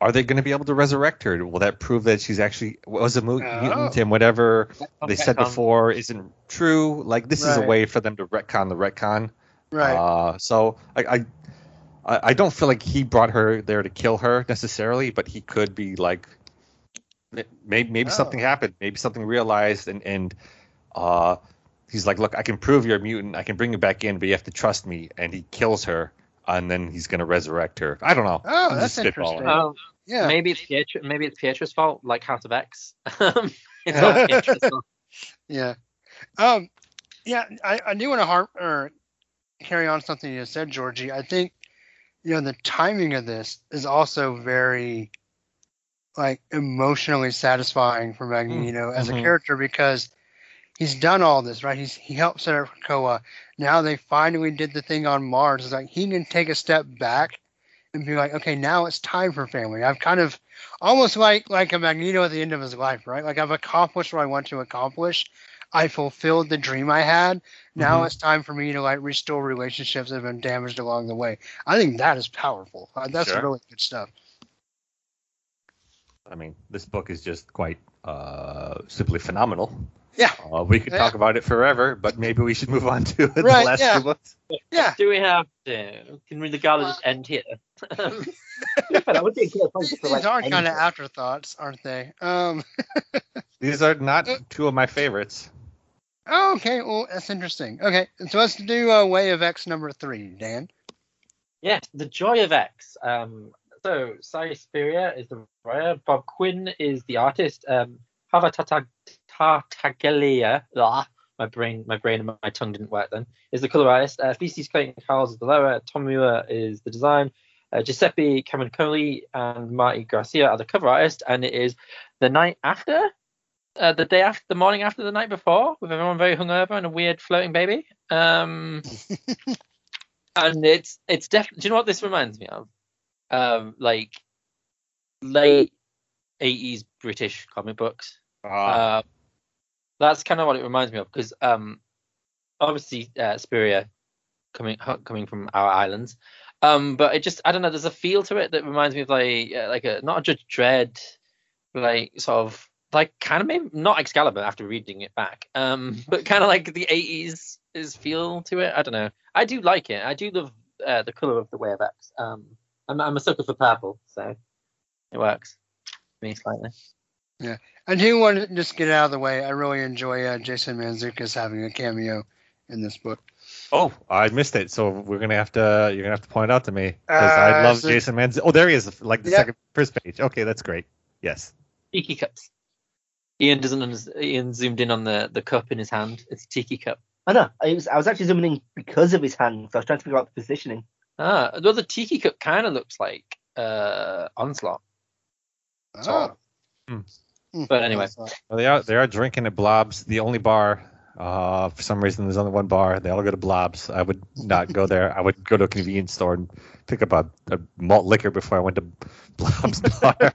are they going to be able to resurrect her? Will that prove that she's actually was a mu- Oh. mutant and whatever they said before isn't true? Like this is a way for them to retcon the retcon. Right. Uh, so I, I, I I don't feel like he brought her there to kill her necessarily, but he could be like, maybe maybe Oh. something happened, maybe something realized, and and uh, he's like, look, I can prove you're a mutant, I can bring you back in, but you have to trust me, and he kills her, and then he's gonna resurrect her. I don't know. Oh, I'm that's interesting. Um, yeah. Maybe it's Pietro, maybe it's Pietro's fault, like House of X. Um, it's not fault. Yeah. Um, yeah, I, I do want to harp or carry on something you said, Georgie. I think, you know, the timing of this is also very, like, emotionally satisfying for Magneto as a Mhm. character because he's done all this, right? He's he helped set up Krakoa. Now they finally did the thing on Mars. It's like he can take a step back and be like, okay, now it's time for family. I've kind of almost like like a Magneto at the end of his life, right? Like I've accomplished what I want to accomplish. I fulfilled the dream I had. Now Mhm. it's time for me to like restore relationships that have been damaged along the way. I think that is powerful. Uh, that's Sure. really good stuff. I mean, this book is just quite uh, simply phenomenal. Yeah. Uh, we could Yeah. talk about it forever, but maybe we should move on to the Right, last yeah. two books. Yeah. Do we have to? Can we the gala just end here? Would be a good These for, like, are kind of afterthoughts, aren't they? Um. These are not Uh, two of my favorites. Oh, okay. Well, that's interesting. Okay, so let's do uh, Way of X number three, Dan. Yes, the joy of X. Um, so Si Spurrier is the writer. Bob Quinn is the artist. Um, Java Tata- Tartaglia, ah, my brain, my brain, and my tongue didn't work then. Is the color artist. Uh, VC's Clayton Cowles is the lower. Tom Muller is the design. Uh, Giuseppe Camuncoli and Marte Gracia are the cover artist, and it is the night after, uh, the day after, the morning after the night before, with everyone very hungover and a weird floating baby. Um, and it's it's definitely. Do you know what this reminds me of? Um, like late eighties British comic books. Ah, Uh, that's kind of what it reminds me of because um, obviously uh, Spurrier coming coming from our islands, um, but it just I don't know. There's a feel to it that reminds me of like uh, like a not a Judge Dredd, like sort of like kind of maybe not Excalibur after reading it back, um, but kind of like the 80s is feel to it. I don't know. I do like it. I do love uh, the color of the of X. Um, I'm I'm a sucker for purple, so it works me slightly. I do want to just get out of the way. I really enjoy uh, Jason Mantzoukas having a cameo in this book. oh, I missed it. So we're gonna have to. You're gonna have to point out to me because I Uh, love so- Jason Manz. Oh, there he is. Like the Yeah. second first page. Okay, that's great. Yes. Tiki cups. Ian doesn't. Under- Ian zoomed in on the the cup in his hand. It's a tiki cup. I know. I was, I was actually zooming in because of his hand. So I was trying to figure out the positioning. Ah, well, the tiki cup kind of looks like uh onslaught. Oh. Hmm. Hmm. But anyway. Well, they are they are drinking at Blobs, the only bar. Uh, for some reason, there's only one bar. They all go to Blobs. I would not go there. I would go to a convenience store and pick up a, a malt liquor before I went to Blobs bar.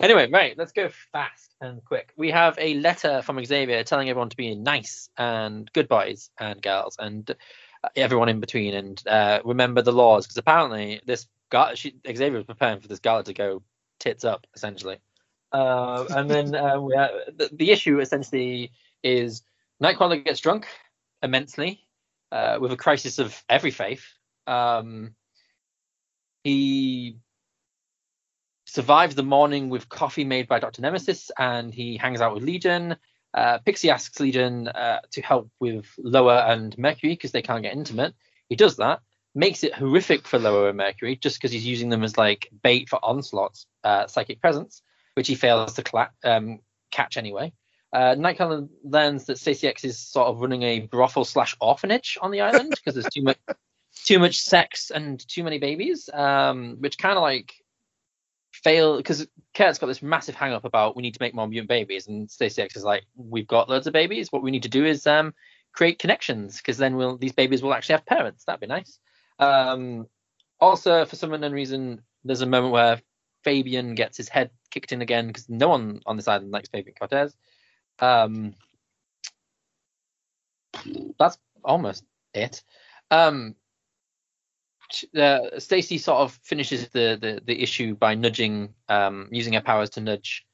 Anyway, right, let's go fast and quick. We have a letter from Xavier telling everyone to be nice and good boys and girls and uh, everyone in between and uh, remember the laws because apparently this guy, she, Xavier was preparing for this gala to go tits up essentially. Uh, and then uh, have, the, the issue essentially is Nightcrawler gets drunk immensely uh, with a crisis of every faith. Um, he survives the morning with coffee made by Dr. Nemesis, and he hangs out with Legion. Uh, Pixie asks Legion uh, to help with Loa and Mercury because they can't get intimate. He does that, makes it horrific for and Mercury just because he's using them as like bait for Onslaught's uh, psychic presence, which he fails to cla- um, catch anyway. Uh, Nightcrawler learns that Stacy X is sort of running a brothel slash orphanage on the island because there's too much too much sex and too many babies, um, which kind of like fail because Kurt's got this massive hang up about we need to make more mutant babies, and Stacy X is like, we've got loads of babies. What we need to do is um, create connections because then we'll these babies will actually have parents. That'd be nice. Um, also, for some unknown reason, there's a moment where Fabian gets his head kicked in again because no one on this island likes Fabian Cortez. Um, that's almost it. Um, uh, Stacy sort of finishes the, the the issue by nudging, um, using her powers to nudge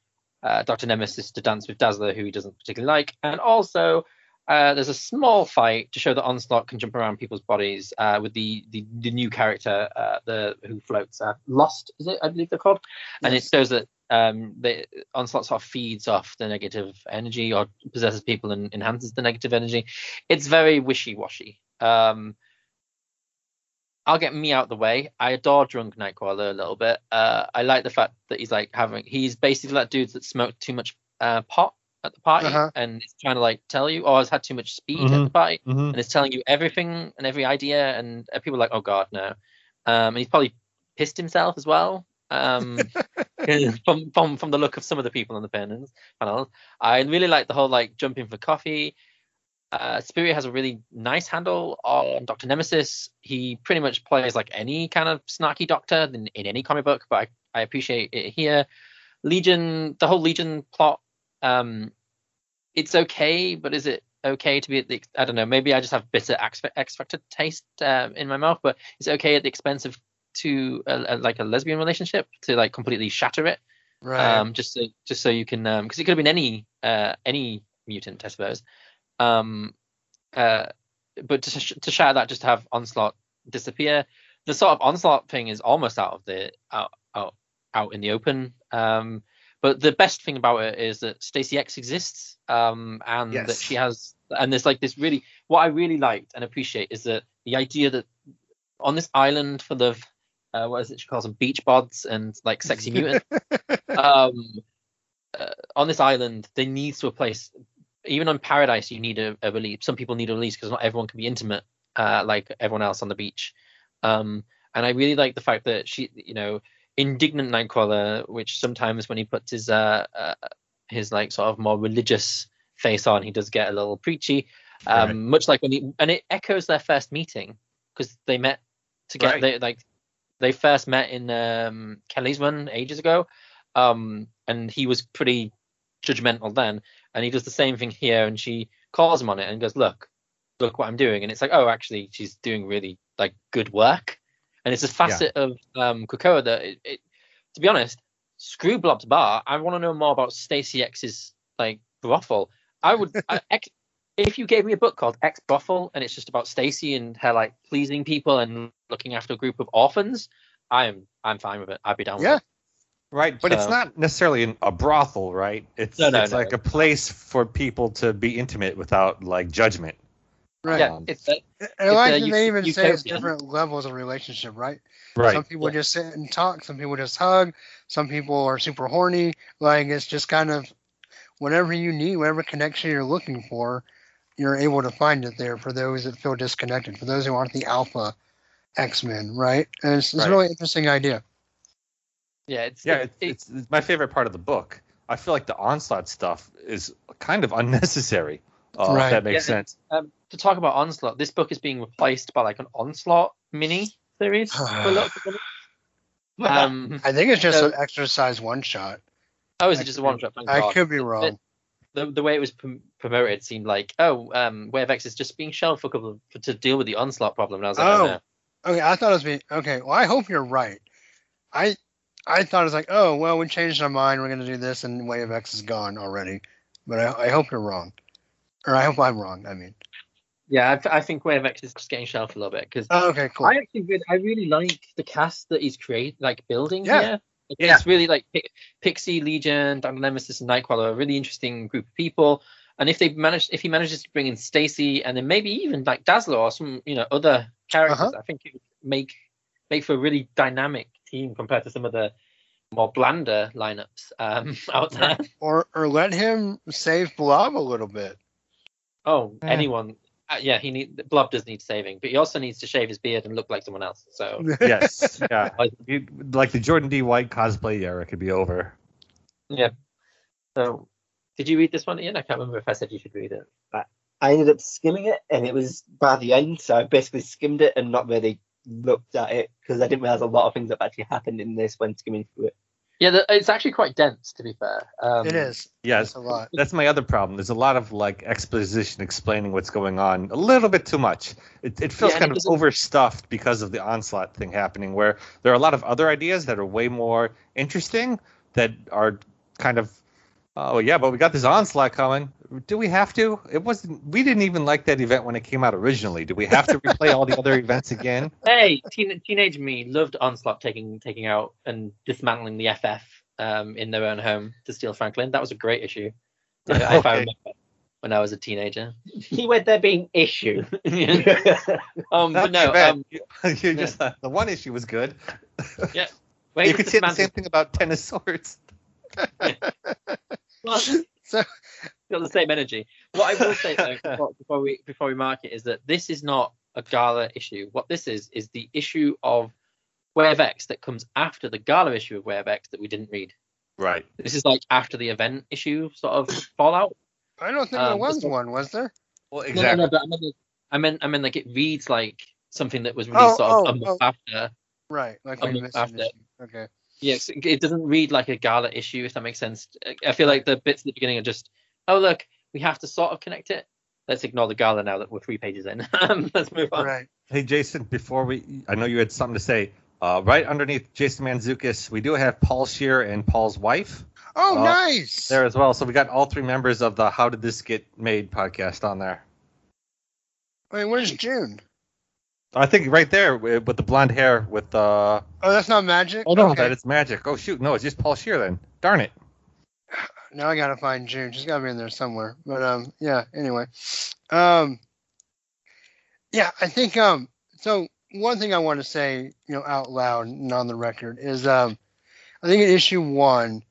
uh, Doctor Nemesis to dance with Dazzler, who he doesn't particularly like, and also uh, there's a small fight to show that Onslaught can jump around people's bodies uh, with the, the the new character, uh, the who floats, uh, Lost, is it? I believe they're called, and it shows that um, the Onslaught sort of feeds off the negative energy or possesses people and enhances the negative energy. It's very wishy-washy. Um, I'll get me out the way. I adore Drunk Nightcrawler a little bit. Uh, I like the fact that he's like having he's basically that dude that smoked too much uh, pot at the party Uh-huh. and it's trying to like tell you, or has had too much speed at the party Mhm. and it's telling you everything and every idea, and people are like, oh god, no. Um, and he's probably pissed himself as well. Um, from from from the look of some of the people on the panels. panels. I really like the whole like jumping for coffee. Uh, Spurrier has a really nice handle on Doctor Nemesis. He pretty much plays like any kind of snarky Doctor in, in any comic book, but I, I appreciate it here. Legion, the whole Legion plot, um, it's okay, but is it okay to be at the? I don't know. Maybe I just have bitter X Factor taste um, in my mouth, but it's okay at the expense of to a, a, like a lesbian relationship to like completely shatter it Right. um, just so just so you can because it could have been any uh, any mutant, I suppose. Um, uh, but to, sh- to shatter that, just to have onslaught disappear, the sort of onslaught thing is almost out of the out out, out in the open. Um, but the best thing about it is that Stacy X exists, um, and that she has, and there's like this really what I really liked and appreciate is that the idea that on this island full of uh, what is it she calls them beach bods and like sexy mutants um, uh, on this island, there needs to a place. Even on Paradise, you need a, a release. Some people need a release because not everyone can be intimate uh, like everyone else on the beach. Um, and I really like the fact that she, you know, indignant Nightcrawler, which sometimes when he puts his uh, uh his like sort of more religious face on, he does get a little preachy. Um, Right. much like when he and it echoes their first meeting because they met together. Right. They like they first met in um, Kelly's run ages ago, um, and he was pretty judgmental then. And he does the same thing here, and she calls him on it and goes, "Look, look what I'm doing." And it's like, oh, actually, she's doing really like good work. And it's a facet of um, Krakoa that, it, it, to be honest, screw Blob's Bar. I want to know more about Stacy X's like brothel. I would, I, X, if you gave me a book called X Brothel and it's just about Stacy and her like pleasing people and looking after a group of orphans, I'm I'm fine with it. I'd be down Yeah. with it. Right, but it's not necessarily an, a brothel, right? It's No, no, it's no. like a place for people to be intimate without like judgment. right. Yeah, Um, it's And I like a that they even say it's utopian. different levels of relationship, right? Right. Some people Yeah. just sit and talk. Some people just hug. Some people are super horny. Like it's just kind of whatever you need, whatever connection you're looking for, you're able to find it there for those that feel disconnected, for those who aren't the alpha X Men, right? And it's, it's Right. a really interesting idea. yeah, it's Yeah, it- it's, it's, it's my favorite part of the book. I feel like the onslaught stuff is kind of unnecessary. Uh, Right. If that makes Yeah, sense. um, to talk about Onslaught, this book is being replaced by like an Onslaught mini series. for a lot of people. um, I think it's just So- an exercise one shot. oh, is I it just a one shot? I God. could be wrong. The, the way it was prom- promoted seemed like, oh, um, Way of X is just being shelved for a couple of, to deal with the Onslaught problem. And I was like, oh, Oh. no. Okay, I thought it was being okay. Well, I hope you're right. I I thought it was like, oh well, we changed our mind. We're gonna do this, and Way of X is gone already. But I, I hope you're wrong, or I hope I'm wrong. I mean, Yeah, I, I think Way of X is just getting shelved a little bit because Oh, okay, cool. I actually really, I really like the cast that he's created, like building Yeah. here. It's Yeah. really like Pi- Pixie, Legion, Dr. Nemesis, and Nightcrawler a really interesting group of people. And if they manage, if he manages to bring in Stacy and then maybe even like Dazzler or some, you know, other characters, Uh-huh. I think it would make make for a really dynamic team compared to some of the more blander lineups um, out there. or or let him save Blob a little bit. Oh, Yeah. anyone. Uh, yeah, he need Blob does need saving, but he also needs to shave his beard and look like someone else. So Yes. Yeah. You- like the Jordan D. White cosplay era could be over. Yeah. So, did you read this one, Ian? I can't remember if I said you should read it. I ended up skimming it, and it was by the end, so I basically skimmed it and not really looked at it because I didn't realize a lot of things that actually happened in this when skimming through it. Yeah, the, it's actually quite dense, to be fair. Um, it is. Yes. It's a lot. That's my other problem. There's a lot of like exposition explaining what's going on. A little bit too much. It, it feels Yeah, kind it of doesn't- overstuffed because of the onslaught thing happening, where there are a lot of other ideas that are way more interesting that are kind of, oh yeah, but we got this onslaught coming. Do we have to? It wasn't. We didn't even like that event when it came out originally. Do we have to replay all the other events again? Hey, teen, teenage me loved Onslaught taking taking out and dismantling the FF um, in their own home to steal Franklin. That was a great issue. If I Okay. remember when I was a teenager. He went there being issue. um, but no, um, you, you just uh, the one issue was good. wait, you could say the same thing about Tennis Swords. Well, So- got the same energy. What I will say though, before, before we before we mark it, is that this is not a gala issue. What this is is the issue of Way of X that comes after the gala issue of Way of X that we didn't read. Right. This is like after the event issue, sort of fallout. I don't think Um, there was one- one, was there? Well, exactly. no, no, but I mean, I mean, I mean, like it reads like something that was released Oh, sort of oh, a month oh. after. Right. Like A month after. issue. Okay. Yes, it doesn't read like a gala issue, if that makes sense. I feel like the bits at the beginning are just, oh look, we have to sort of connect it. Let's ignore the gala now that we're three pages in. Um, Let's move on. Right. Hey, Jason, before we, I know you had something to say. Uh, right underneath Jason Mantzoukas, we do have Paul Scheer and Paul's wife Oh, Uh, nice. there as well. So we got all three members of the How Did This Get Made podcast on there. Wait, where's June? I think right there with with the blonde hair with uh Oh, that's not Magik. oh no Okay. that it's Magik. Oh shoot, no, it's just Paul Scheer then. Darn it. Now I gotta find June. She's gotta be in there somewhere. But um, yeah. Anyway, um, yeah, I think um, so one thing I want to say, you know, out loud and on the record is um, I think in issue one,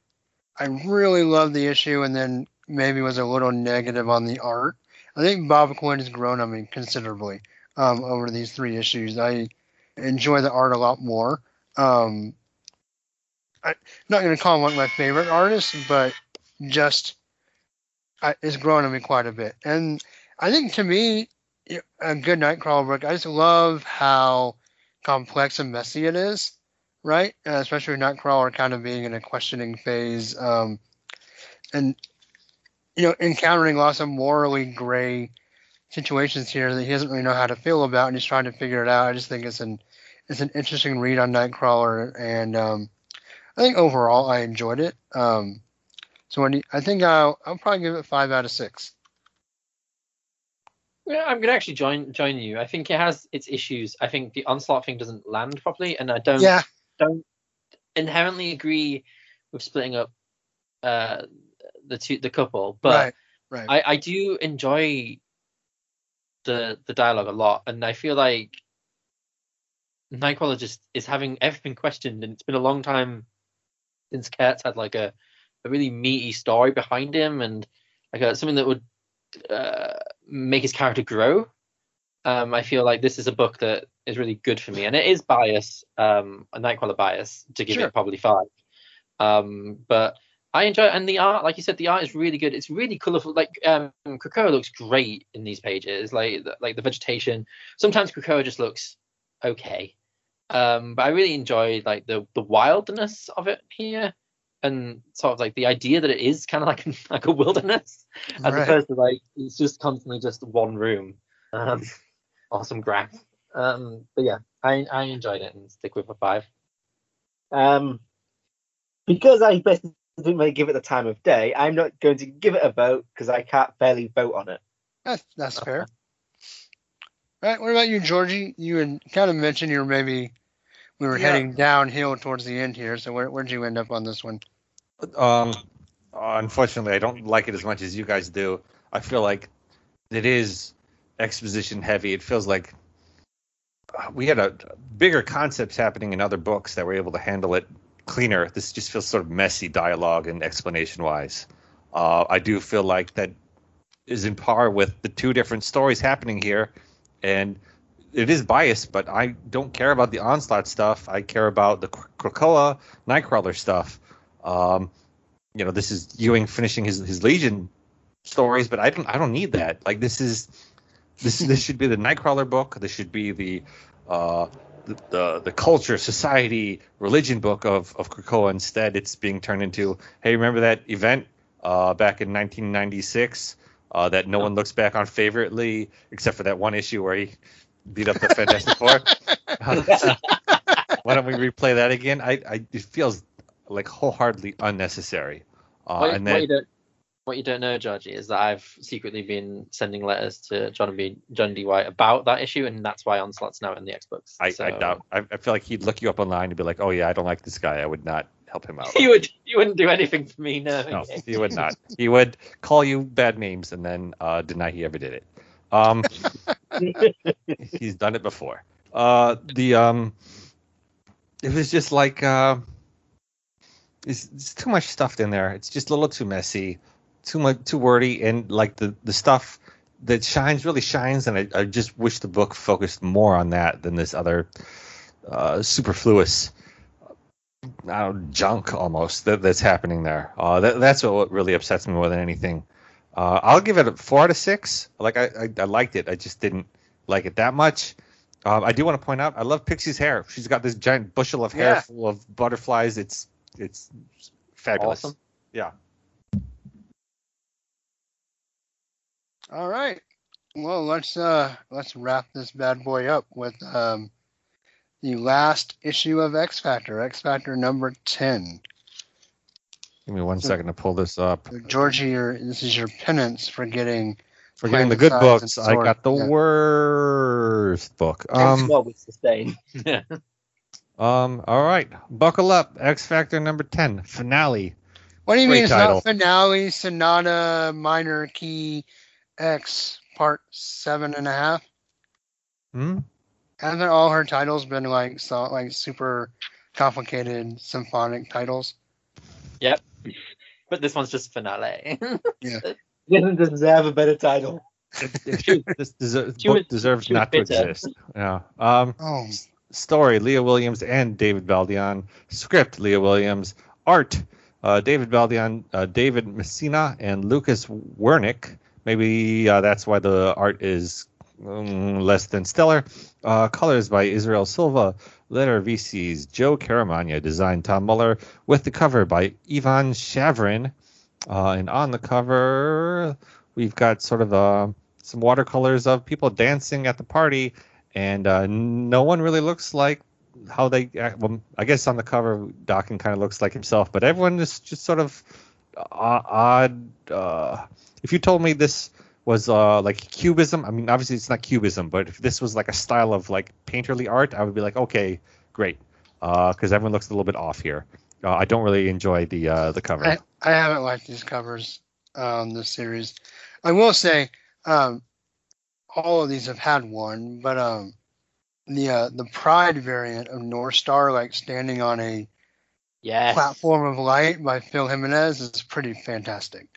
I really loved the issue, and then maybe was a little negative on the art. I think Bob Quinn has grown on me considerably um, over these three issues. I enjoy the art a lot more. Um, I'm not going to call him one of my favorite artists, but just I, it's grown on me quite a bit. And I think to me, a good Nightcrawler book, I just love how complex and messy it is, right? Uh, especially Nightcrawler kind of being in a questioning phase. Um, and, you know, encountering lots of morally gray situations here that he doesn't really know how to feel about and he's trying to figure it out. I just think it's an it's an interesting read on Nightcrawler and um, I think overall I enjoyed it. Um, so when you, I think I'll I'll probably give it five out of six. Yeah, I'm gonna actually join join you. I think it has its issues. I think the onslaught thing doesn't land properly, and I don't Yeah, don't inherently agree with splitting up uh, the two the couple, but right, right. I, I do enjoy the the dialogue a lot, and I feel like Nightcrawler just is having everything questioned, and it's been a long time since Kurt's had like a, a really meaty story behind him, and like a, something that would uh, make his character grow. Um, I feel like this is a book that is really good for me, and it is bias, um, a Nightcrawler bias to give Sure. it probably five. Um, but I enjoy it, and the art, like you said, the art is really good. It's really colourful. Like um, Krakoa looks great in these pages. Like the- like the vegetation. Sometimes Krakoa just looks okay, um, but I really enjoy like the the wildness of it here, and sort of like the idea that it is kind of like like a wilderness, as Right. opposed to like it's just constantly just one room, um, or some grass. Um, but yeah, I I enjoyed it and stick with a five. Um, because I basically didn't really give it the time of day, I'm not going to give it a vote because I can't fairly vote on it. That's that's fair. right. What about you, Georgie? You had kind of mentioned you were maybe we were Yeah. heading downhill towards the end here. So where where'd you end up on this one? Um, unfortunately, I don't like it as much as you guys do. I feel like it is exposition heavy. It feels like uh, we had a bigger concepts happening in other books that were able to handle it cleaner. This just feels sort of messy dialogue and explanation wise. Uh, I do feel like that is in par with the two different stories happening here, and it is biased, but I don't care about the onslaught stuff. I care about the Krakoa Nightcrawler stuff. Um, you know, this is Ewing finishing his, his Legion stories, but I don't I don't need that. Like this is this this should be the Nightcrawler book. This should be the uh, the, the the culture, society, religion book of of Krakoa. Instead, it's being turned into hey, remember that event uh, back in 1996 uh, that no one looks back on favorably, except for that one issue where he beat up the Fantastic Four. Why don't we replay that again? I, I it feels like wholeheartedly unnecessary. Uh, what, and then you don't, what you don't know, Georgie, is that I've secretly been sending letters to John B. John D. White about that issue, and that's why Onslaught's now in the X books. I, so, I doubt. I, I feel like he'd look you up online and be like, "Oh yeah, I don't like this guy. I would not help him out." he would you wouldn't do anything for me, no. no, he would not. He would call you bad names and then uh, deny he ever did it. Um, he's done it before. Uh, the um, it was just like uh, it's, it's too much stuff in there. It's just a little too messy, too much, too wordy, and like the the stuff that shines really shines. And I, I just wish the book focused more on that than this other uh, superfluous I junk almost that, that's happening there. Uh, that, that's what really upsets me more than anything. Uh, I'll give it a four out of six. Like I, I, I liked it. I just didn't like it that much. Um, I do want to point out I love Pixie's hair. She's got this giant bushel of hair Yeah. full of butterflies. It's it's fabulous. Awesome. Yeah. All right. Well, let's uh let's wrap this bad boy up with um the last issue of X Factor, X Factor number ten. Give me one So- second to pull this up. So, Georgie, your this is your penance for getting For getting the good books, I got the Yeah. worst book. Um, small with sustain. um, all right, buckle up. X Factor number ten finale. What do you Great mean it's title. not finale, sonata, minor key, X part seven and a half? Hmm. Haven't all her titles been like so like super complicated symphonic titles? Yep. But this one's just finale. yeah. Doesn't deserve a better title. this deser- book was- deserves she was not to exist. Yeah. Um, Oh, story: Leah Williams and David Baldeón. Script: Leah Williams. Art: uh, David Baldeón, uh, David Messina, and Lucas Werneck. Maybe uh, that's why the art is um, less than stellar. Uh, colors by Israel Silva. Letter VC's Joe Caramagna. Design Tom Muller. With the cover by Ivan Shavrin. Uh, and on the cover, we've got sort of uh, some watercolors of people dancing at the party, and uh, no one really looks like how they. Well, I guess on the cover, Dawkins kind of looks like himself, but everyone is just sort of uh, odd. Uh, if you told me this was uh, like cubism, I mean, obviously it's not cubism, but if this was like a style of like painterly art, I would be like, okay, great, because everyone looks a little bit off here. Uh, I don't really enjoy the uh, the cover. I, I haven't liked these covers um this series. I will say, um all of these have had one, but um the uh, the Pride variant of Northstar, like standing on a yes. platform of light by Phil Jimenez, is pretty fantastic.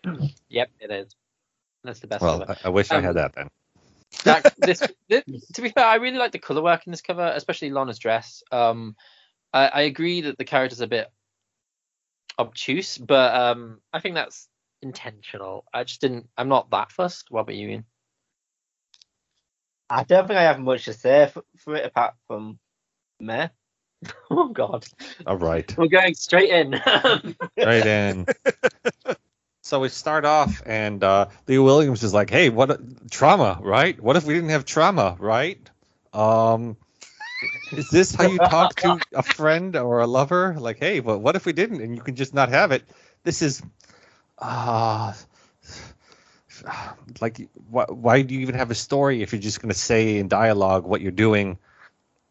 Yep, it is. That's the best well, cover. I, I wish I Um, had that then. that, this, this, to be fair, I really like the color work in this cover, especially Lana's dress. Um, I, I agree that the character's a bit obtuse, but um, I think that's intentional. I just didn't. I'm not that fussed. What about you, Ian? I don't think I have much to say for, for it apart from meh. Oh God, All right. we're going straight in. right in. so we start off, and uh, Leah Williams is like, "Hey, what trauma, right? What if we didn't have trauma, right? Um, is this how you talk to a friend or a lover? Like, hey, but what if we didn't, and you can just not have it? This is, uh, like why, why do you even have a story if you're just going to say in dialogue what you're doing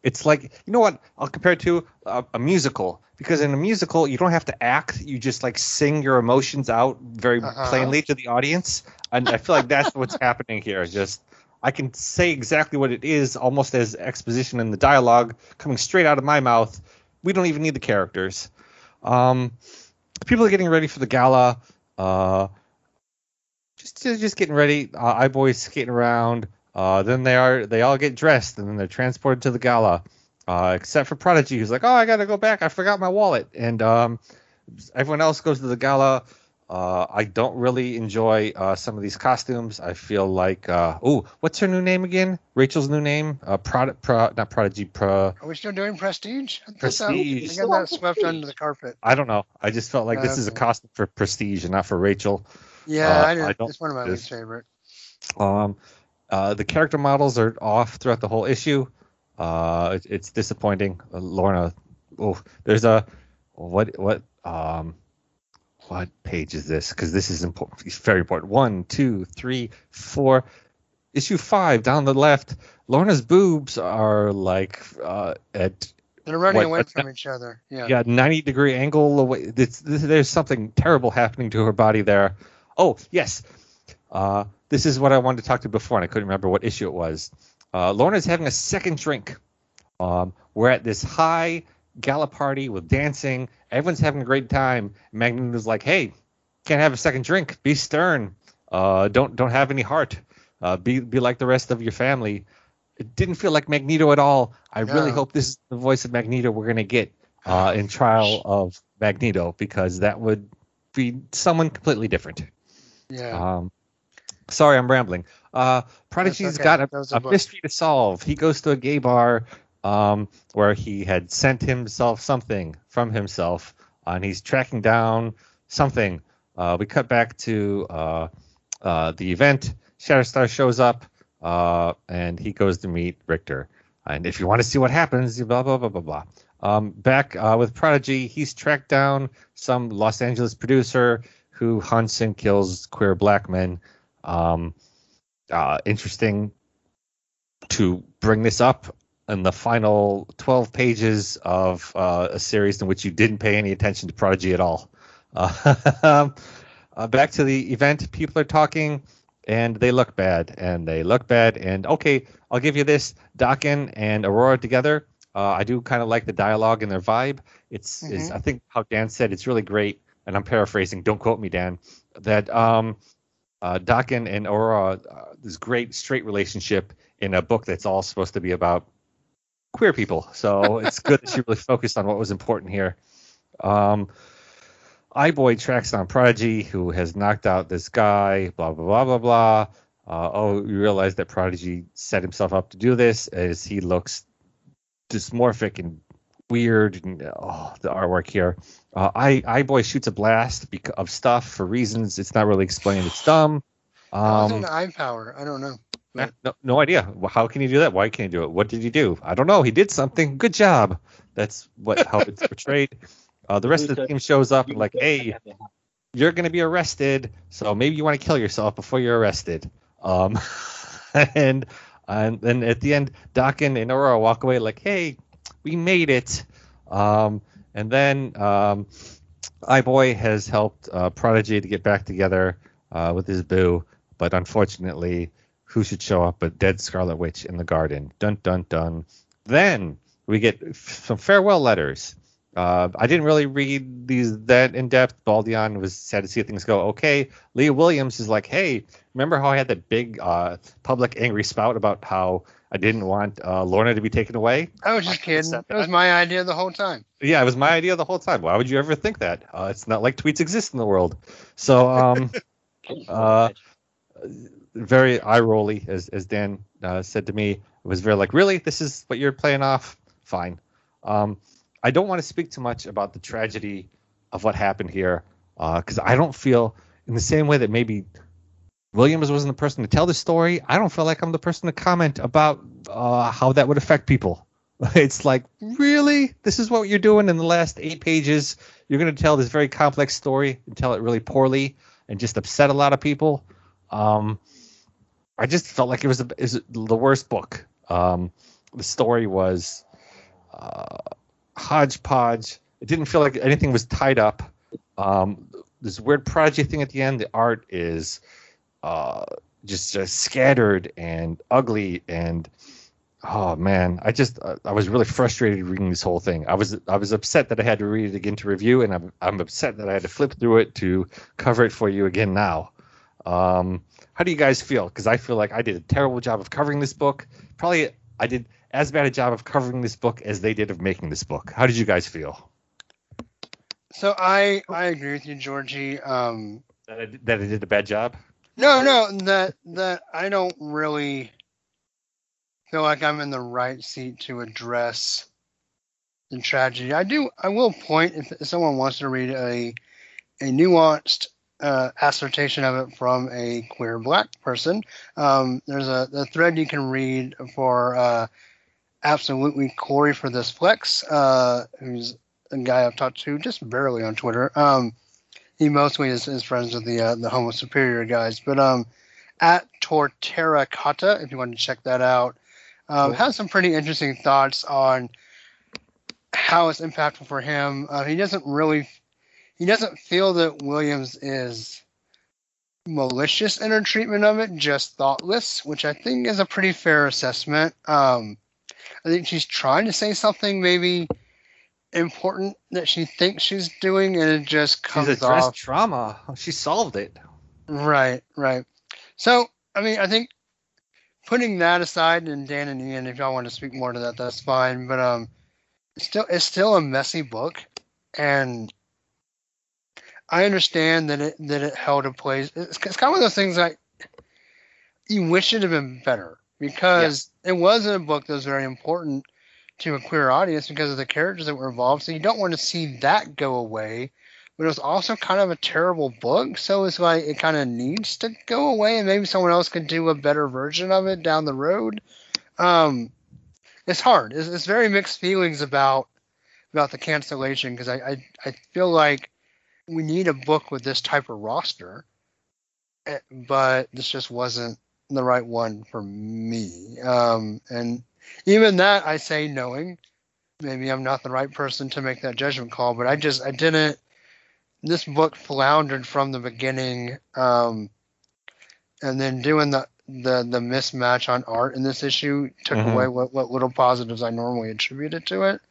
it's like you know what? I'll compare it to a, a, musical. Because in a musical you don't have to act. You just like sing your emotions out very uh-huh. plainly to the audience. And i feel like that's what's happening here. Just i can say exactly what it is almost as exposition in the dialogue coming straight out of my mouth. We don't even need the characters. Um, people are getting ready for the gala. Uh, just just getting ready. Uh, I boys skating around. Uh, then they are they all get dressed and then they're transported to the gala. Uh, except for Prodigy, who's like, "Oh, I gotta go back. I forgot my wallet." And um, everyone else goes to the gala. Uh, I don't really enjoy uh, some of these costumes. I feel like, uh, oh, what's her new name again? Rachel's new name? Uh, Prod, Pro, not Prodigy, Pro. Are we still doing Prestige? Prestige. That, I got that swept under the carpet. I don't know. I just felt like this is a costume for Prestige and not for Rachel. Yeah, I, I don't, it's one of my least favorite. Um, uh, the character models are off throughout the whole issue. Uh, it, it's disappointing. Uh, Lorna, oh, there's a what what um what page is this? Because this is important. It's very important. One, two, three, four. Issue five down the left. Lorna's boobs are like uh, at they're running what, away from each other. Yeah. Yeah, 90 degree angle away. It's, there's something terrible happening to her body there. Oh, yes. Uh, this is what I wanted to talk to before, and I couldn't remember what issue it was. Uh, Lorna's having a second drink. Um, we're at this high gala party with dancing. Everyone's having a great time. Magneto's like, "Hey, can't have a second drink. Be stern. Uh, don't don't have any heart. Uh, be be like the rest of your family." It didn't feel like Magneto at all. I really hope this is the voice of Magneto we're gonna get uh, in Trial of Magneto because that would be someone completely different. Yeah. Um, sorry, I'm rambling. Uh, Prodigy's okay. got a, a mystery to solve. He goes to a gay bar um, where he had sent himself something from himself, uh, and he's tracking down something. Uh, we cut back to uh, uh the event. Shatterstar shows up, uh, and he goes to meet Rictor. And if you want to see what happens, blah blah blah blah blah. Um, back uh, with Prodigy, he's tracked down some Los Angeles producer who hunts and kills queer black men. Um, uh, interesting to bring this up in the final 12 pages of uh, a series in which you didn't pay any attention to Prodigy at all. Uh, uh, back to the event, people are talking and they look bad and they look bad. And okay, I'll give you this Daken and Aurora together. Uh, I do kind of like the dialogue and their vibe. It's, mm-hmm. is, I think how Dan said it's really great and I'm paraphrasing. Don't quote me, Dan. That um, uh, Daken and Aurora, uh, this great straight relationship in a book that's all supposed to be about queer people. So it's good that she really focused on what was important here. Um, Eye-Boy tracks down Prodigy, who has knocked out this guy. Blah blah blah blah blah. Uh, oh, you realize that Prodigy set himself up to do this as he looks dysmorphic and weird. And, oh, the artwork here. Uh, I Eye-Boy shoots a blast of stuff for reasons it's not really explained. It's dumb. Um, eye power. I don't know. But... No, no idea. How can he do that? Why can't he do it? What did he do? I don't know. He did something. Good job. That's what how it's portrayed. Uh, the rest of the team shows up and like, hey, you're going to be arrested, so maybe you want to kill yourself before you're arrested. Um, and and then at the end, Daken and Aurora walk away like, hey, we made it. Um, and then um, Eye-Boy has helped uh, Prodigy to get back together uh, with his boo, but unfortunately, who should show up but dead Scarlet Witch in the garden? Dun dun dun. Then we get some farewell letters. Uh, I didn't really read these that in depth. Baldeón was sad to see things go okay. Leah Williams is like, hey, remember how I had that big uh, public angry spout about how I didn't want uh, Lorna to be taken away. I was just kidding. That was my idea the whole time. Yeah, it was my idea the whole time. Why would you ever think that? Uh, it's not like tweets exist in the world. So, um, uh, very eye rolly, as as Dan uh, said to me. It was very like, really, this is what you're playing off. Fine. Um, I don't want to speak too much about the tragedy of what happened here because uh, I don't feel in the same way that maybe Williams wasn't the person to tell the story. I don't feel like I'm the person to comment about uh, how that would affect people. It's like, really? This is what you're doing in the last eight pages? You're going to tell this very complex story and tell it really poorly and just upset a lot of people? Um, I just felt like it was, a, it was the worst book. Um, the story was uh, hodgepodge. It didn't feel like anything was tied up. Um, this weird prodigy thing at the end. The art is uh, just, just scattered and ugly and oh man, I just uh, I was really frustrated reading this whole thing. I was I was upset that I had to read it again to review, and I'm I'm upset that I had to flip through it to cover it for you again now. Um, how do you guys feel? Because I feel like I did a terrible job of covering this book. Probably I did as bad a job of covering this book as they did of making this book. How did you guys feel? So I I agree with you, Georgie. Um, That I, that I did a bad job. No, no, that that I don't really feel like I'm in the right seat to address the tragedy. I do. I will point if, someone wants to read a a nuanced uh, assertion of it from a queer black person. Um, there's a, a thread you can read for uh, absolutely Corey for this flex, uh, who's a guy I've talked to just barely on Twitter. Um, he mostly is, is friends with the uh, the Homo Superior guys, but um, at Torterra Kata, if you want to check that out, um, has some pretty interesting thoughts on how it's impactful for him. Uh, he doesn't really, he doesn't feel that Williams is malicious in her treatment of it, just thoughtless, which I think is a pretty fair assessment. Um, I think she's trying to say something maybe important that she thinks she's doing, and it just comes She's addressed off. trauma. She solved it. Right, right. So, I mean, I think putting that aside, and Dan and Ian, if y'all want to speak more to that, that's fine. But um, it's still it's still a messy book, and I understand that it that it held a place. It's, it's kind of one of those things like you wish it had been better because it wasn't a book that was very important to a queer audience because of the characters that were involved. So you don't want to see that go away but it was also kind of a terrible book. So it's like it kind of needs to go away, and maybe someone else could do a better version of it down the road. Um, it's hard. It's, it's very mixed feelings about about the cancellation because I, I I feel like we need a book with this type of roster, eh, but this just wasn't the right one for me. Um, and even that I say knowing maybe I'm not the right person to make that judgment call, but I just I didn't this book floundered from the beginning, um, and then doing the, the the mismatch on art in this issue took Mhm. away what, what little positives I normally attributed to it.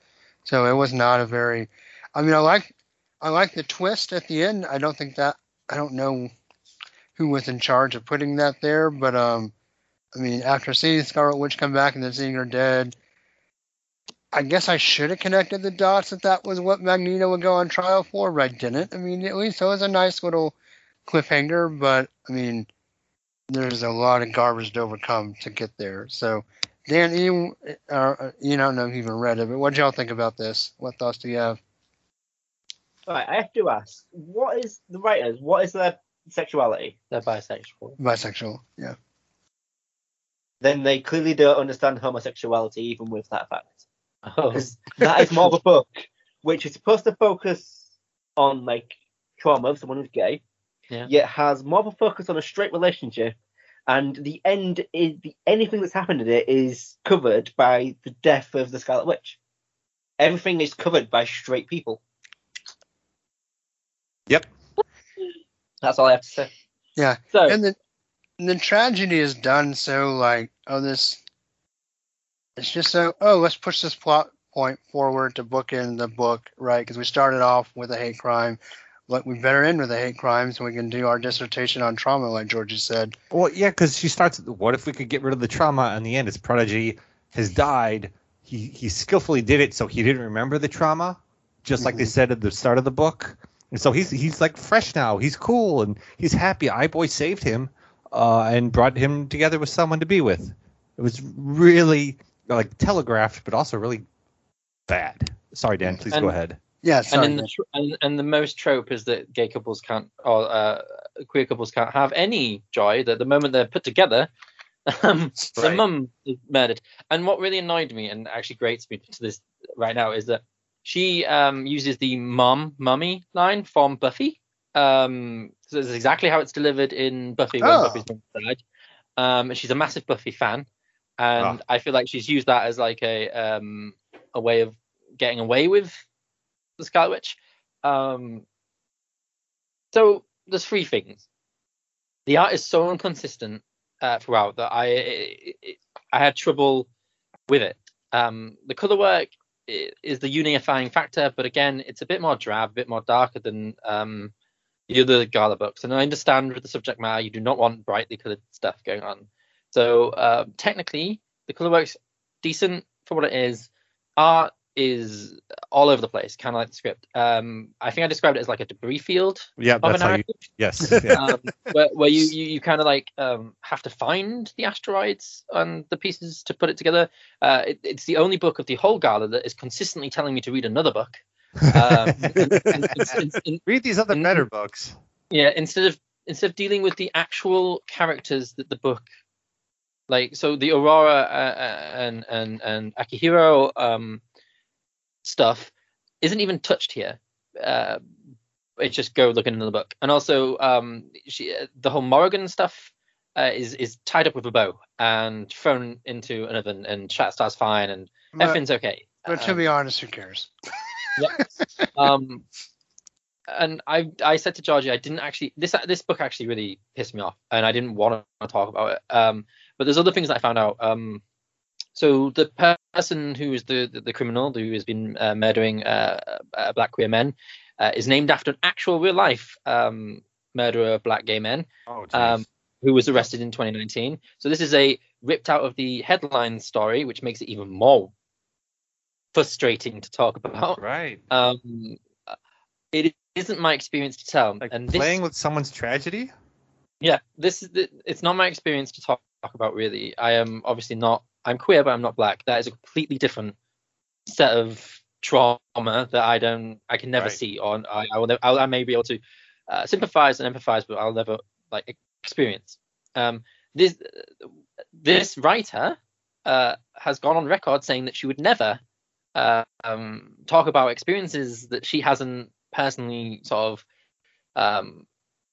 So it was not a very. I mean, I like I like the twist at the end. I don't think that I don't know who was in charge of putting that there, but um, I mean, after seeing Scarlet Witch come back and then seeing her dead, I guess I should have connected the dots that that was what Magneto would go on trial for, but I didn't immediately. So it was a nice little cliffhanger, but I mean, there's a lot of garbage to overcome to get there. So, Dan, you, uh, you don't know if you even read it, but what y'all think about this? What thoughts do you have? All right, I have to ask, what is the writers? What is their sexuality? They're bisexual. Bisexual, yeah. Then they clearly don't understand homosexuality, even with that fact. Oh, that is more of a book which is supposed to focus on like trauma of someone who's gay, Yeah. yet has more of a focus on a straight relationship, and the end is the anything that's happened in it is covered by the death of the Scarlet Witch. Everything is covered by straight people. Yep. That's all I have to say. Yeah. So And the and the tragedy is done so like oh this it's just so oh let's push this plot point forward to book in the book right because we started off with a hate crime but we better end with a hate crime so we can do our dissertation on trauma like Georgie said Well, yeah, because she starts. What if we could get rid of the trauma? In the end, his prodigy has died. He he skillfully did it, so he didn't remember the trauma, just like they Mhm. said at the start of the book. And so he's he's like fresh now. He's cool and he's happy. Eye-Boy saved him, uh, and brought him together with someone to be with. It was really like telegraphed, but also really bad. Sorry, Dan. Please And- go ahead. yeah and sorry in the tr- and, and the most trope is that gay couples can't or uh, queer couples can't have any joy. That the moment they're put together, um, the Right. mum is murdered. And what really annoyed me and actually grates me to this right now is that she um, uses the mum mummy line from Buffy. Um, So this is exactly how it's delivered in Buffy when Oh. Buffy's. Um, she's a massive Buffy fan, and I feel like she's used that as like a um, a way of getting away with the Scarlet Witch. Um, so there's three things. The art is so inconsistent uh, throughout that I it, it- I had trouble with it. Um, the color work is the unifying factor, but again, it's a bit more drab, a bit more darker than um, the other Gala books. And I understand with the subject matter, you do not want brightly colored stuff going on. So uh, technically, the color work's decent for what it is. Art is all over the place, kind of like the script. Um, I think I described it as like a debris field Yeah, of a that's how you. Yes. Yeah. um, where, where you, you, you kind of like um, have to find the asteroids and the pieces to put it together. Uh, it, it's the only book of the whole gala that is consistently telling me to read another book. Um, and- and- and- and- Read these other Mm. better books. yeah, instead of instead of dealing with the actual characters that the book, like so the Aurora uh, uh, and and and Akihiro um, stuff, isn't even touched here. Uh, it's just go look in another book, and also um, she, uh, the whole Morrigan stuff uh, is is tied up with a bow and thrown into an oven, and Shatterstar's fine, and But, everything's okay. but to Um, be honest, who cares? um and i i said to georgie i didn't actually this this book actually really pissed me off and i didn't want to talk about it. Um but there's other things that i found out. Um so the person who is the the, the criminal who has been uh, murdering uh, uh, black queer men uh, is named after an actual real life um murderer of black gay men Oh, um, who was arrested in 2019. So this is a ripped out of the headline story, which makes it even more frustrating to talk about. right. Um, it isn't my experience to tell, Like and this, playing with someone's tragedy. yeah, this is the, it's not my experience to talk, talk about. Really, I am obviously not. I'm queer, but I'm not black. That is a completely different set of trauma that I don't, I can never Right. see, or I, I will, never, I, I may be able to uh, sympathize and empathize, but I'll never like experience. Um, this this writer uh, has gone on record saying that she would never um, talk about experiences that she hasn't personally sort of um,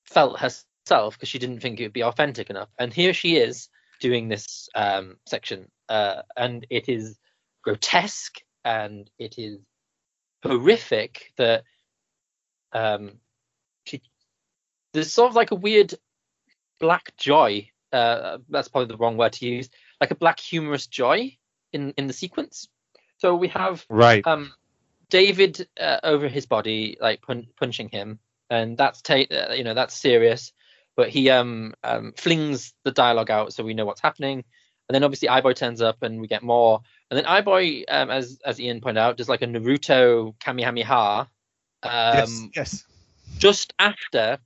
felt herself because she didn't think it would be authentic enough. And here she is doing this um, section, uh, and it is grotesque and it is horrific that um, she there's sort of like a weird black joy. Uh, that's probably the wrong word to use. Like a black humorous joy in in the sequence. So we have Right. um David uh, over his body, like pun- punching him, and that's ta- uh, you know that's serious. But he um, um flings the dialogue out so we know what's happening, and then obviously Eye-Boy turns up and we get more. And then Eye-Boy, um, as as Ian pointed out, does like a Naruto Kamehameha. Um, yes. Yes. just after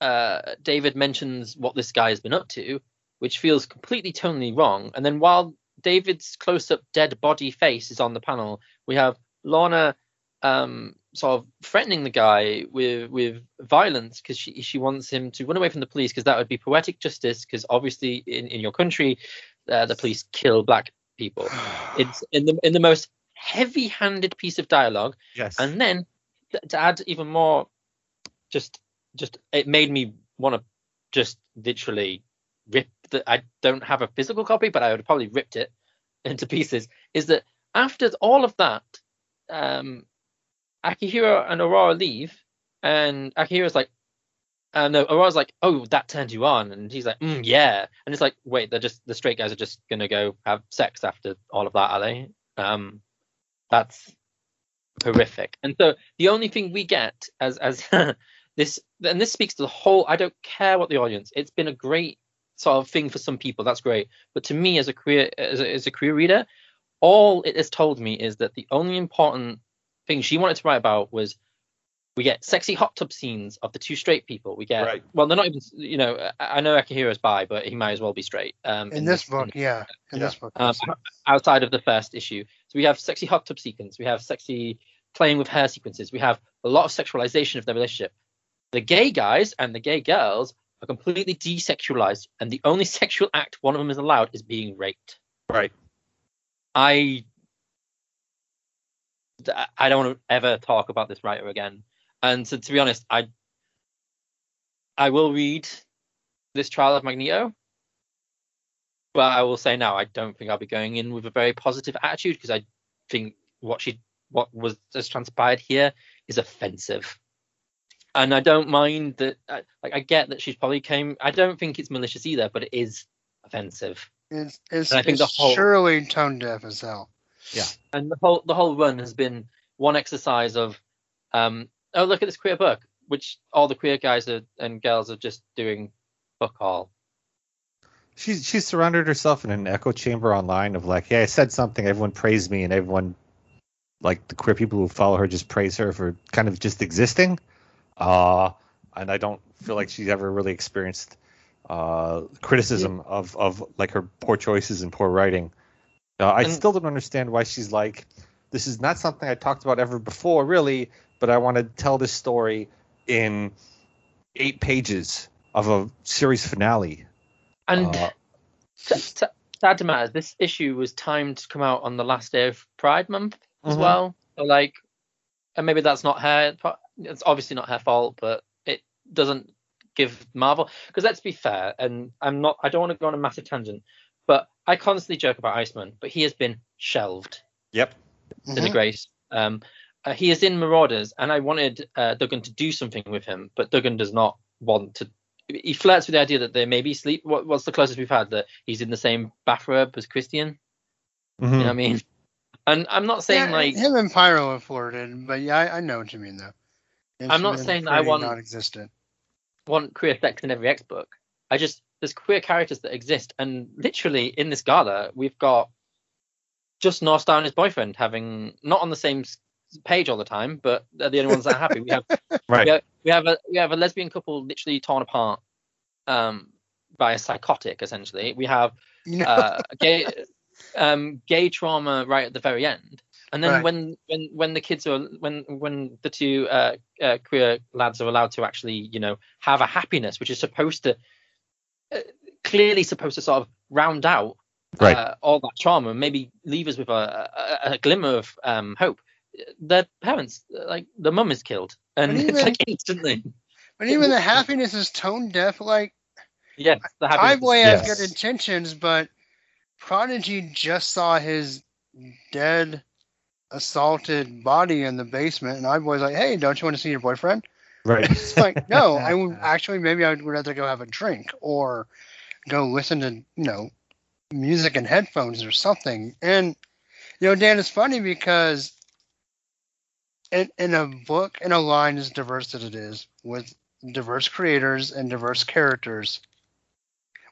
uh, David mentions what this guy has been up to, which feels completely tonally wrong. And then while David's close-up dead body face is on the panel, we have Lorna um, sort of threatening the guy with with violence because she she wants him to run away from the police because that would be poetic justice because obviously in, in your country uh, the police kill black people. It's in the in the most heavy-handed piece of dialogue Yes. and then th- to add even more just just it made me want to just literally rip the i don't have a physical copy but i would have probably ripped it into pieces is that after all of that um akihiro and aurora leave and akihiro's like uh, no aurora's like oh that turned you on and he's like mm, yeah and it's like wait they're just the straight guys are just gonna go have sex after all of that are they um that's horrific. And so the only thing we get as as this and this speaks to the whole I don't care what the audience. It's been a great sort of thing for some people. That's great. But to me as a career as a, as a career reader, all it has told me is that the only important thing she wanted to write about was we get sexy hot tub scenes of the two straight people. We get Right. well, they're not even you know I I know Akihiro's bi, but he might as well be straight. Um, In this in book, yeah. In Yeah. this book. um, outside of the first issue. So we have sexy hot tub sequence, we have sexy playing with hair sequences, we have a lot of sexualization of their relationship. The gay guys and the gay girls are completely desexualized, and the only sexual act one of them is allowed is being raped. Right. I I don't want to ever talk about this writer again. And so, to be honest, I I will read this trial of Magneto, but I will say now I don't think I'll be going in with a very positive attitude because I think what she what was has transpired here is offensive. And I don't mind that. I- Like I get that she's probably came. I don't think it's malicious either, but it is offensive. It's, it's, And I think it's the whole- surely tone deaf as hell. Yeah, and the whole the whole run has been one exercise of um oh look at this queer book which all the queer guys are, and girls are just doing book all She's she's surrounded herself in an echo chamber online of like, yeah, I said something, everyone praised me, and everyone, like the queer people who follow her, just praise her for kind of just existing. Uh, and I don't feel like she's ever really experienced uh, criticism of of like her poor choices and poor writing. Uh, I And- still don't understand why she's like, this is not something I talked about ever before, really, but I want to tell this story in eight pages of a series finale. and Uh, t- t- sad to matter this issue was timed to come out on the last day of pride month as Mhm. well so like and maybe that's not her it's obviously not her fault but it doesn't give marvel because let's be fair and i'm not i don't want to go on a massive tangent but i constantly joke about iceman but he has been shelved Yep. to the Mhm. grace. Um, uh, he is in Marauders, and I wanted uh, Duggan to do something with him, but Duggan does not want to. He flirts with the idea that they maybe sleep. What, what's the closest we've had that he's in the same bathrobe as Christian? Mhm. You know what I mean? And I'm not saying Yeah, like him and Pyro have flirted, but yeah, I, I know what you mean though. I'm not saying that I want- non-existent. want queer sex in every X book. I just there's queer characters that exist, and literally in this gala we've got just Northstar and his boyfriend having not on the same page all the time, but they're the only ones that are happy. We have Right. we have, we have a we have a lesbian couple literally torn apart um, by a psychotic essentially. We have know, uh, gay um, gay trauma right at the very end. And then Right. when, when when the kids are when when the two uh, uh, queer lads are allowed to actually you know have a happiness which is supposed to uh, clearly supposed to sort of round out Right. uh, all that trauma and maybe leave us with a, a, a glimmer of um, hope. Their parents like the mum is killed and But it's like instantly but even the happiness is tone deaf. Like yes the happiness is- Highway has yes. good intentions, but Prodigy just saw his dead, assaulted body in the basement, and I was like, "Hey, don't you want to see your boyfriend?" Right. It's like, no, I would actually maybe I would rather go have a drink or go listen to you know music and headphones or something. And you know, Dan, it's funny because in in a book in a line as diverse as it is with diverse creators and diverse characters,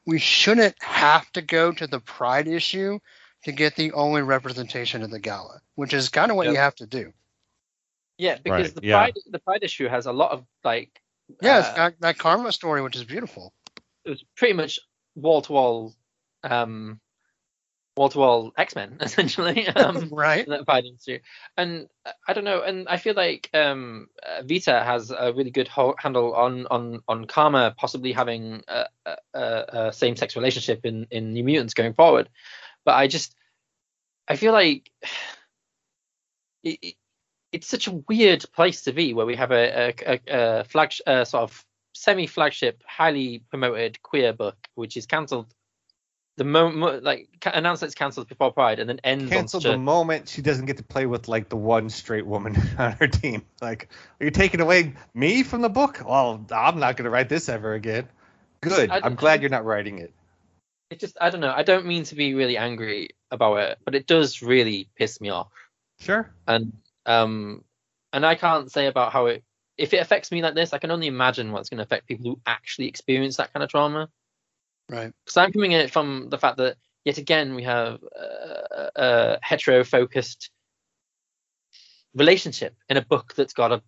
we shouldn't have to go to the pride issue to get the only representation of the gala, which is kind of what Yep. you have to do. yeah because Right, the yeah. pride the pride issue has a lot of like Yeah, uh, it's got that karma story, which is beautiful. it was pretty much wall to wall, um, wall to wall X Men essentially. Um, right? that Pride Institute. And I don't know, and I feel like um, uh, Vita has a really good ho- handle on on on Karma possibly having a, a, a, a same sex relationship in in New Mutants going forward. But I just I feel like it, it, it's such a weird place to be where we have a a, a, a flag uh, sort of semi flagship, highly promoted queer book which is cancelled. The moment, like, announced it's cancelled before Pride, and then ends Cancel on the moment she doesn't get to play with like the one straight woman on her team. Like, are you taking away me from the book? Well, I'm not going to write this ever again. Good. I- I'm glad you're not writing it. It just I don't know. I don't mean to be really angry about it, but it does really piss me off. Sure. And um and I can't say about how it if it affects me like this, I can only imagine what's going to affect people who actually experience that kind of trauma. Right. Because I'm coming at it from the fact that yet again we have uh, a hetero focused relationship in a book that's got a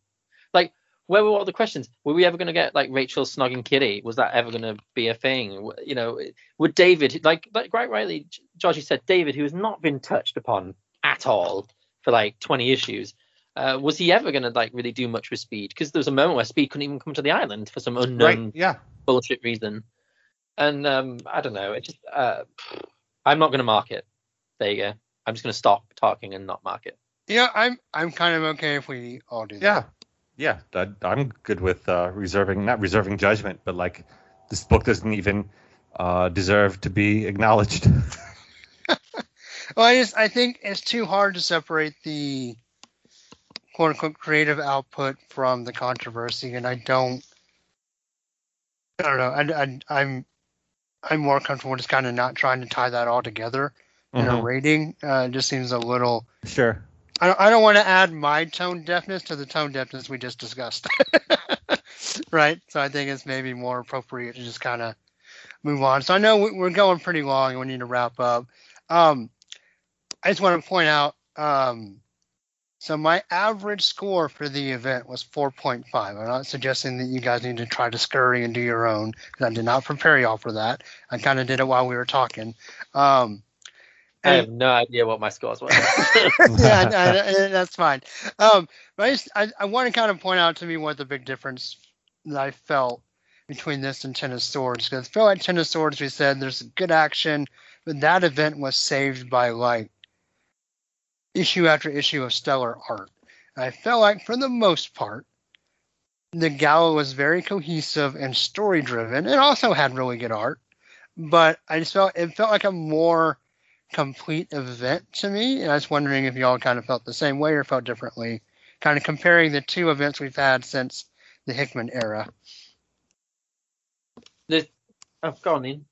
where were all the questions were we ever going to get like rachel snogging kitty was that ever going to be a thing you know would david like like quite rightly J- georgie said david who has not been touched upon at all for like 20 issues uh, was he ever going to like really do much with speed because there was a moment where speed couldn't even come to the island for some unknown Right. Yeah. bullshit reason. And um, I don't know. It just uh, I'm not going to mark it. There you go. I'm just going to stop talking and not mark it. Yeah, I'm I'm kind of okay if we all do that. Yeah. Yeah, I, I'm good with uh, reserving, not reserving judgment, but like this book doesn't even uh, deserve to be acknowledged. Well, I just I think it's too hard to separate the quote unquote creative output from the controversy, and I don't. I don't know. I, I, I'm I'm more comfortable just kind of not trying to tie that all together in a Mhm. rating. Uh, it just seems a little. Sure. I don't, I don't want to add my tone deafness to the tone deafness we just discussed. right? So I think it's maybe more appropriate to just kind of move on. So I know we- we're going pretty long and we need to wrap up. Um, I just want to point out um, so my average score for the event was 4.5. I'm not suggesting that you guys need to try to scurry and do your own because I did not prepare y'all for that. I kind of did it while we were talking. Um, I have no idea what my scores were. yeah, I- that's fine. Um, but I, just, I, I want to kind of point out to me what the big difference that I felt between this and Ten of Swords. Because I feel like Ten of Swords, we said there's good action, but that event was saved by like issue after issue of stellar art. And I felt like for the most part, the gala was very cohesive and story driven. It also had really good art, but I just felt it felt like a more complete event to me. And I was wondering if y'all kind of felt the same way or felt differently, kind of comparing the two events we've had since the Hickman era. This, oh, go on, Ian.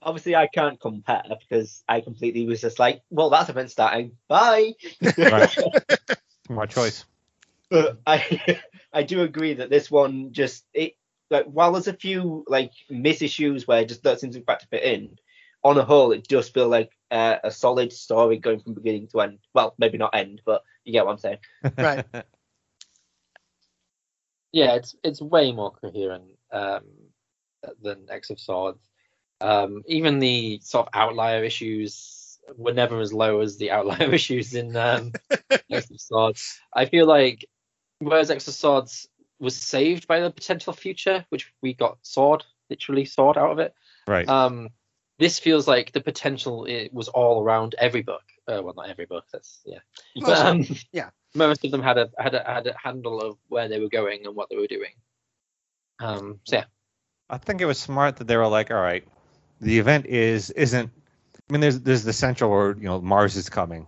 Obviously, I can't compare because I completely was just like, well, that's event starting. Bye. Right. My choice. but I I do agree that this one just it like while there's a few like miss issues where it just doesn't seem to quite fit in, on a whole it does feel like uh, a solid story going from beginning to end. Well, maybe not end, but you get what I'm saying. Right. Yeah, it's it's way more coherent um, than X of Swords. Um, even the sort of outlier issues were never as low as the outlier issues in um, X of Swords. I feel like whereas X of Swords was saved by the potential future, which we got sword, literally sword out of it. Right. Um, this feels like the potential it was all around every book. Uh, well, not every book. That's yeah. Most But, of um, yeah. Most of them had a had a had a handle of where they were going and what they were doing. Um. So yeah. I think it was smart that they were like, all right, the event is isn't. I mean, there's there's the central where you know Mars is coming,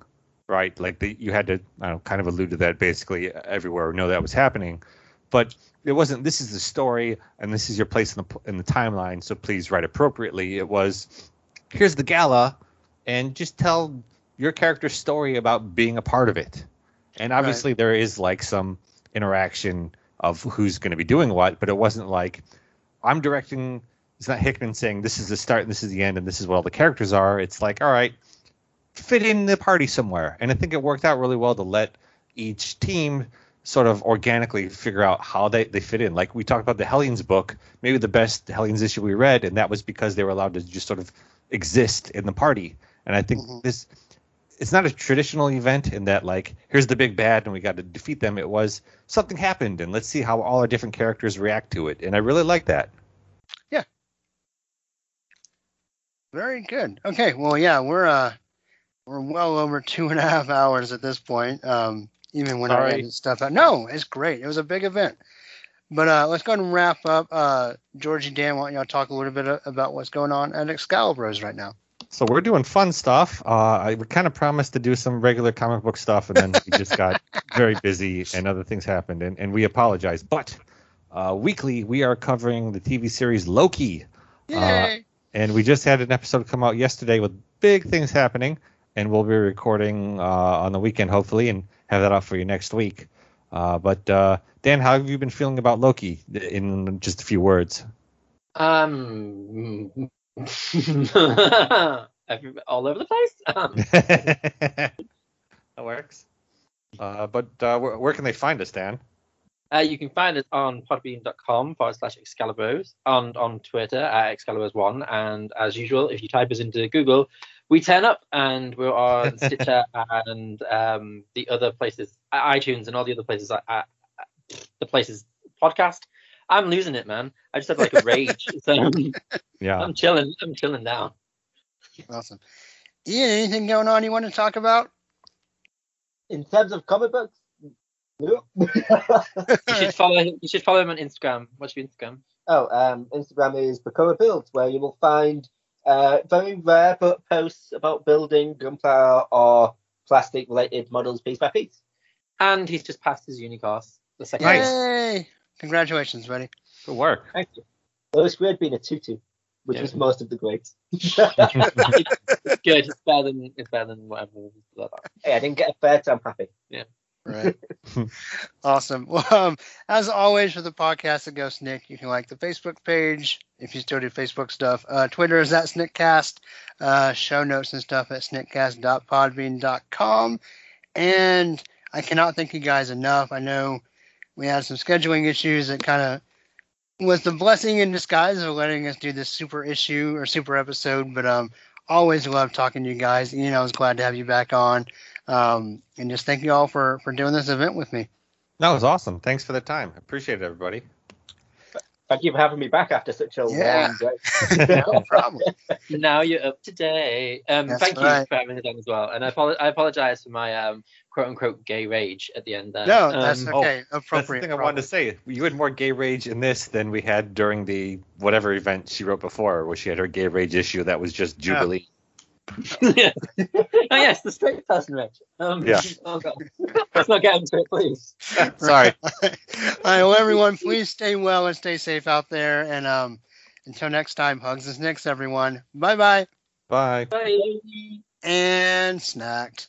right? Like the, you had to I don't know, kind of allude to that basically everywhere, know that was happening, but it wasn't. This is the story, and this is your place in the in the timeline. So please write appropriately. It was, here's the gala, and just tell your character's story about being a part of it. And obviously there is like some interaction of who's going to be doing what, but it wasn't like I'm directing. It's not Hickman saying this is the start and this is the end and this is what all the characters are. It's like, all right, fit in the party somewhere. And I think it worked out really well to let each team sort of organically figure out how they, they fit in. Like we talked about the Hellions book, maybe the best Hellions issue we read, and that was because they were allowed to just sort of exist in the party. And I think Mhm. this it's not a traditional event in that like here's the big bad and we got to defeat them. It was something happened and let's see how all our different characters react to it. And I really like that. Yeah. Very good. Okay, well, yeah, we're uh, we're well over two and a half hours at this point. Um, even when I Sorry. edit stuff out. No, it's great. It was a big event. But uh, let's go ahead and wrap up. Uh, Georgie Dan, why don't y'all talk a little bit uh, about what's going on at Excalibros right now? So we're doing fun stuff. Uh, I we kind of promised to do some regular comic book stuff, and then we just got very busy and other things happened, and, and we apologize. But uh, weekly, we are covering the TV series Loki, Yay! and we just had an episode come out yesterday with big things happening, and we'll be recording uh, on the weekend hopefully, and have that out for you next week. Uh, but uh, Dan, how have you been feeling about Loki in just a few words? Um. all over the place. Um, that works. Uh, but uh, where, where can they find us, Dan? Uh, you can find us on podbean.com forward slash Excalibros, and on Twitter at Excalibros1. And as usual, if you type us into Google, we turn up and we're on Stitcher and um, the other places, iTunes and all the other places, uh, uh, the places podcast. I'm losing it, man. I just have like a rage. so Yeah. I'm chilling. I'm chilling down. Awesome. Ian, anything going on you want to talk about? In terms of comic books, Nope. You should follow. You should follow him on Instagram. What's your Instagram? oh, um, Instagram is Bacoa Builds, where you will find uh, very rare but posts about building gunpowder or plastic related models piece by piece. And he's just passed his uni course. The second. Nice. Yay! Congratulations, buddy. Good work. Thank you. Lowest grade being a 2 2, which Yeah. was most of the grades. It's good. It's better than. It's better than whatever. hey, I didn't get a fair, so I'm happy. Right. awesome. Well, um, as always for the podcast that goes SNIKT, you can like the Facebook page if you still do Facebook stuff. Uh, Twitter is at Sniktcast. Uh, show notes and stuff at sniktcast.podbean.com. And I cannot thank you guys enough. I know we had some scheduling issues that kind of was the blessing in disguise of letting us do this super issue or super episode. But um, always love talking to you guys. You know, I was glad to have you back on. Um, and just thank you all for for doing this event with me. That was awesome. Thanks for the time. Appreciate it, everybody. Thank you for having me back after such a Yeah. long break. No problem. now you're up to date. Um, thank right. you for having us on as well. And I, apolo- I apologize for my um, quote unquote gay rage at the end there. No, that's Um, okay. That's the thing I wanted to say. You had more gay rage in this than we had during the whatever event she wrote before, where she had her gay rage issue that was just Jubilee. yeah. Oh yes, the straight person rage. Um, Yeah. Oh god. Let's not get into it, please. Sorry. All right. Well, everyone, please stay well and stay safe out there. And um, until next time, hugs and snikts, everyone. Bye bye. Bye. Bye. And snacked.